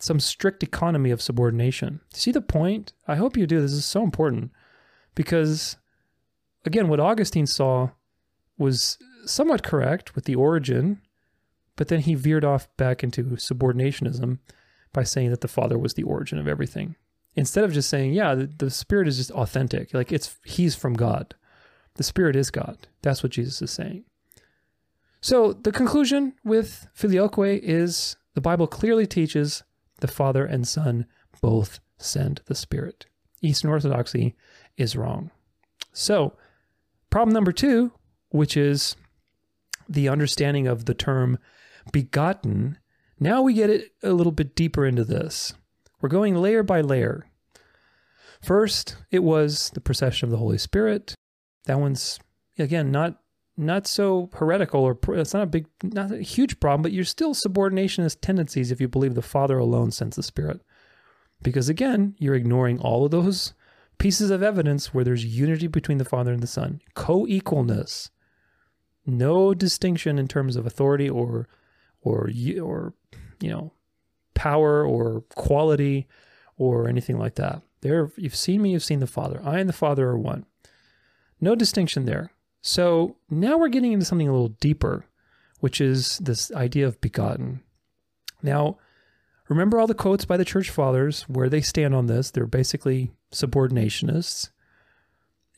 some strict economy of subordination. See the point? I hope you do. This is so important because, again, what Augustine saw was somewhat correct with the origin, but then he veered off back into subordinationism by saying that the Father was the origin of everything. Instead of just saying, yeah, the, the Spirit is just authentic, like it's he's from God. The Spirit is God. That's what Jesus is saying. So the conclusion with filioque is the Bible clearly teaches the Father and Son both send the Spirit. Eastern Orthodoxy is wrong. So, problem number two, which is the understanding of the term begotten, now we get it a little bit deeper into this. We're going layer by layer. First, it was the procession of the Holy Spirit. That one's again not not so heretical or it's not a big not a huge problem, but you're still subordinationist tendencies if you believe the Father alone sends the Spirit. Because again, you're ignoring all of those pieces of evidence where there's unity between the Father and the Son, co-equalness, no distinction in terms of authority or or or you know power or quality or anything like that. There, you've seen me, you've seen the Father. I and the Father are one. No distinction there. So now we're getting into something a little deeper, which is this idea of begotten. Now, remember all the quotes by the church fathers where they stand on this. They're basically subordinationists.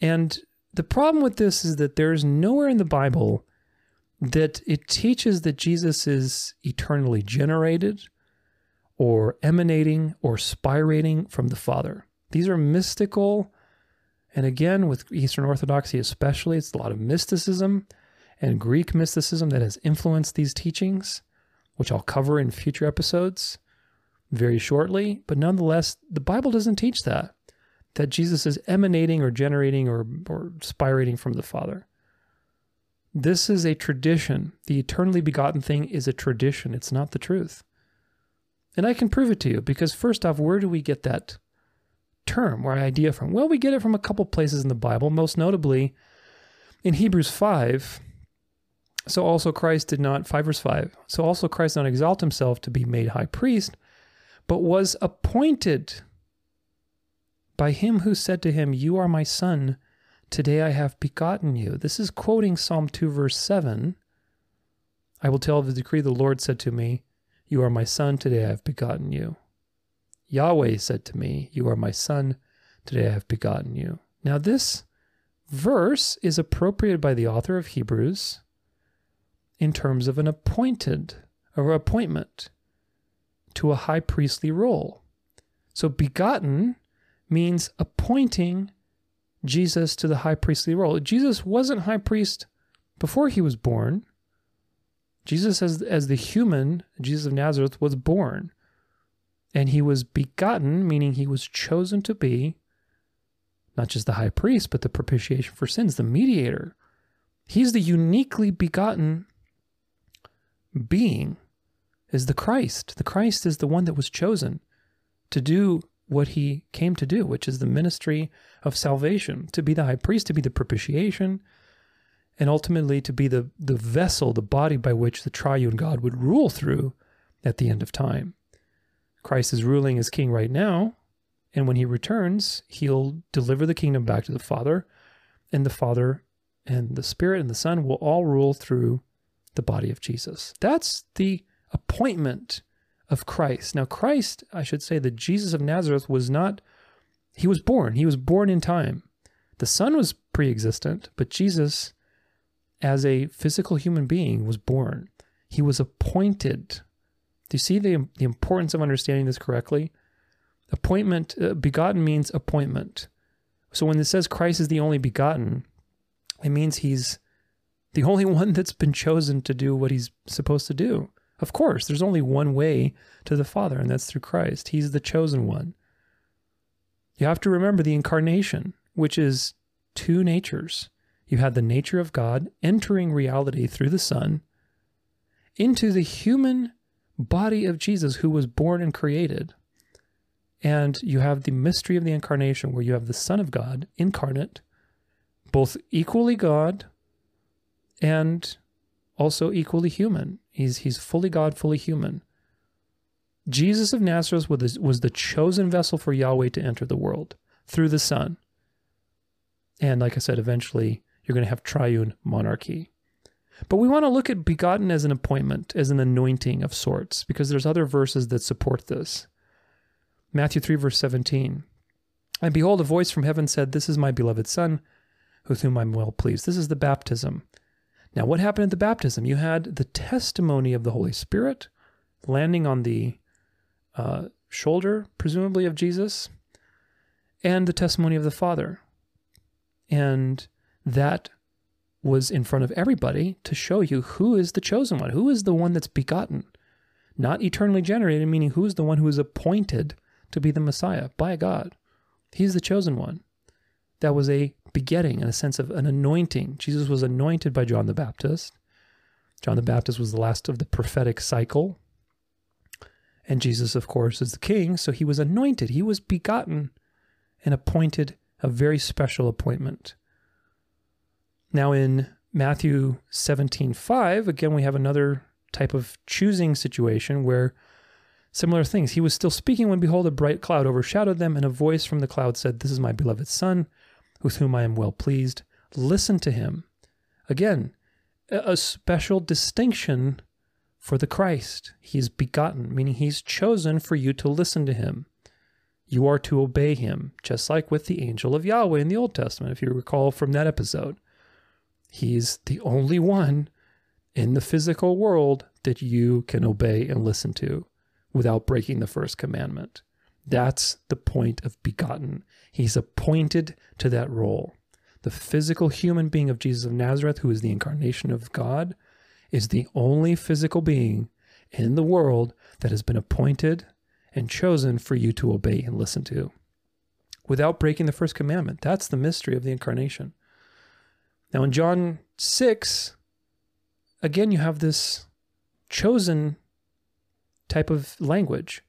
And the problem with this is that there's nowhere in the Bible that it teaches that Jesus is eternally generated or emanating or spirating from the Father. These are mystical, and again, with Eastern Orthodoxy especially, it's a lot of mysticism and Greek mysticism that has influenced these teachings, which I'll cover in future episodes very shortly. But nonetheless, the Bible doesn't teach that, that Jesus is emanating or generating or, or spirating from the Father. This is a tradition. The eternally begotten thing is a tradition. It's not the truth. And I can prove it to you because, first off, where do we get that term or idea from? Well, we get it from a couple places in the Bible, most notably in Hebrews 5. So also Christ did not, 5 verse 5. So also Christ did not exalt himself to be made high priest, but was appointed by him who said to him, You are my son, today I have begotten you. This is quoting Psalm 2, verse 7. I will tell of the decree the Lord said to me, You are my son, today I have begotten you. Yahweh said to me, You are my son, today I have begotten you. Now, this verse is appropriated by the author of Hebrews in terms of an appointed or appointment to a high priestly role. So, begotten means appointing Jesus to the high priestly role. Jesus wasn't high priest before he was born. Jesus, as, as the human, Jesus of Nazareth, was born. And he was begotten, meaning he was chosen to be not just the high priest, but the propitiation for sins, the mediator. He's the uniquely begotten being, is the Christ. The Christ is the one that was chosen to do what he came to do, which is the ministry of salvation, to be the high priest, to be the propitiation, and ultimately to be the, the vessel, the body by which the triune God would rule through at the end of time. Christ is ruling as king right now, and when he returns, he'll deliver the kingdom back to the Father, and the Father and the Spirit and the Son will all rule through the body of Jesus. That's the appointment of Christ. Now, Christ, I should say, the Jesus of Nazareth was not, he was born. He was born in time. The Son was pre existent, but Jesus, as a physical human being, was born. He was appointed do you see the, the importance of understanding this correctly? Appointment, uh, begotten means appointment. So when it says Christ is the only begotten, it means he's the only one that's been chosen to do what he's supposed to do. Of course, there's only one way to the Father, and that's through Christ. He's the chosen one. You have to remember the incarnation, which is two natures. You had the nature of God entering reality through the Son into the human body of Jesus who was born and created. And you have the mystery of the incarnation where you have the Son of God incarnate, both equally God and also equally human. He's, he's fully God, fully human. Jesus of Nazareth was, was the chosen vessel for Yahweh to enter the world through the Son. And like I said, eventually you're going to have triune monarchy. But we want to look at begotten as an appointment, as an anointing of sorts, because there's other verses that support this. Matthew 3, verse 17. And behold, a voice from heaven said, This is my beloved Son, with whom I'm well pleased. This is the baptism. Now, what happened at the baptism? You had the testimony of the Holy Spirit landing on the uh, shoulder, presumably of Jesus, and the testimony of the Father. And that was in front of everybody to show you who is the chosen one, who is the one that's begotten, not eternally generated, meaning who is the one who is appointed to be the Messiah by God. He's the chosen one. That was a begetting in a sense of an anointing. Jesus was anointed by John the Baptist. John the Baptist was the last of the prophetic cycle. And Jesus, of course, is the king, so he was anointed. He was begotten and appointed a very special appointment. Now in Matthew 17:5, again, we have another type of choosing situation where similar things. He was still speaking when behold, a bright cloud overshadowed them, and a voice from the cloud said, This is my beloved Son, with whom I am well pleased. Listen to him. Again, a special distinction for the Christ. He's begotten, meaning he's chosen for you to listen to him. You are to obey him, just like with the angel of Yahweh in the Old Testament, if you recall from that episode. He's the only one in the physical world that you can obey and listen to without breaking the first commandment. That's the point of begotten. He's appointed to that role. The physical human being of Jesus of Nazareth, who is the incarnation of God, is the only physical being in the world that has been appointed and chosen for you to obey and listen to without breaking the first commandment. That's the mystery of the incarnation. Now, in John 6, again, you have this chosen type of language.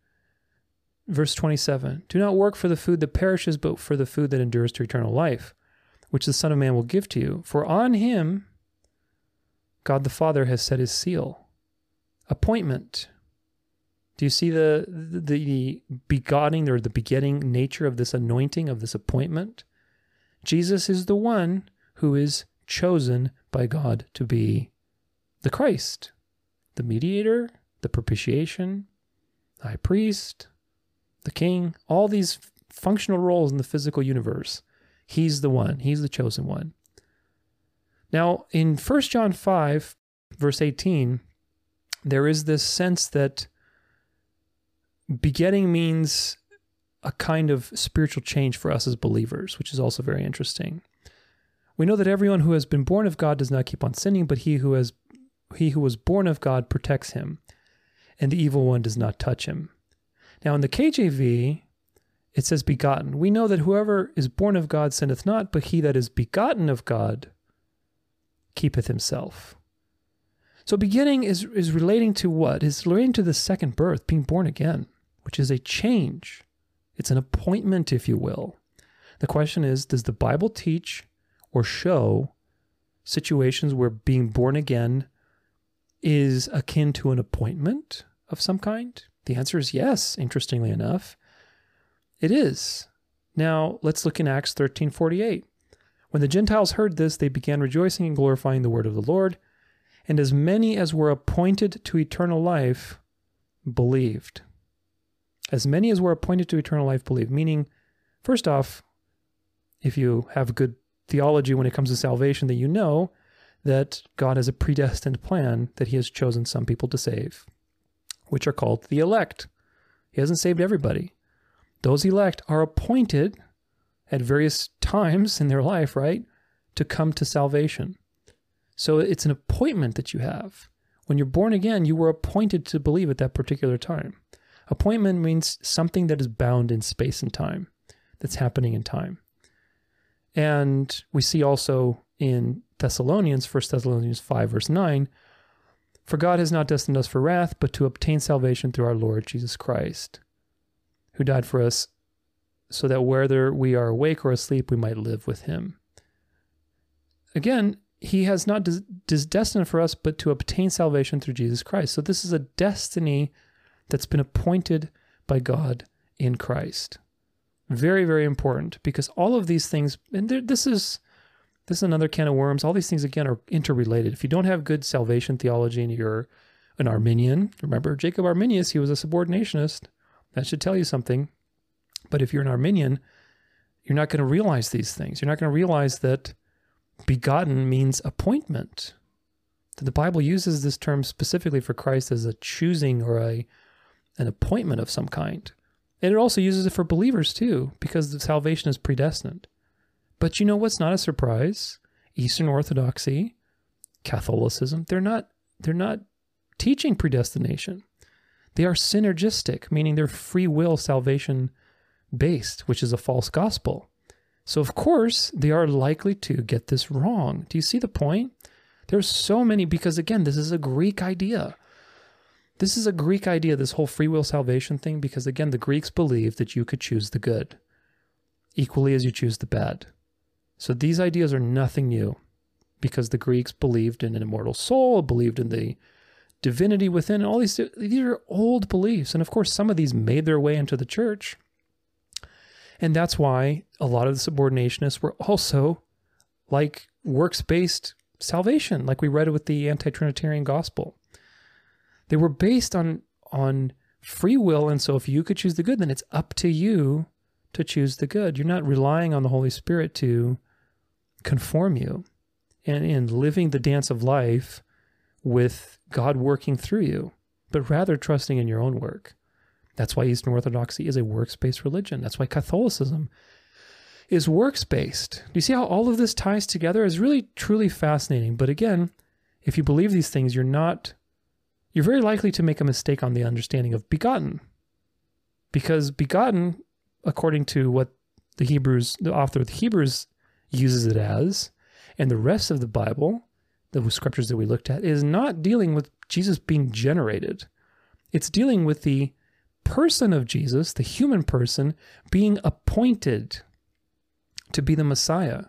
Verse 27 Do not work for the food that perishes, but for the food that endures to eternal life, which the Son of Man will give to you. For on him God the Father has set his seal. Appointment. Do you see the, the, begotten or the begetting nature of this anointing, of this appointment? Jesus is the one who is chosen by God to be the Christ, the mediator, the propitiation, the high priest, the king, all these functional roles in the physical universe. He's the one, he's the chosen one. Now, in 1 John 5, verse 18, there is this sense that begetting means a kind of spiritual change for us as believers, which is also very interesting. We know that everyone who has been born of God does not keep on sinning, but he who has he who was born of God protects him, and the evil one does not touch him. Now in the KJV, it says begotten. We know that whoever is born of God sinneth not, but he that is begotten of God keepeth himself. So begetting is, is relating to what? Is relating to the second birth, being born again, which is a change. It's an appointment, if you will. The question is, does the Bible teach or show situations where being born again is akin to an appointment of some kind? The answer is yes, interestingly enough. It is. Now, let's look in Acts 13:48. When the Gentiles heard this, they began rejoicing and glorifying the word of the Lord, and as many as were appointed to eternal life believed. As many as were appointed to eternal life believed, meaning, first off, if you have good theology when it comes to salvation that you know that God has a predestined plan that he has chosen some people to save, which are called the elect. He hasn't saved everybody. Those elect are appointed at various times in their life, right, to come to salvation. So it's an appointment that you have. When you're born again, you were appointed to believe at that particular time. Appointment means something that is bound in space and time, that's happening in time. And we see also in Thessalonians, 1 Thessalonians 5, verse 9, for God has not destined us for wrath, but to obtain salvation through our Lord Jesus Christ, who died for us, so that whether we are awake or asleep, we might live with him. Again, he has not des- des- destined for us, but to obtain salvation through Jesus Christ. So this is a destiny that's been appointed by God in Christ. Very, very important because all of these things, and this is this is another can of worms. All these things, again, are interrelated. If you don't have good salvation theology and you're an Arminian, remember Jacob Arminius, he was a subordinationist. That should tell you something. But if you're an Arminian, you're not going to realize these things. You're not going to realize that begotten means appointment. The Bible uses this term specifically for Christ as a choosing or a an appointment of some kind. And it also uses it for believers too, because the salvation is predestined. But you know what's not a surprise? Eastern Orthodoxy, Catholicism, they're not they're not teaching predestination. They are synergistic, meaning they're free will salvation based, which is a false gospel. So of course, they are likely to get this wrong. Do you see the point? There's so many because again, this is a Greek idea. This is a Greek idea, this whole free will salvation thing, because again, the Greeks believed that you could choose the good equally as you choose the bad. So these ideas are nothing new because the Greeks believed in an immortal soul, believed in the divinity within, all these these are old beliefs. And of course, some of these made their way into the church. And that's why a lot of the subordinationists were also like works based salvation, like we read with the anti Trinitarian gospel. They were based on on free will, and so if you could choose the good, then it's up to you to choose the good. You're not relying on the Holy Spirit to conform you and in living the dance of life with God working through you, but rather trusting in your own work. That's why Eastern Orthodoxy is a works based religion. That's why Catholicism is works based. Do you see how all of this ties together? Is really truly fascinating. But again, if you believe these things, you're not, you're very likely to make a mistake on the understanding of begotten. Because begotten, according to what the Hebrews, the author of the Hebrews uses it as. And the rest of the Bible, the scriptures that we looked at, is not dealing with Jesus being generated. It's dealing with the person of Jesus, the human person, being appointed to be the Messiah.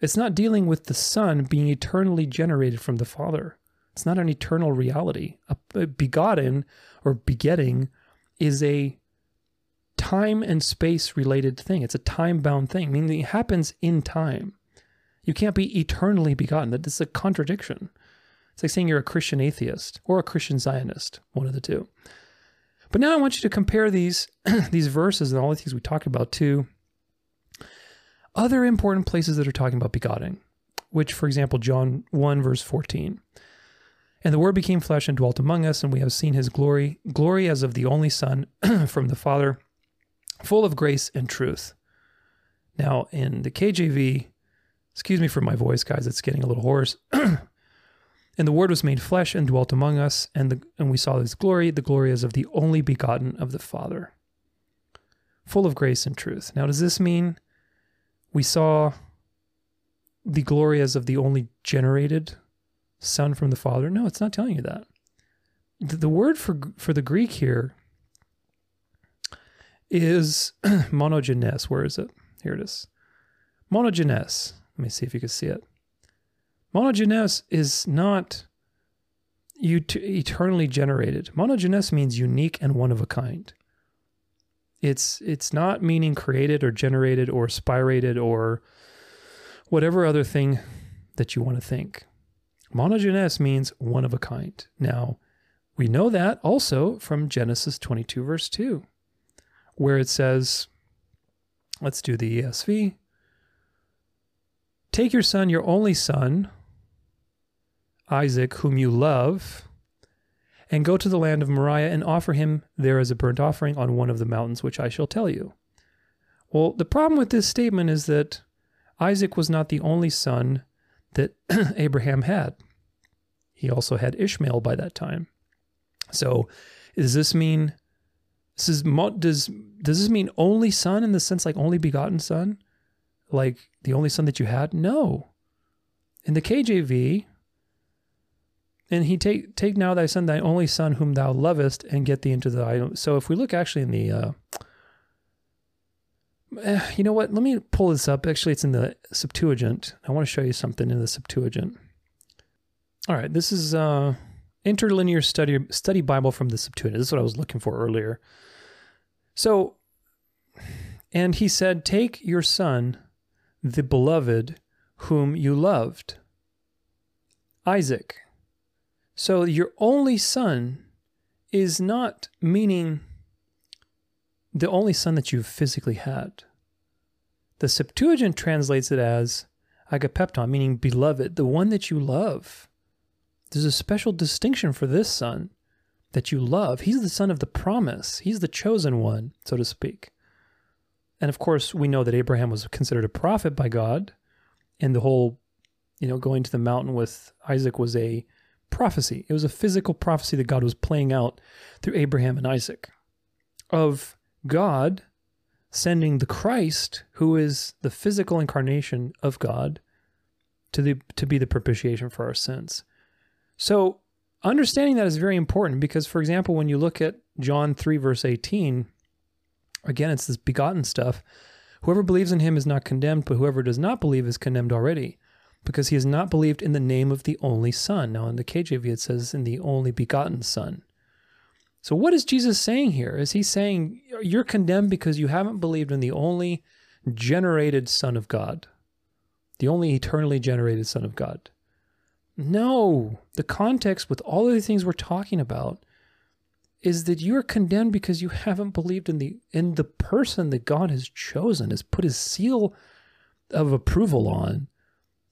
It's not dealing with the Son being eternally generated from the Father. It's not an eternal reality. A, begotten or begetting is a time and space related thing. It's a time bound thing, meaning it happens in time. You can't be eternally begotten. That is a contradiction. It's like saying you're a Christian atheist or a Christian Zionist, one of the two. But now I want you to compare these these verses and all the things we talked about to other important places that are talking about begotten, which, for example, John 1, verse 14. And the Word became flesh and dwelt among us, and we have seen his glory, glory as of the only Son from the Father, full of grace and truth. Now, in the KJV, excuse me for my voice, guys, it's getting a little hoarse. and the Word was made flesh and dwelt among us, and, the, and we saw his glory. The glory is of the only begotten of the Father, full of grace and truth. Now, does this mean we saw the glory as of the only generated Son from the Father? No, it's not telling you that. The, the word for, for the Greek here is monogenes. Where is it? Here it is. Monogenes. Let me see if you can see it. Monogenes is not ut- eternally generated. Monogenes means unique and one of a kind. It's it's not meaning created or generated or spirated or whatever other thing that you want to think. Monogenes means one of a kind. Now, we know that also from Genesis 22 verse 2 where it says, let's do the ESV. Take your son, your only son, Isaac, whom you love, and go to the land of Moriah and offer him there as a burnt offering on one of the mountains which I shall tell you. Well, the problem with this statement is that Isaac was not the only son that Abraham had. He also had Ishmael by that time. So, does this mean this is does does this mean only son in the sense like only begotten son, like the only son that you had? No. In the KJV, and he take take now thy son, thy only son, whom thou lovest, and get thee into the. So if we look actually in the, uh, you know what? Let me pull this up. Actually, it's in the Septuagint. I want to show you something in the Septuagint. All right, this is uh, interlinear study study Bible from the Septuagint. This is what I was looking for earlier. So, and he said, Take your son, the beloved, whom you loved, Isaac. So, your only son is not meaning the only son that you've physically had. The Septuagint translates it as agapepton, meaning beloved, the one that you love. There's a special distinction for this son that you love. He's the son of the promise. He's the chosen one, so to speak. And of course, we know that Abraham was considered a prophet by God, and the whole, you know, going to the mountain with Isaac was a prophecy. It was a physical prophecy that God was playing out through Abraham and Isaac of God sending the Christ, who is the physical incarnation of God, to the to be the propitiation for our sins. So understanding that is very important because, for example, when you look at John 3, verse 18, again, it's this begotten stuff. Whoever believes in him is not condemned, but whoever does not believe is condemned already because he has not believed in the name of the only Son. Now, in the KJV, it says in the only begotten Son. So, what is Jesus saying here? Is he saying you're condemned because you haven't believed in the only generated Son of God, the only eternally generated Son of God? No, the context with all of the things we're talking about is that you are condemned because you haven't believed in the in the person that God has chosen, has put his seal of approval on,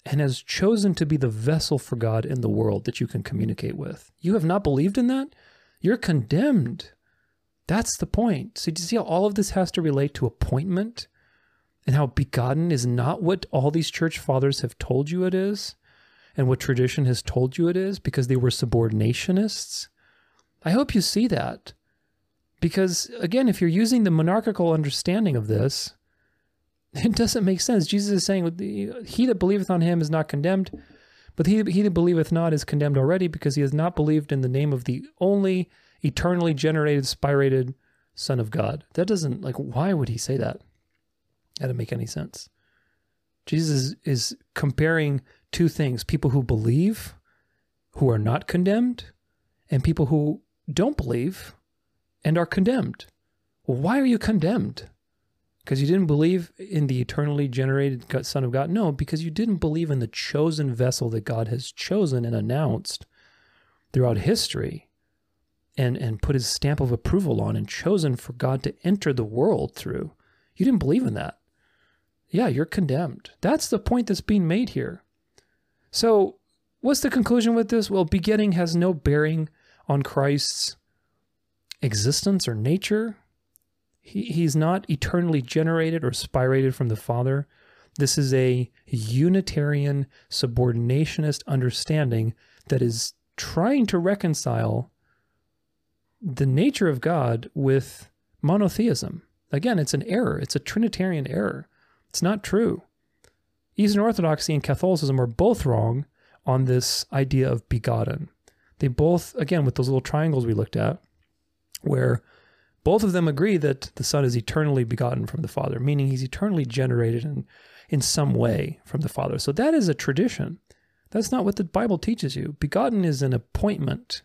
and has chosen to be the vessel for God in the world that you can communicate with. You have not believed in that? You're condemned. That's the point. So, do you see how all of this has to relate to appointment and how begotten is not what all these church fathers have told you it is? and what tradition has told you it is because they were subordinationists. I hope you see that. Because again, if you're using the monarchical understanding of this, it doesn't make sense. Jesus is saying, He that believeth on him is not condemned, but he, he that believeth not is condemned already because he has not believed in the name of the only eternally generated, spirated Son of God. That doesn't, like, why would he say that? That doesn't make any sense. Jesus is comparing two things people who believe, who are not condemned, and people who don't believe and are condemned. Well, why are you condemned? Because you didn't believe in the eternally generated Son of God? No, because you didn't believe in the chosen vessel that God has chosen and announced throughout history and, and put his stamp of approval on and chosen for God to enter the world through. You didn't believe in that. Yeah, you're condemned. That's the point that's being made here. So, what's the conclusion with this? Well, begetting has no bearing on Christ's existence or nature. He, he's not eternally generated or spirated from the Father. This is a Unitarian subordinationist understanding that is trying to reconcile the nature of God with monotheism. Again, it's an error, it's a Trinitarian error. It's not true. Eastern Orthodoxy and Catholicism are both wrong on this idea of begotten. They both, again, with those little triangles we looked at, where both of them agree that the Son is eternally begotten from the Father, meaning he's eternally generated in, in some way from the Father. So that is a tradition. That's not what the Bible teaches you. Begotten is an appointment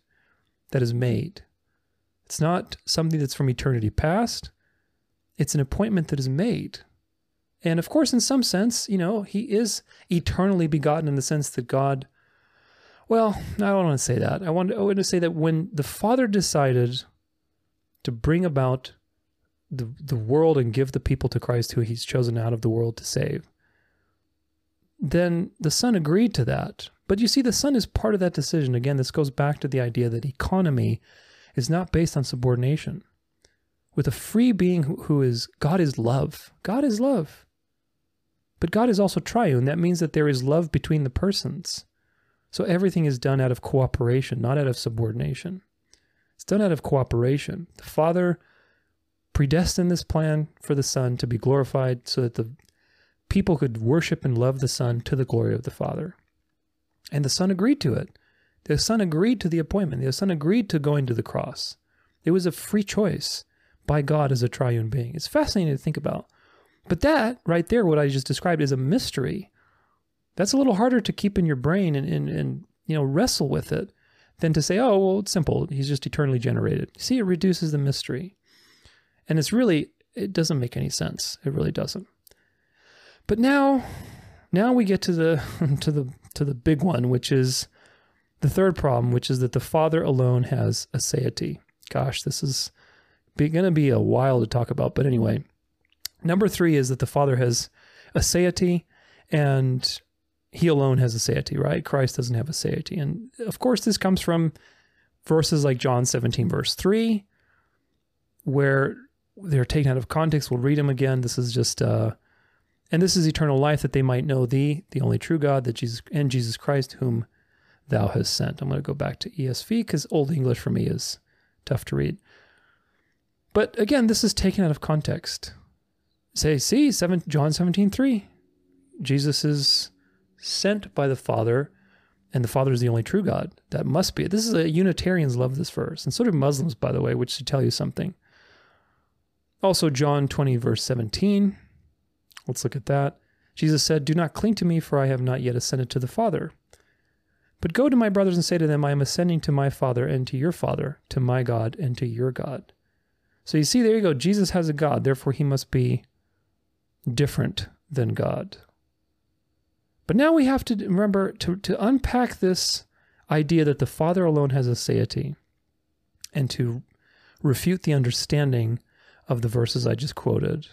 that is made. It's not something that's from eternity past. It's an appointment that is made. And of course, in some sense, you know, he is eternally begotten in the sense that God, well, I don't want to say that. I want, I want to say that when the Father decided to bring about the, the world and give the people to Christ who he's chosen out of the world to save, then the Son agreed to that. But you see, the Son is part of that decision. Again, this goes back to the idea that economy is not based on subordination. With a free being who is, God is love. God is love. But God is also triune. That means that there is love between the persons. So everything is done out of cooperation, not out of subordination. It's done out of cooperation. The Father predestined this plan for the Son to be glorified so that the people could worship and love the Son to the glory of the Father. And the Son agreed to it. The Son agreed to the appointment. The Son agreed to going to the cross. It was a free choice by God as a triune being. It's fascinating to think about. But that right there, what I just described, is a mystery. That's a little harder to keep in your brain and, and, and you know wrestle with it than to say, oh, well, it's simple. He's just eternally generated. See, it reduces the mystery. And it's really, it doesn't make any sense. It really doesn't. But now, now we get to the to the to the big one, which is the third problem, which is that the Father alone has a aseity. Gosh, this is going to be a while to talk about, but anyway. Number three is that the Father has a aseity, and He alone has aseity, right? Christ doesn't have aseity, and of course, this comes from verses like John 17, verse 3, where they're taken out of context. We'll read them again. This is just uh, and this is eternal life that they might know thee, the only true God, that Jesus and Jesus Christ, whom thou hast sent. I'm going to go back to ESV because Old English for me is tough to read. But again, this is taken out of context. Say, see, 7, John 17, 3. Jesus is sent by the Father, and the Father is the only true God. That must be it. This is a Unitarians love this verse, and so do Muslims, by the way, which should tell you something. Also, John 20, verse 17. Let's look at that. Jesus said, Do not cling to me, for I have not yet ascended to the Father. But go to my brothers and say to them, I am ascending to my Father and to your Father, to my God and to your God. So you see, there you go. Jesus has a God, therefore he must be different than God. But now we have to remember to, to unpack this idea that the Father alone has aseity and to refute the understanding of the verses I just quoted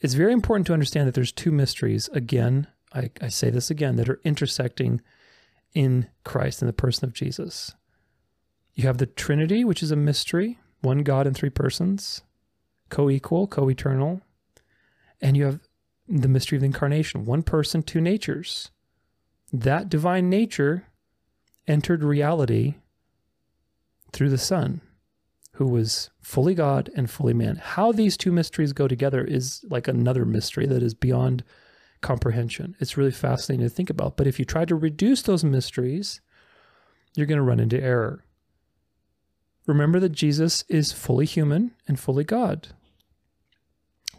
it's very important to understand that there's two mysteries, again, I, I say this again, that are intersecting in Christ, in the person of Jesus. You have the Trinity, which is a mystery, one God in three persons, co equal, co eternal. And you have the mystery of the incarnation, one person, two natures. That divine nature entered reality through the Son who was fully God and fully man. How these two mysteries go together is like another mystery that is beyond comprehension. It's really fascinating to think about. But if you try to reduce those mysteries, you're going to run into error. Remember that Jesus is fully human and fully God.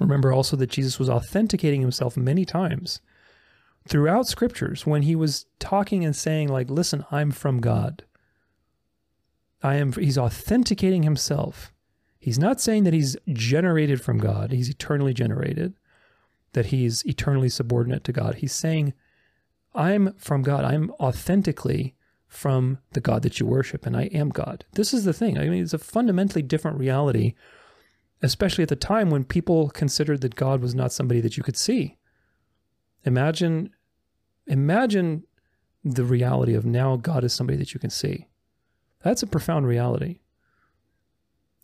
Remember also that Jesus was authenticating himself many times throughout scriptures when he was talking and saying, like, listen, I'm from God. I am he's authenticating himself. He's not saying that he's generated from God, he's eternally generated, that he's eternally subordinate to God. He's saying I'm from God. I'm authentically from the God that you worship and I am God. This is the thing. I mean, it's a fundamentally different reality, especially at the time when people considered that God was not somebody that you could see. Imagine imagine the reality of now God is somebody that you can see. That's a profound reality.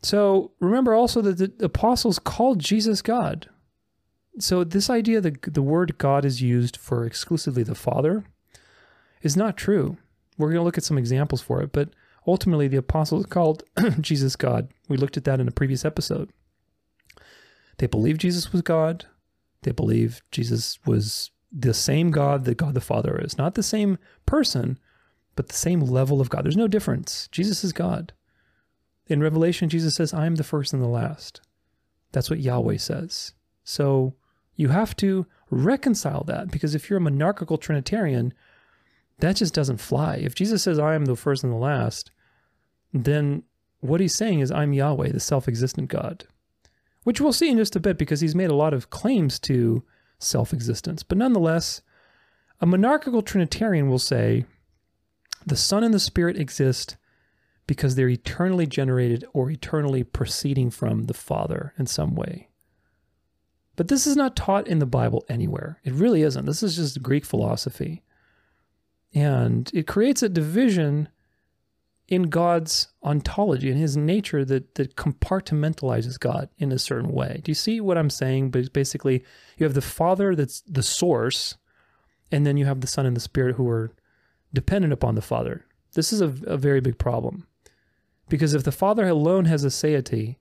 So remember also that the apostles called Jesus God. So this idea that the word God is used for exclusively the Father is not true. We're going to look at some examples for it, but ultimately the apostles called Jesus God. We looked at that in a previous episode. They believe Jesus was God. They believe Jesus was the same God that God the Father is. Not the same person, but the same level of God. There's no difference. Jesus is God. In Revelation, Jesus says, I am the first and the last. That's what Yahweh says. So you have to reconcile that because if you're a monarchical Trinitarian, that just doesn't fly. If Jesus says, I am the first and the last, then what he's saying is, I'm Yahweh, the self existent God, which we'll see in just a bit because he's made a lot of claims to self existence. But nonetheless, a monarchical Trinitarian will say, the Son and the Spirit exist because they're eternally generated or eternally proceeding from the Father in some way. But this is not taught in the Bible anywhere. It really isn't. This is just Greek philosophy. And it creates a division in God's ontology, in his nature that, that compartmentalizes God in a certain way. Do you see what I'm saying? But basically, you have the Father that's the source, and then you have the Son and the Spirit who are dependent upon the Father. This is a, a very big problem. Because if the Father alone has a aseity,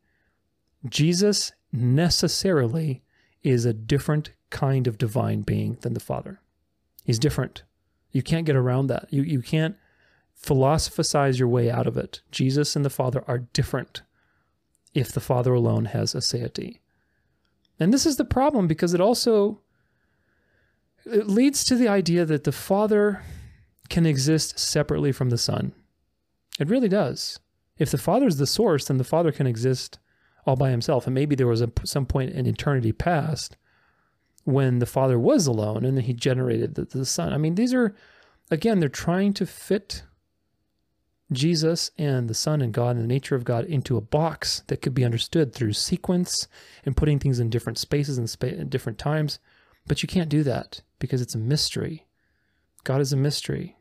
Jesus necessarily is a different kind of divine being than the Father. He's different. You can't get around that. You, you can't philosophize your way out of it. Jesus and the Father are different if the Father alone has a aseity. And this is the problem because it also it leads to the idea that the Father can exist separately from the Son. It really does. If the Father is the source, then the Father can exist all by himself. And maybe there was a, some point in eternity past when the Father was alone and then he generated the, the Son. I mean, these are, again, they're trying to fit Jesus and the Son and God and the nature of God into a box that could be understood through sequence and putting things in different spaces and spa- different times. But you can't do that because it's a mystery. God is a mystery.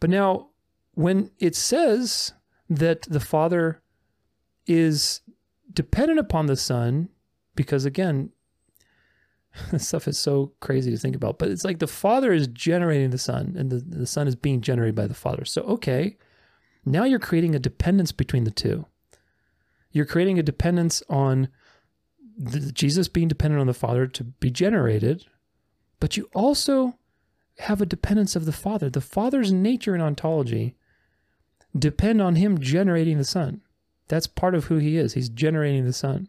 But now, when it says that the Father is dependent upon the Son, because again, this stuff is so crazy to think about, but it's like the Father is generating the Son and the, the Son is being generated by the Father. So, okay, now you're creating a dependence between the two. You're creating a dependence on the, Jesus being dependent on the Father to be generated, but you also have a dependence of the Father. The Father's nature and ontology depend on Him generating the Son. That's part of who He is. He's generating the Son.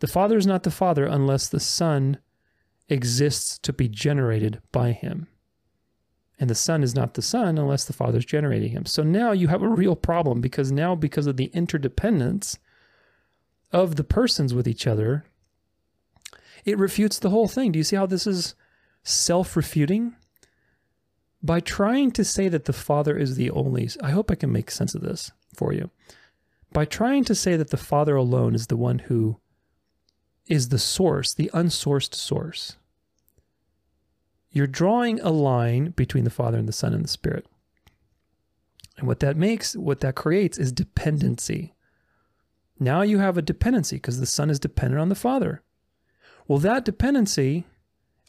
The Father is not the Father unless the Son exists to be generated by Him. And the Son is not the Son unless the Father is generating Him. So now you have a real problem because now, because of the interdependence of the persons with each other, it refutes the whole thing. Do you see how this is self refuting? By trying to say that the Father is the only, I hope I can make sense of this for you. By trying to say that the Father alone is the one who is the source, the unsourced source. You're drawing a line between the Father and the Son and the Spirit. And what that makes, what that creates is dependency. Now you have a dependency because the Son is dependent on the Father. Well, that dependency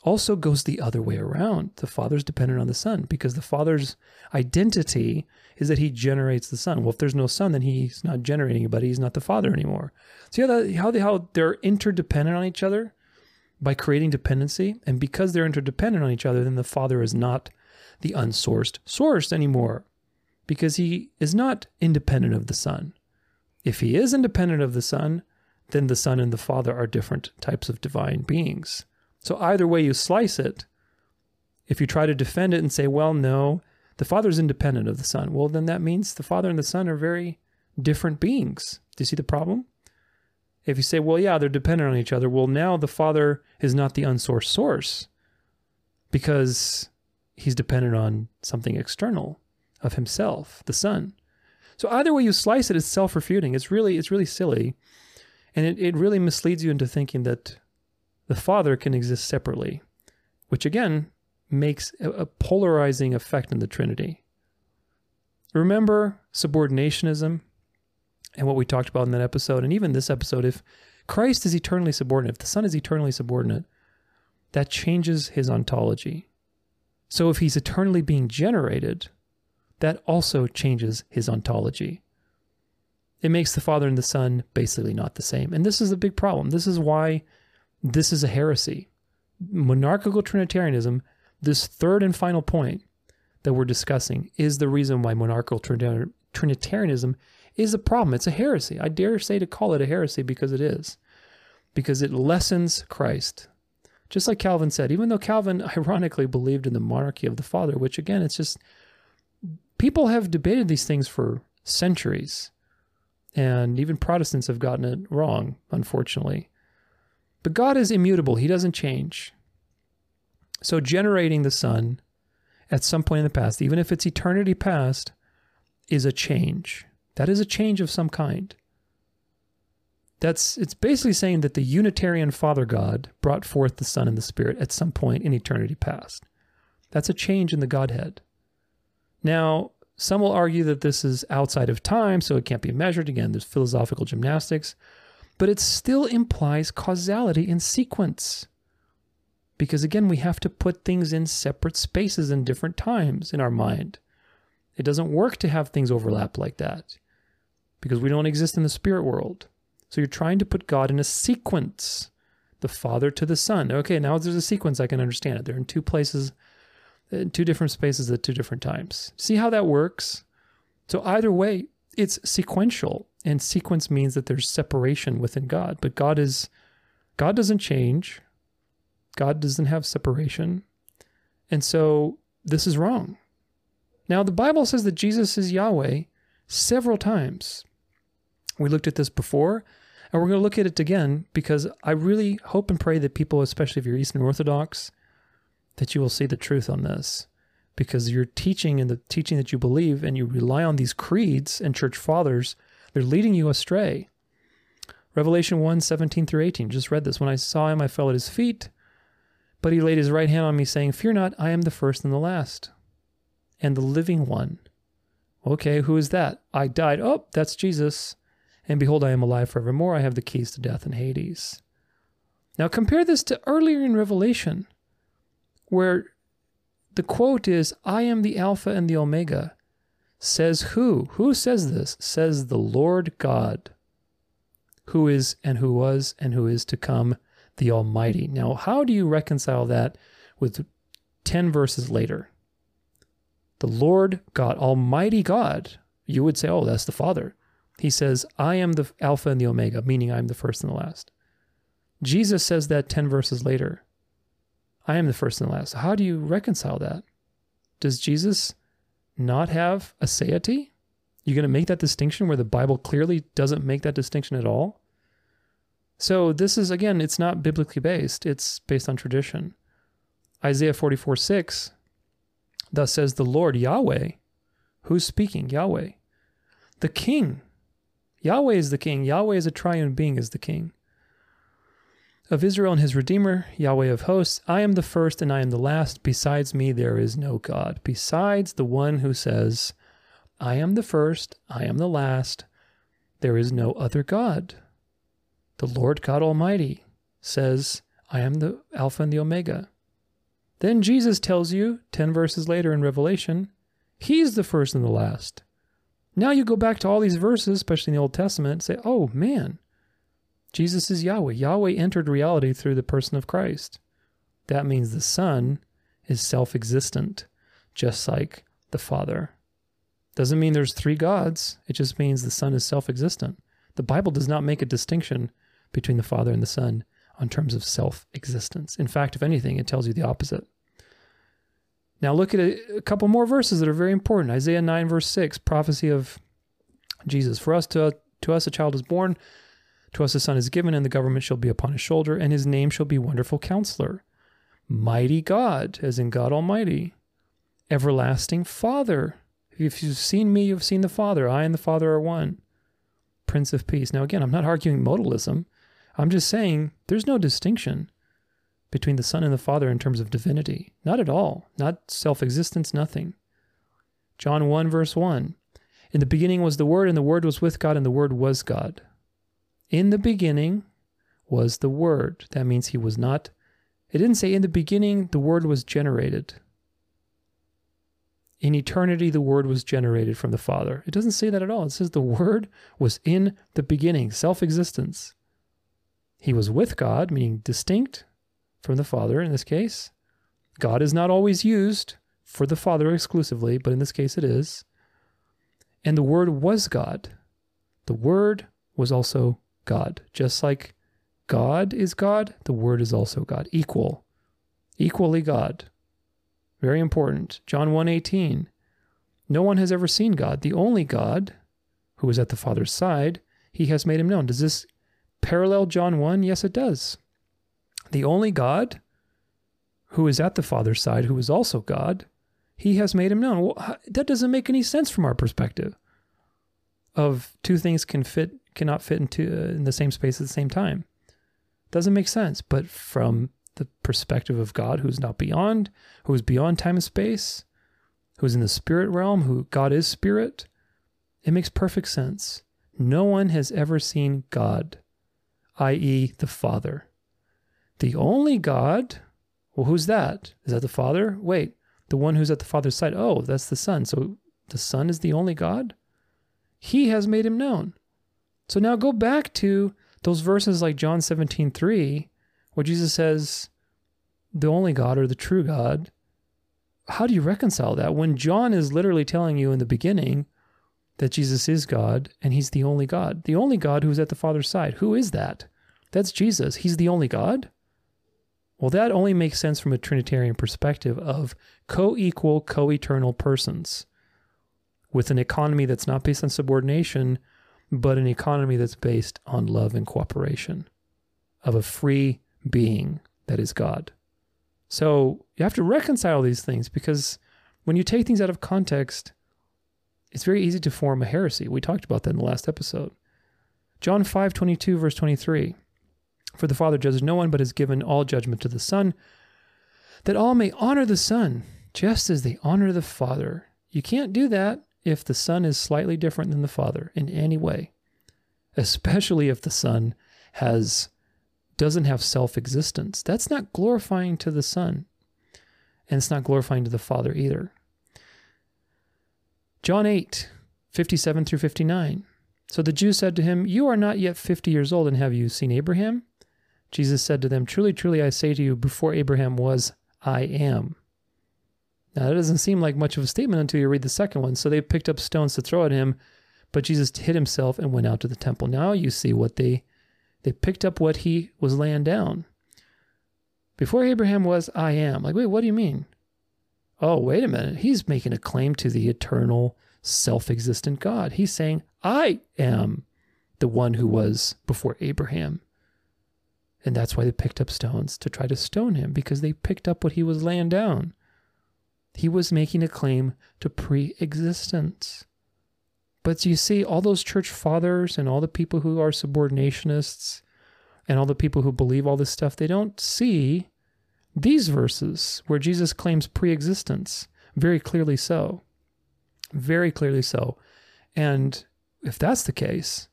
also goes the other way around. The Father's dependent on the Son because the Father's identity is that he generates the Son. Well, if there's no Son, then he's not generating anybody. He's not the Father anymore. See how, that, how, they, how they're interdependent on each other by creating dependency? And because they're interdependent on each other, then the Father is not the unsourced source anymore because he is not independent of the Son. If he is independent of the Son, then the Son and the Father are different types of divine beings. So either way you slice it, if you try to defend it and say, well, no, the Father is independent of the Son, well, then that means the Father and the Son are very different beings. Do you see the problem? If you say, well, yeah, they're dependent on each other, well, now the Father is not the unsourced source because he's dependent on something external of himself, the Son. So either way you slice it, it's self-refuting. It's really, it's really silly. And it, it really misleads you into thinking that the Father can exist separately, which again makes a polarizing effect in the Trinity. Remember subordinationism and what we talked about in that episode, and even this episode. If Christ is eternally subordinate, if the Son is eternally subordinate, that changes his ontology. So if he's eternally being generated, that also changes his ontology. It makes the Father and the Son basically not the same. And this is a big problem. This is why this is a heresy. Monarchical Trinitarianism, this third and final point that we're discussing, is the reason why monarchical Trinitarianism is a problem. It's a heresy. I dare say to call it a heresy because it is, because it lessens Christ. Just like Calvin said, even though Calvin ironically believed in the monarchy of the Father, which again, it's just people have debated these things for centuries, and even Protestants have gotten it wrong, unfortunately. But God is immutable, He doesn't change. So, generating the Son at some point in the past, even if it's eternity past, is a change. That is a change of some kind. That's it's basically saying that the Unitarian Father God brought forth the Son and the Spirit at some point in eternity past. That's a change in the Godhead. Now, some will argue that this is outside of time, so it can't be measured. Again, there's philosophical gymnastics, but it still implies causality in sequence. Because again, we have to put things in separate spaces in different times in our mind. It doesn't work to have things overlap like that because we don't exist in the spirit world. So you're trying to put God in a sequence the Father to the Son. Okay, now there's a sequence, I can understand it. They're in two places, in two different spaces at two different times. See how that works? So either way, it's sequential, and sequence means that there's separation within God. But God is, God doesn't change. God doesn't have separation. And so this is wrong. Now, the Bible says that Jesus is Yahweh several times. We looked at this before. And we're going to look at it again because I really hope and pray that people, especially if you're Eastern Orthodox, that you will see the truth on this. Because your teaching and the teaching that you believe and you rely on these creeds and church fathers, they're leading you astray. Revelation 1 17 through 18. Just read this. When I saw him, I fell at his feet, but he laid his right hand on me, saying, Fear not, I am the first and the last, and the living one. Okay, who is that? I died. Oh, that's Jesus. And behold, I am alive forevermore. I have the keys to death and Hades. Now compare this to earlier in Revelation, where the quote is, I am the Alpha and the Omega. Says who? Who says this? Says the Lord God, who is and who was and who is to come, the Almighty. Now, how do you reconcile that with 10 verses later? The Lord God, Almighty God, you would say, oh, that's the Father. He says, I am the Alpha and the Omega, meaning I am the first and the last. Jesus says that 10 verses later. I am the first and the last. How do you reconcile that? Does Jesus not have a aseity? You're going to make that distinction where the Bible clearly doesn't make that distinction at all? So, this is, again, it's not biblically based, it's based on tradition. Isaiah 44 6, thus says the Lord Yahweh. Who's speaking? Yahweh. The King Yahweh is the king. Yahweh is a triune being, is the king. Of Israel and his Redeemer, Yahweh of hosts, I am the first and I am the last. Besides me, there is no God. Besides the one who says, I am the first, I am the last, there is no other God. The Lord God Almighty says, I am the Alpha and the Omega. Then Jesus tells you, 10 verses later in Revelation, He's the first and the last. Now you go back to all these verses, especially in the Old Testament, and say, oh man, Jesus is Yahweh. Yahweh entered reality through the person of Christ. That means the Son is self existent, just like the Father. Doesn't mean there's three gods, it just means the Son is self existent. The Bible does not make a distinction between the Father and the Son on terms of self existence. In fact, if anything, it tells you the opposite. Now look at a, a, couple more verses that are very important. Isaiah 9 verse 6, prophecy of Jesus. For us to to us a child is born, to us a son is given and the government shall be upon his shoulder and his name shall be wonderful counselor, mighty God, as in God almighty, everlasting Father. If you've seen me, you've seen the Father. I and the Father are one. Prince of Peace. Now again, I'm not arguing modalism. I'm just saying there's no distinction between the Son and the Father in terms of divinity. Not at all. Not self existence, nothing. John 1, verse 1. In the beginning was the Word, and the Word was with God, and the Word was God. In the beginning was the Word. That means he was not. It didn't say in the beginning the Word was generated. In eternity, the Word was generated from the Father. It doesn't say that at all. It says the Word was in the beginning, self existence. He was with God, meaning distinct, from the Father in this case. God is not always used for the Father exclusively, but in this case it is. And the Word was God. The Word was also God. Just like God is God, the Word is also God. Equal. Equally God. Very important. John 1:18. No one has ever seen God. The only God, who is at the Father's side, he has made him known. Does this parallel John 1? Yes, it does the only God who is at the Father's side, who is also God, he has made him known. Well, that doesn't make any sense from our perspective. Of two things can fit cannot fit into uh, in the same space at the same time. Doesn't make sense. But from the perspective of God, who's not beyond, who is beyond time and space, who's in the spirit realm, who God is spirit, it makes perfect sense. No one has ever seen God, i.e., the Father. The only God, well, who's that? Is that the Father? Wait, the one who's at the Father's side. Oh, that's the Son. So the Son is the only God? He has made him known. So now go back to those verses like John 17, 3, where Jesus says, the only God or the true God. How do you reconcile that when John is literally telling you in the beginning that Jesus is God and he's the only God? The only God who's at the Father's side. Who is that? That's Jesus. He's the only God? Well, that only makes sense from a Trinitarian perspective of co equal, co eternal persons with an economy that's not based on subordination, but an economy that's based on love and cooperation of a free being that is God. So you have to reconcile these things because when you take things out of context, it's very easy to form a heresy. We talked about that in the last episode. John 5 22, verse 23. For the Father judges no one, but has given all judgment to the Son, that all may honor the Son, just as they honor the Father. You can't do that if the Son is slightly different than the Father in any way, especially if the Son has doesn't have self-existence. That's not glorifying to the Son, and it's not glorifying to the Father either. John 8, 57 through 59. So the Jews said to him, You are not yet 50 years old, and have you seen Abraham? Jesus said to them, Truly, truly, I say to you, before Abraham was, I am. Now, that doesn't seem like much of a statement until you read the second one. So they picked up stones to throw at him, but Jesus hid himself and went out to the temple. Now you see what they they picked up what he was laying down. Before Abraham was, I am. Like, wait, what do you mean? Oh, wait a minute. He's making a claim to the eternal, self existent God. He's saying, I am the one who was before Abraham. And that's why they picked up stones to try to stone him because they picked up what he was laying down. He was making a claim to pre existence. But you see, all those church fathers and all the people who are subordinationists and all the people who believe all this stuff, they don't see these verses where Jesus claims pre existence. Very clearly so. Very clearly so. And if that's the case,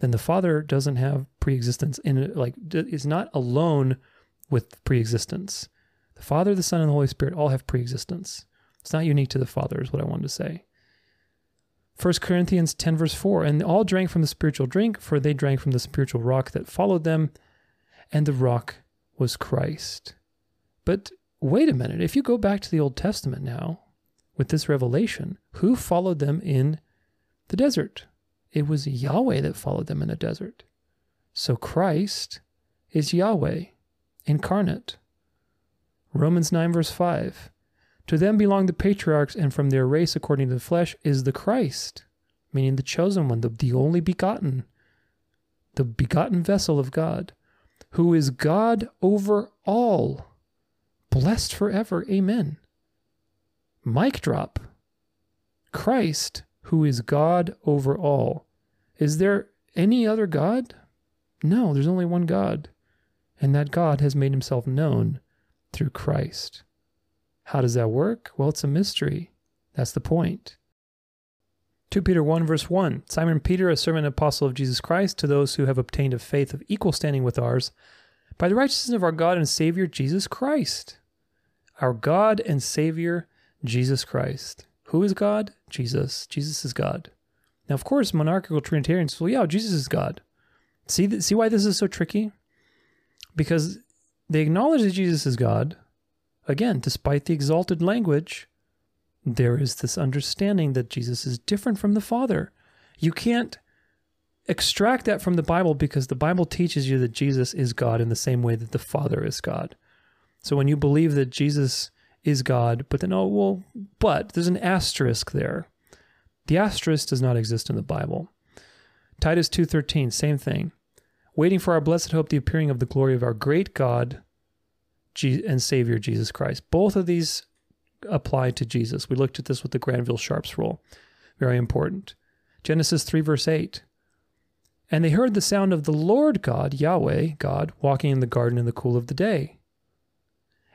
then the Father doesn't have pre-existence in like is not alone with pre-existence. The Father, the Son, and the Holy Spirit all have pre-existence. It's not unique to the Father, is what I wanted to say. 1 Corinthians 10, verse 4 And all drank from the spiritual drink, for they drank from the spiritual rock that followed them, and the rock was Christ. But wait a minute, if you go back to the Old Testament now, with this revelation, who followed them in the desert? It was Yahweh that followed them in the desert. So Christ is Yahweh incarnate. Romans 9, verse 5. To them belong the patriarchs, and from their race, according to the flesh, is the Christ, meaning the chosen one, the, the only begotten, the begotten vessel of God, who is God over all, blessed forever. Amen. Mic drop. Christ who is God over all. Is there any other God? No, there's only one God. And that God has made himself known through Christ. How does that work? Well, it's a mystery. That's the point. 2 Peter 1, verse 1 Simon Peter, a servant and apostle of Jesus Christ, to those who have obtained a faith of equal standing with ours, by the righteousness of our God and Savior Jesus Christ. Our God and Savior Jesus Christ. Who is God? Jesus. Jesus is God. Now, of course, monarchical Trinitarians, well, yeah, Jesus is God. See, see why this is so tricky? Because they acknowledge that Jesus is God. Again, despite the exalted language, there is this understanding that Jesus is different from the Father. You can't extract that from the Bible because the Bible teaches you that Jesus is God in the same way that the Father is God. So when you believe that Jesus is God, but then, oh, well, but there's an asterisk there. The asterisk does not exist in the Bible. Titus 2.13, same thing. Waiting for our blessed hope, the appearing of the glory of our great God and Savior Jesus Christ. Both of these apply to Jesus. We looked at this with the Granville Sharps rule. Very important. Genesis 3, verse 8. And they heard the sound of the Lord God, Yahweh, God, walking in the garden in the cool of the day.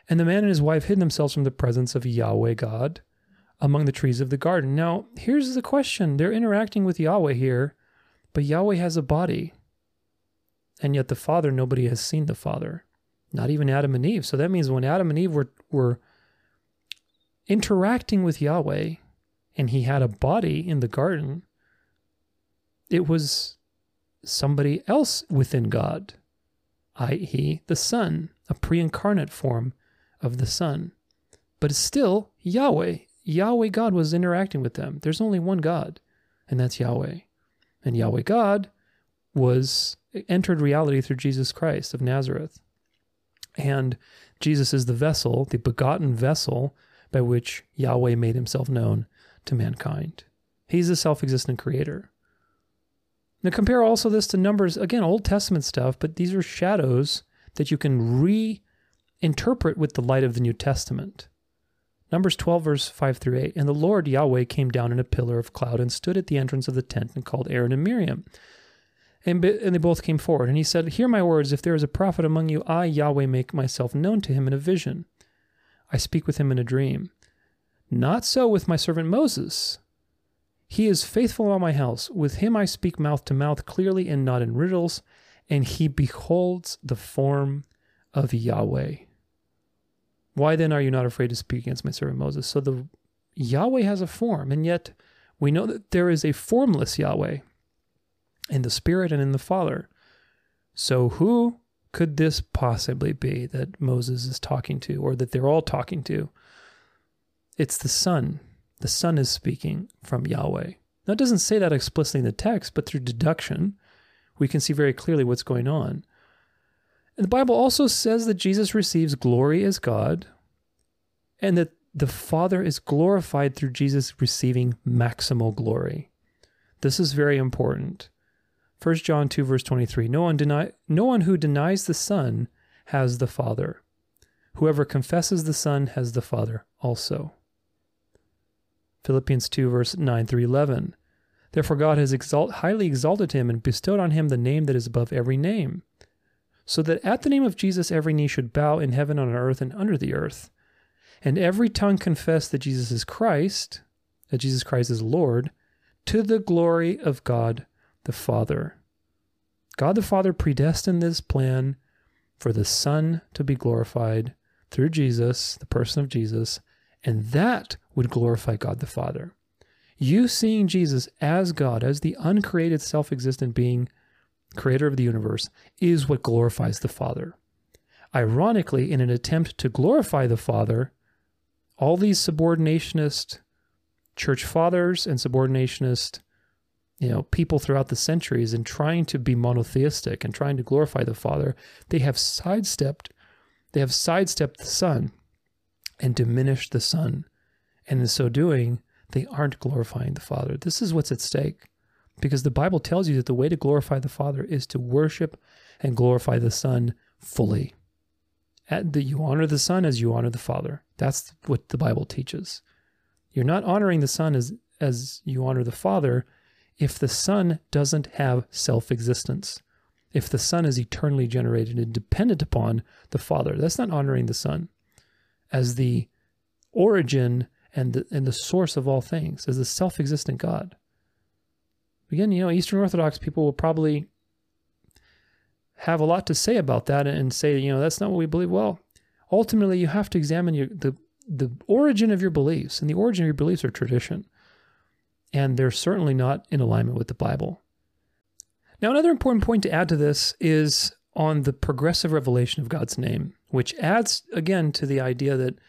And the man and his wife hid themselves from the presence of Yahweh God among the trees of the garden. Now, here's the question they're interacting with Yahweh here, but Yahweh has a body. And yet, the Father, nobody has seen the Father, not even Adam and Eve. So that means when Adam and Eve were, were interacting with Yahweh and he had a body in the garden, it was somebody else within God, i.e., the Son, a pre incarnate form of the Son. But it's still Yahweh. Yahweh God was interacting with them. There's only one God, and that's Yahweh. And Yahweh God was entered reality through Jesus Christ of Nazareth. And Jesus is the vessel, the begotten vessel by which Yahweh made himself known to mankind. He's the self existent creator. Now, compare also this to Numbers, again, Old Testament stuff, but these are shadows that you can reinterpret with the light of the New Testament. Numbers 12, verse 5 through 8. And the Lord Yahweh came down in a pillar of cloud and stood at the entrance of the tent and called Aaron and Miriam. And, and they both came forward. And he said, Hear my words. If there is a prophet among you, I, Yahweh, make myself known to him in a vision. I speak with him in a dream. Not so with my servant Moses. He is faithful in all my house. With him I speak mouth to mouth clearly and not in riddles. And he beholds the form of Yahweh. Why then are you not afraid to speak against my servant Moses? So the Yahweh has a form, and yet we know that there is a formless Yahweh in the Spirit and in the Father. So, who could this possibly be that Moses is talking to, or that they're all talking to? It's the Son. The Son is speaking from Yahweh. Now, it doesn't say that explicitly in the text, but through deduction, we can see very clearly what's going on. And the Bible also says that Jesus receives glory as God, and that the Father is glorified through Jesus receiving maximal glory. This is very important. 1 John 2 verse 23 no one deny no one who denies the son has the father. Whoever confesses the son has the father also. Philippians 2 verse 9 through 11 therefore God has exalt, highly exalted him and bestowed on him the name that is above every name so that at the name of Jesus every knee should bow in heaven on earth and under the earth. And every tongue confess that Jesus is Christ that Jesus Christ is Lord to the glory of God the Father. God the Father predestined this plan for the Son to be glorified through Jesus, the person of Jesus, and that would glorify God the Father. You seeing Jesus as God, as the uncreated, self existent being, creator of the universe, is what glorifies the Father. Ironically, in an attempt to glorify the Father, all these subordinationist church fathers and subordinationist you know people throughout the centuries and trying to be monotheistic and trying to glorify the father they have sidestepped they have sidestepped the son and diminished the son. And in so doing they aren't glorifying the father. This is what's at stake because the bible tells you that the way to glorify the father is to worship and glorify the son fully. At the, you honor the son as you honor the father. That's what the bible teaches. You're not honoring the son as as you honor the father if the Son doesn't have self existence, if the Son is eternally generated and dependent upon the Father, that's not honoring the Son as the origin and the, and the source of all things, as the self existent God. Again, you know, Eastern Orthodox people will probably have a lot to say about that and say, you know, that's not what we believe. Well, ultimately, you have to examine your, the the origin of your beliefs, and the origin of your beliefs are tradition and they're certainly not in alignment with the Bible. Now, another important point to add to this is on the progressive revelation of God's name, which adds again to the idea that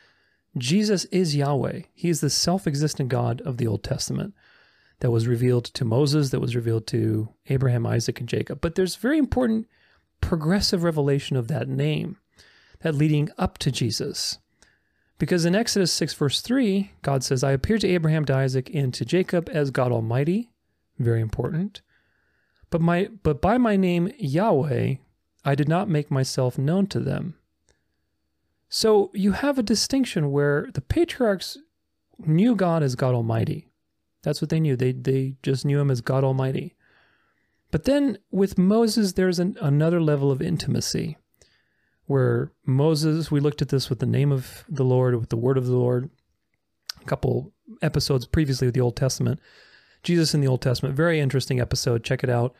Jesus is Yahweh. He is the self existent God of the Old Testament that was revealed to Moses, that was revealed to Abraham, Isaac, and Jacob. But there's very important progressive revelation of that name, that leading up to Jesus. Because in Exodus 6, verse 3, God says, I appeared to Abraham, to Isaac, and to Jacob as God Almighty. Very important. But, my, but by my name, Yahweh, I did not make myself known to them. So you have a distinction where the patriarchs knew God as God Almighty. That's what they knew. They, they just knew him as God Almighty. But then with Moses, there's an, another level of intimacy where Moses, we looked at this with the name of the Lord, with the word of the Lord a couple episodes previously with the Old Testament. Jesus in the Old Testament, very interesting episode. Check it out.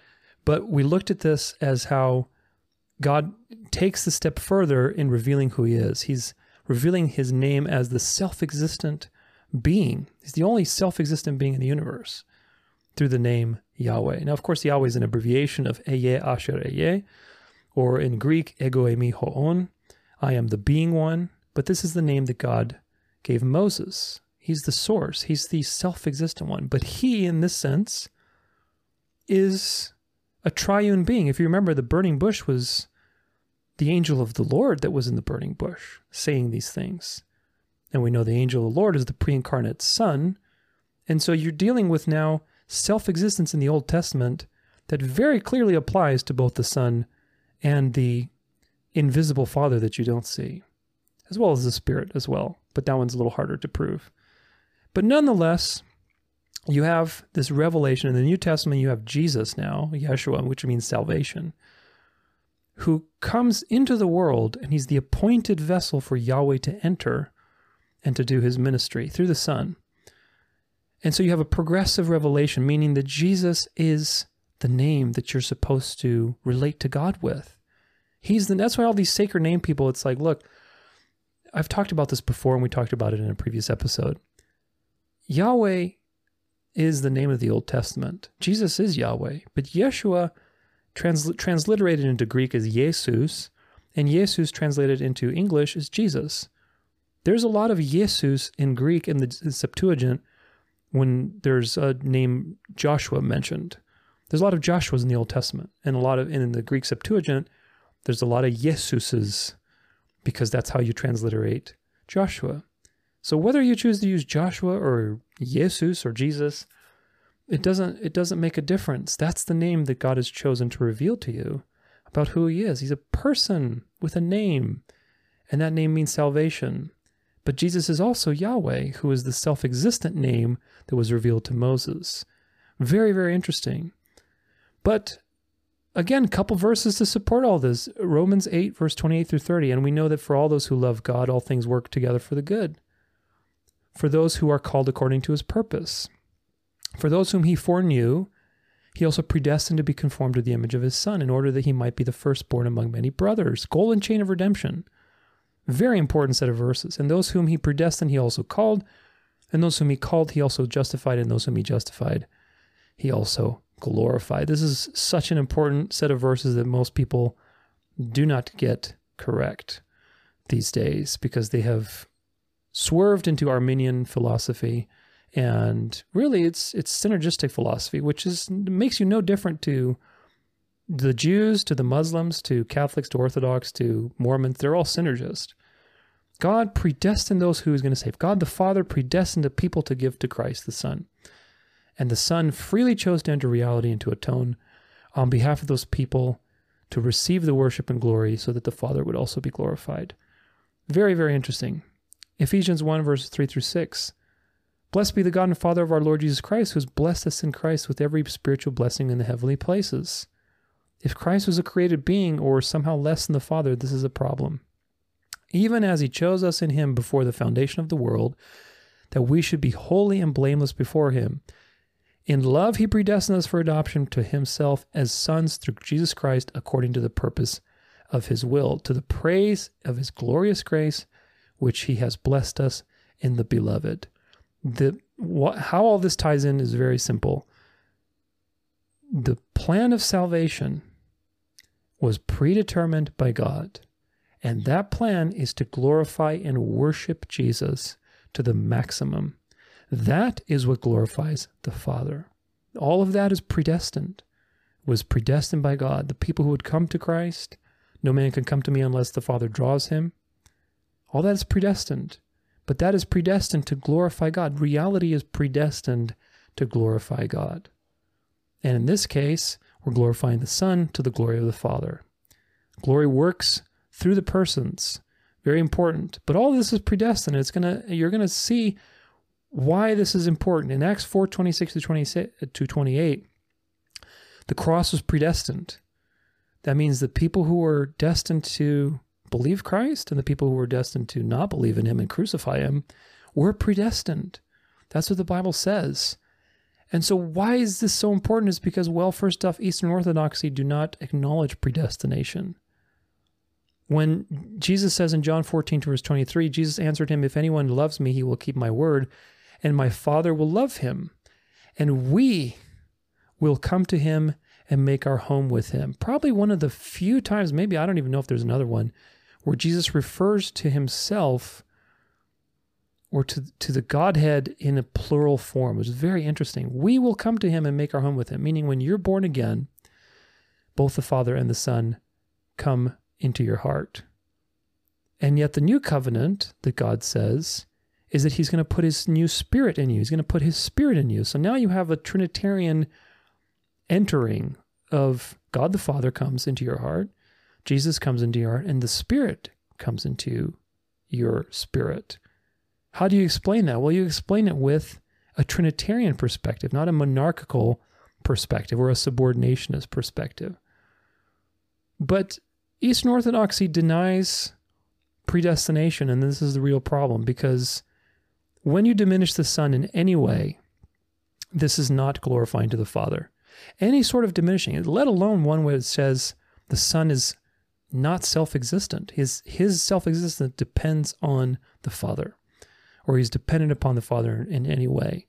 But we looked at this as how God takes the step further in revealing who he is. He's revealing his name as the self existent being. He's the only self existent being in the universe through the name Yahweh. Now, of course, Yahweh is an abbreviation of Ehyeh Asher Ehyeh, or in Greek, Ego Eimi Ho On. I am the being one. But this is the name that God gave Moses. He's the source, he's the self existent one. But he, in this sense, is a triune being. If you remember, the burning bush was the angel of the Lord that was in the burning bush saying these things. And we know the angel of the Lord is the pre incarnate Son. And so you're dealing with now self existence in the Old Testament that very clearly applies to both the Son and the invisible Father that you don't see, as well as the Spirit as well. But that one's a little harder to prove. But nonetheless, you have this revelation in the New Testament. You have Jesus now, Yeshua, which means salvation, who comes into the world and he's the appointed vessel for Yahweh to enter and to do his ministry through the Son. And so you have a progressive revelation, meaning that Jesus is the name that you're supposed to relate to God with. He's the that's why all these sacred name people, it's like, look, I've talked about this before and we talked about it in a previous episode. Yahweh is the name of the Old Testament. Jesus is Yahweh, but Yeshua trans, transliterated into Greek is Iesous, and Iesous translated into English is Jesus. There's a lot of Iesous in Greek in the Septuagint when there's a name Joshua mentioned. There's a lot of Joshuas in the Old Testament, and a lot of in the Greek Septuagint, there's a lot of Jesuses because that's how you transliterate Joshua. So whether you choose to use Joshua or Jesus or Jesus, it doesn't it doesn't make a difference. That's the name that God has chosen to reveal to you about who he is. He's a person with a name, and that name means salvation. But Jesus is also Yahweh, who is the self-existent name that was revealed to Moses. Very very interesting. But again, a couple verses to support all this. Romans 8 verse 28 through 30, and we know that for all those who love God, all things work together for the good for those who are called according to his purpose. For those whom he foreknew, he also predestined to be conformed to the image of his son, in order that he might be the firstborn among many brothers. Golden chain of redemption. Very important set of verses. And those whom he predestined, he also called. And those whom he called, he also justified. And those whom he justified, he also glorified. This is such an important set of verses that most people do not get correct these days because they have swerved into Arminian philosophy, and really it's it's synergistic philosophy, which is makes you no different to the Jews, to the Muslims, to Catholics, to Orthodox, to Mormons. They're all synergist. God predestined those who He's going to save. God the Father predestined the people to give to Christ the Son. And the Son freely chose to enter reality and to atone on behalf of those people to receive the worship and glory so that the Father would also be glorified. Very, very interesting. Ephesians 1, verses 3 through 6. Blessed be the God and Father of our Lord Jesus Christ, who has blessed us in Christ with every spiritual blessing in the heavenly places. If Christ was a created being or somehow less than the Father, this is a problem. Even as he chose us in him before the foundation of the world, that we should be holy and blameless before him. In love, he predestined us for adoption to himself as sons through Jesus Christ according to the purpose of his will, to the praise of his glorious grace which he has blessed us in the beloved. The what, how all this ties in is very simple. The plan of salvation was predetermined by God, and that plan is to glorify and worship Jesus to the maximum. That is what glorifies the Father. All of that is predestined, was predestined by God. The people who would come to Christ, no man can come to me unless the Father draws him. All that is predestined. But that is predestined to glorify God. Reality is predestined to glorify God. And in this case, we're glorifying the Son to the glory of the Father. Glory works through the persons. Very important. But all this is predestined. It's gonna you're gonna see why this is important. In Acts 4, 26 to 26 to 28, the cross was predestined. That means the people who were destined to believe Christ and the people who were destined to not believe in him and crucify him were predestined. That's what the Bible says. And so, why is this so important? Is because, well, first off, Eastern Orthodoxy do not acknowledge predestination. When Jesus says in John 14 verse 23, Jesus answered him, If anyone loves me, he will keep my word, and my Father will love him, and we will come to him and make our home with him. Probably one of the few times, maybe I don't even know if there's another one, where Jesus refers to himself or to, to the Godhead in a plural form, which is very interesting. We will come to him and make our home with him, meaning when you're born again, both the Father and the Son come into your heart. And yet, the new covenant that God says is that He's going to put His new spirit in you. He's going to put His spirit in you. So now you have a Trinitarian entering of God the Father comes into your heart, Jesus comes into your heart, and the Spirit comes into your spirit. How do you explain that? Well, you explain it with a Trinitarian perspective, not a monarchical perspective or a subordinationist perspective. But Eastern Orthodoxy denies predestination, and this is the real problem because when you diminish the Son in any way, this is not glorifying to the Father. Any sort of diminishing, let alone one where it says the Son is not self existent. His, his self existence depends on the Father, or he's dependent upon the Father in, in any way.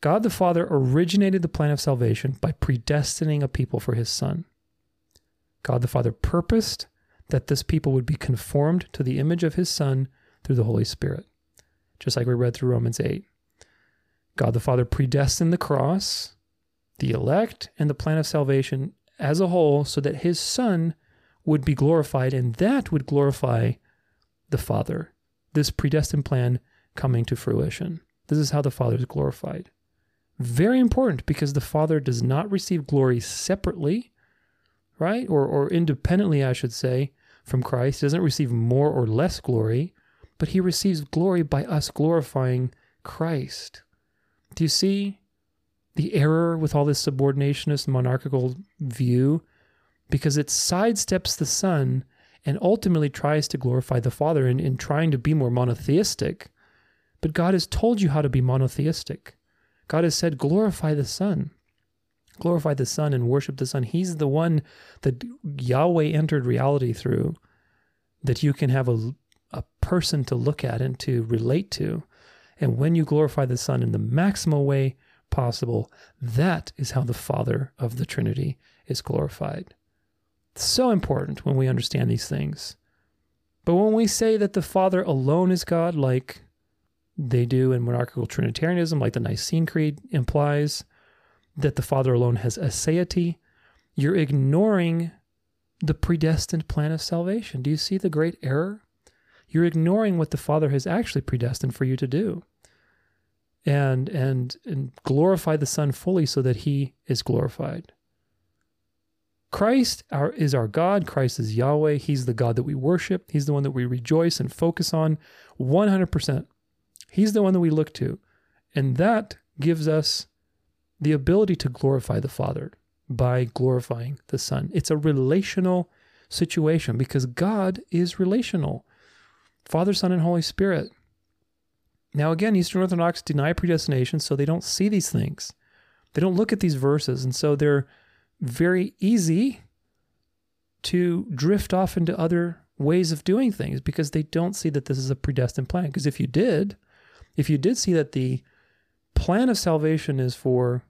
God the Father originated the plan of salvation by predestining a people for his Son. God the Father purposed that this people would be conformed to the image of his Son through the Holy Spirit, just like we read through Romans 8. God the Father predestined the cross the elect and the plan of salvation as a whole so that his son would be glorified and that would glorify the Father. This predestined plan coming to fruition. This is how the Father is glorified. Very important because the Father does not receive glory separately, right? Or, or independently, I should say, from Christ. He doesn't receive more or less glory, but he receives glory by us glorifying Christ. Do you see the error with all this subordinationist monarchical view because it sidesteps the Son and ultimately tries to glorify the Father in, in trying to be more monotheistic. But God has told you how to be monotheistic. God has said, glorify the Son. Glorify the Son and worship the Son. He's the one that Yahweh entered reality through, that you can have a, a person to look at and to relate to. And when you glorify the Son in the maximal way possible. That is how the Father of the Trinity is glorified. It's so important when we understand these things. But when we say that the Father alone is God, like they do in monarchical Trinitarianism, like the Nicene Creed implies, that the Father alone has aseity, you're ignoring the predestined plan of salvation. Do you see the great error? You're ignoring what the Father has actually predestined for you to do and and and glorify the Son fully so that he is glorified. Christ our, is our God. Christ is Yahweh. He's the God that we worship. He's the one that we rejoice and focus on 100%. He's the one that we look to. And that gives us the ability to glorify the Father by glorifying the Son. It's a relational situation because God is relational. Father, Son, and Holy Spirit. Now, again, Eastern Orthodox deny predestination, so they don't see these things. They don't look at these verses, and so they're very easy to drift off into other ways of doing things because they don't see that this is a predestined plan. Because if you did, if you did see that the plan of salvation is for,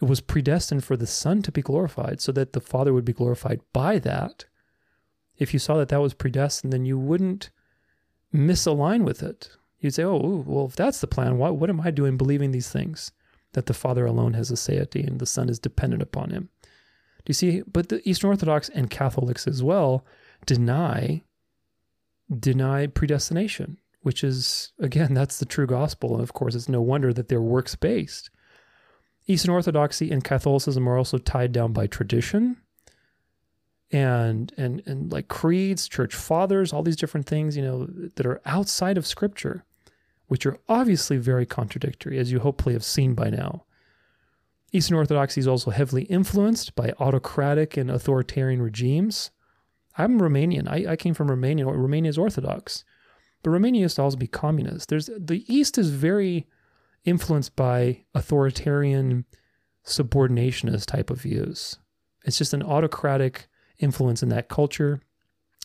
it was predestined for the Son to be glorified so that the Father would be glorified by that. If you saw that that was predestined, then you wouldn't misalign with it you'd say, oh, well, if that's the plan, what, what am I doing believing these things? That the Father alone has a aseity and the Son is dependent upon him. Do you see? But the Eastern Orthodox and Catholics as well deny deny predestination, which is again, that's the true gospel. And of course, it's no wonder that they're works based. Eastern Orthodoxy and Catholicism are also tied down by tradition and and and like creeds, church fathers, all these different things, you know, that are outside of scripture which are obviously very contradictory, as you hopefully have seen by now. Eastern Orthodoxy is also heavily influenced by autocratic and authoritarian regimes. I'm Romanian. I, I came from Romania. Romania is Orthodox. But Romania used to also be communist. There's the East is very influenced by authoritarian subordinationist type of views. It's just an autocratic influence in that culture.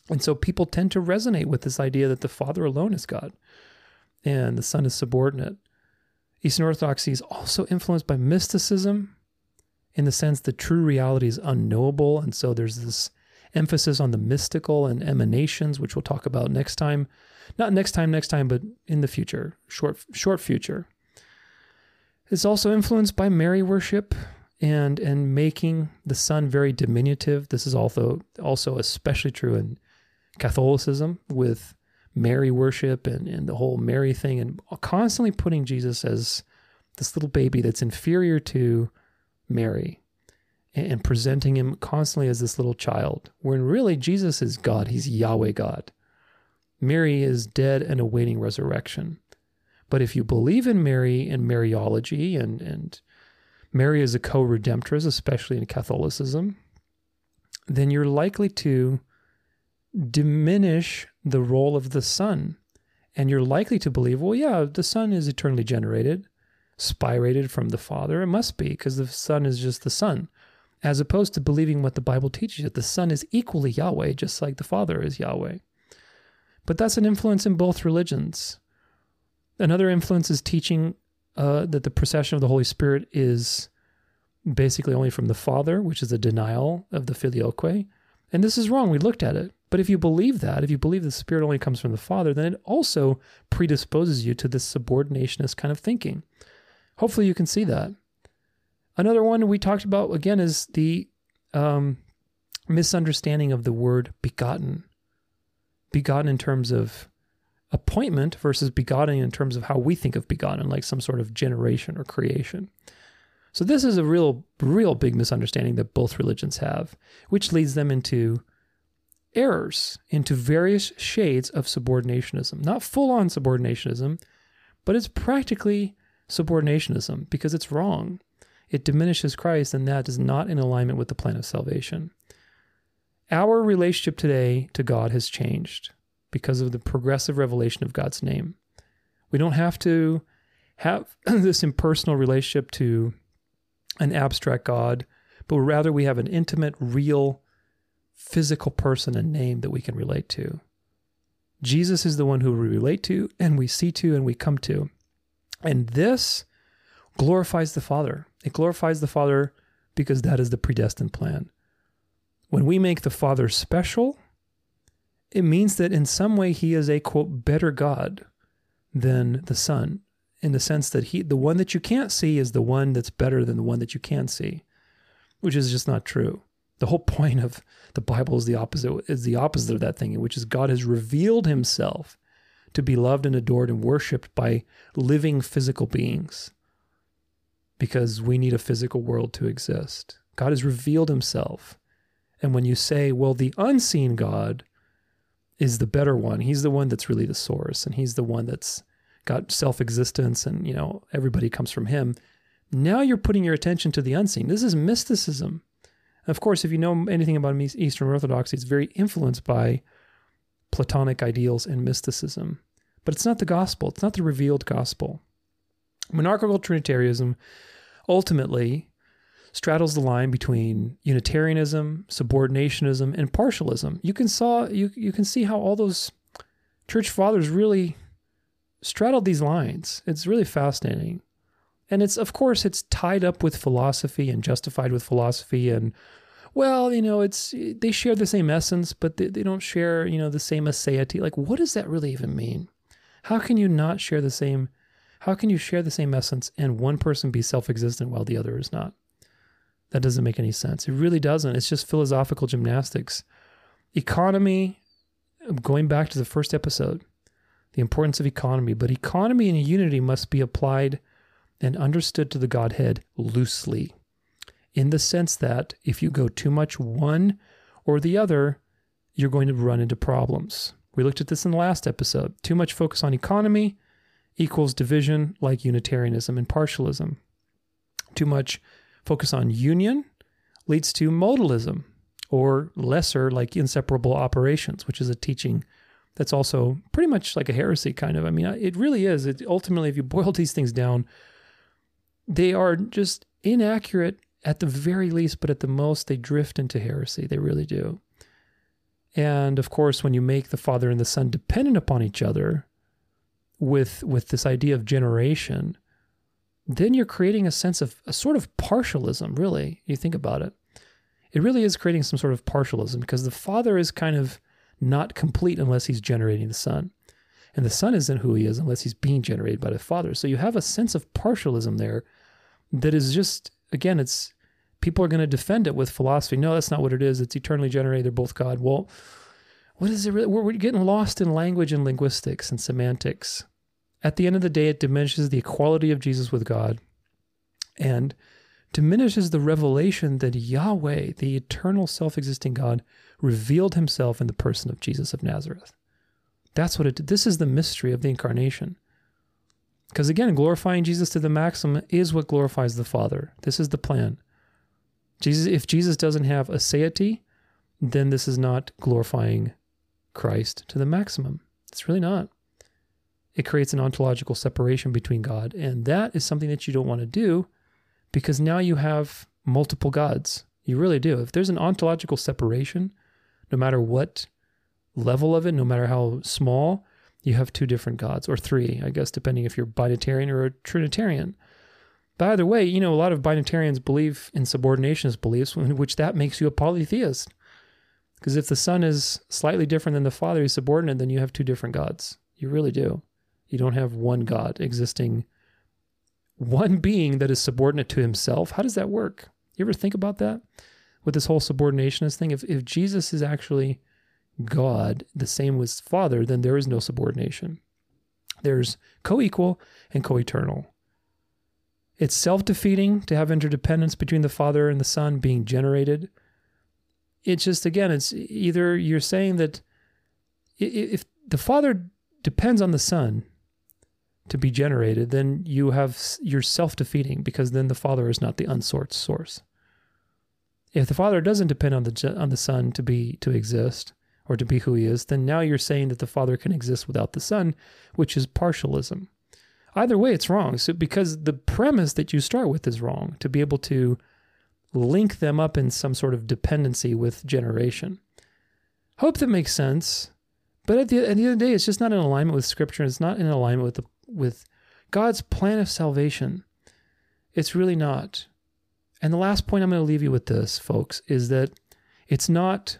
And so people tend to resonate with this idea that the Father alone is God and the Son is subordinate. Eastern Orthodoxy is also influenced by mysticism in the sense that true reality is unknowable. And so there's this emphasis on the mystical and emanations, which we'll talk about next time. Not next time, next time, but in the future, short, short future. It's also influenced by Mary worship and and making the Son very diminutive. This is also also especially true in Catholicism with Mary worship and, and the whole Mary thing, and constantly putting Jesus as this little baby that's inferior to Mary and, and presenting him constantly as this little child, when really Jesus is God, he's Yahweh God. Mary is dead and awaiting resurrection. But if you believe in Mary and Mariology and, and Mary is a co redemptress, especially in Catholicism, then you're likely to diminish the role of the Son. And you're likely to believe, well, yeah, the Son is eternally generated, spirated from the Father. It must be because the Son is just the Son, as opposed to believing what the Bible teaches that the Son is equally Yahweh, just like the Father is Yahweh. But that's an influence in both religions. Another influence is teaching uh, that the procession of the Holy Spirit is basically only from the Father, which is a denial of the filioque. And this is wrong. We looked at it. But if you believe that, if you believe the Spirit only comes from the Father, then it also predisposes you to this subordinationist kind of thinking. Hopefully, you can see that. Another one we talked about again is the um, misunderstanding of the word begotten. Begotten in terms of appointment versus begotten in terms of how we think of begotten, like some sort of generation or creation. So this is a real, real big misunderstanding that both religions have, which leads them into errors, into various shades of subordinationism. Not full on subordinationism, but it's practically subordinationism because it's wrong. It diminishes Christ, and that is not in alignment with the plan of salvation. Our relationship today to God has changed because of the progressive revelation of God's name. We don't have to have this impersonal relationship to an abstract God, but rather we have an intimate, real, physical person and name that we can relate to. Jesus is the one who we relate to and we see to and we come to. And this glorifies the Father. It glorifies the Father because that is the predestined plan. When we make the Father special, it means that in some way he is a quote better God than the Son, in the sense that he the one that you can't see is the one that's better than the one that you can see, which is just not true. The whole point of the Bible is the opposite is the opposite of that thing, which is God has revealed himself to be loved and adored and worshiped by living physical beings. Because we need a physical world to exist. God has revealed himself. And when you say, well, the unseen God is the better one. He's the one that's really the source, and he's the one that's got self existence, and you know everybody comes from him. Now you're putting your attention to the unseen. This is mysticism. Of course, if you know anything about Eastern Orthodoxy, it's very influenced by Platonic ideals and mysticism. But it's not the gospel, it's not the revealed gospel. Monarchical Trinitarianism ultimately straddles the line between Unitarianism, subordinationism, and partialism. You can saw you you can see how all those church fathers really straddled these lines. It's really fascinating. And it's of course it's tied up with philosophy and justified with philosophy and well, you know, it's they share the same essence, but they, they don't share, you know, the same aseity. Like, what does that really even mean? How can you not share the same how can you share the same essence and one person be self-existent while the other is not? That doesn't make any sense. It really doesn't. It's just philosophical gymnastics. Economy, going back to the first episode, the importance of economy, but economy and unity must be applied and understood to the Godhead loosely, in the sense that if you go too much one or the other, you're going to run into problems. We looked at this in the last episode. Too much focus on economy equals division, like Unitarianism and partialism. Too much focus on union leads to modalism or lesser like inseparable operations, which is a teaching that's also pretty much like a heresy, kind of. I mean, it really is. It ultimately, if you boil these things down, they are just inaccurate at the very least, but at the most, they drift into heresy. They really do. And of course, when you make the Father and the Son dependent upon each other with, with this idea of generation, then you're creating a sense of a sort of partialism, really. You think about it. It really is creating some sort of partialism because the Father is kind of not complete unless he's generating the Son. And the Son isn't who he is unless he's being generated by the Father. So you have a sense of partialism there that is just, again, it's people are going to defend it with philosophy. No, that's not what it is. It's eternally generated. They're both God. Well, what is it? Really? We're, we're getting lost in language and linguistics and semantics. At the end of the day, it diminishes the equality of Jesus with God and diminishes the revelation that Yahweh, the eternal self existing God, revealed himself in the person of Jesus of Nazareth. That's what it did. This is the mystery of the incarnation. Because again, glorifying Jesus to the maximum is what glorifies the Father. This is the plan. Jesus, if Jesus doesn't have aseity, then this is not glorifying Christ to the maximum. It's really not. It creates an ontological separation between God. And that is something that you don't want to do because now you have multiple gods. You really do. If there's an ontological separation, no matter what level of it, no matter how small, you have two different gods, or three, I guess, depending if you're binitarian or a trinitarian. By the way, you know, a lot of binitarians believe in subordinationist beliefs, which that makes you a polytheist. Because if the son is slightly different than the father, he's subordinate, then you have two different gods. You really do. You don't have one God existing, one being that is subordinate to himself. How does that work? You ever think about that? With this whole subordinationist thing? If, if Jesus is actually God, the same with Father, then there is no subordination. There's co equal and co eternal. It's self defeating to have interdependence between the Father and the Son being generated. It's just, again, it's either you're saying that if the Father depends on the Son to be generated, then you have you're self defeating because then the Father is not the unsourced source. If the Father doesn't depend on the on the Son to be to exist or to be who He is, then now you're saying that the Father can exist without the Son, which is partialism. Either way, it's wrong. So because the premise that you start with is wrong to be able to link them up in some sort of dependency with generation. Hope that makes sense. But at the, at the end of the day, it's just not in alignment with Scripture. It's not in alignment with the, with God's plan of salvation. It's really not. And the last point I'm going to leave you with this, folks, is that it's not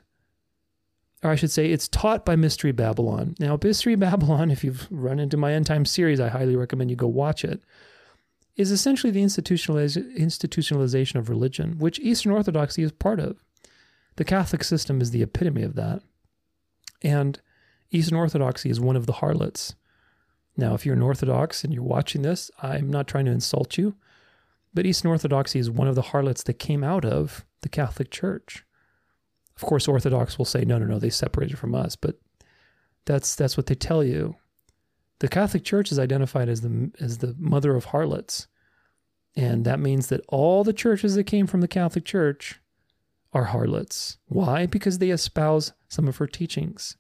or I should say, it's taught by Mystery Babylon. Now, Mystery Babylon, if you've run into my end time series, I highly recommend you go watch it, is essentially the institutionalization of religion, which Eastern Orthodoxy is part of. The Catholic system is the epitome of that. And Eastern Orthodoxy is one of the harlots. Now, if you're an Orthodox and you're watching this, I'm not trying to insult you, but Eastern Orthodoxy is one of the harlots that came out of the Catholic Church. Of course, Orthodox will say, no, no, no, they separated from us, but that's that's what they tell you. The Catholic Church is identified as the as the mother of harlots, and that means that all the churches that came from the Catholic Church are harlots. Why? Because they espouse some of her teachings,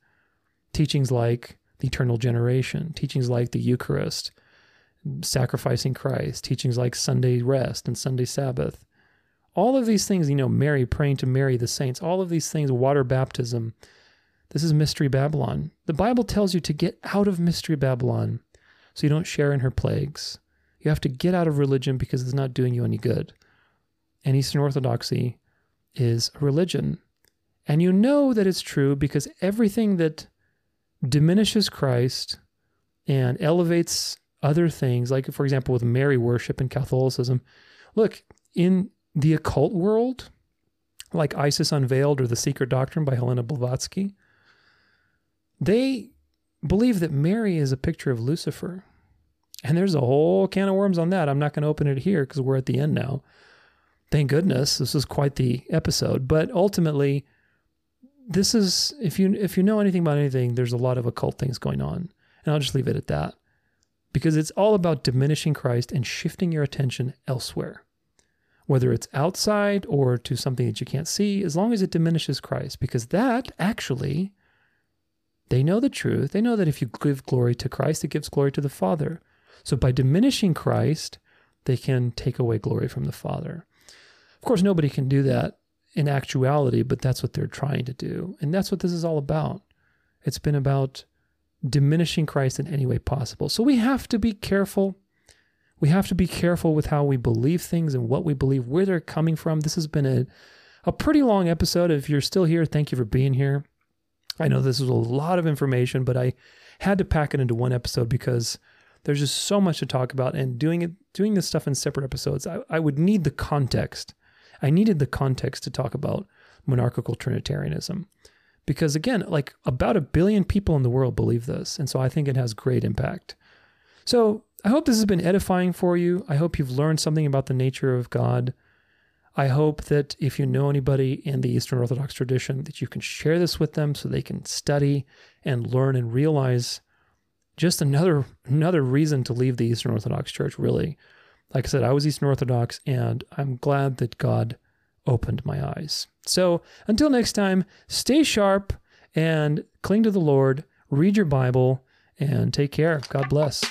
teachings like the eternal generation, teachings like the Eucharist, sacrificing Christ, teachings like Sunday rest and Sunday Sabbath, all of these things, you know, Mary praying to Mary, the saints, all of these things, water baptism. This is Mystery Babylon. The Bible tells you to get out of Mystery Babylon so you don't share in her plagues. You have to get out of religion because it's not doing you any good. And Eastern Orthodoxy is a religion. And you know that it's true because everything that diminishes Christ and elevates other things, like, for example, with Mary worship and Catholicism, look, in the occult world, like Isis Unveiled or The Secret Doctrine by Helena Blavatsky, they believe that Mary is a picture of Lucifer. And there's a whole can of worms on that. I'm not going to open it here because we're at the end now. Thank goodness. This is quite the episode. But ultimately, this is if you if you know anything about anything, there's a lot of occult things going on. And I'll just leave it at that. Because it's all about diminishing Christ and shifting your attention elsewhere whether it's outside or to something that you can't see, as long as it diminishes Christ, because that actually They know the truth. They know that if you give glory to Christ, it gives glory to the Father. So by diminishing Christ, they can take away glory from the Father. Of course, nobody can do that in actuality, but that's what they're trying to do. And that's what this is all about. It's been about diminishing Christ in any way possible. So we have to be careful. We have to be careful with how we believe things and what we believe, where they're coming from. This has been a, a pretty long episode. If you're still here, thank you for being here. I know this is a lot of information, but I had to pack it into one episode because there's just so much to talk about. And doing it, doing this stuff in separate episodes, I, I would need the context. I needed the context to talk about monarchical Trinitarianism because again, like about a billion people in the world believe this. And so I think it has great impact. So I hope this has been edifying for you. I hope you've learned something about the nature of God. I hope that if you know anybody in the Eastern Orthodox tradition, that you can share this with them so they can study and learn and realize just another another reason to leave the Eastern Orthodox Church, really. Like I said, I was Eastern Orthodox, and I'm glad that God opened my eyes. So until next time, stay sharp and cling to the Lord, read your Bible, and take care. God bless.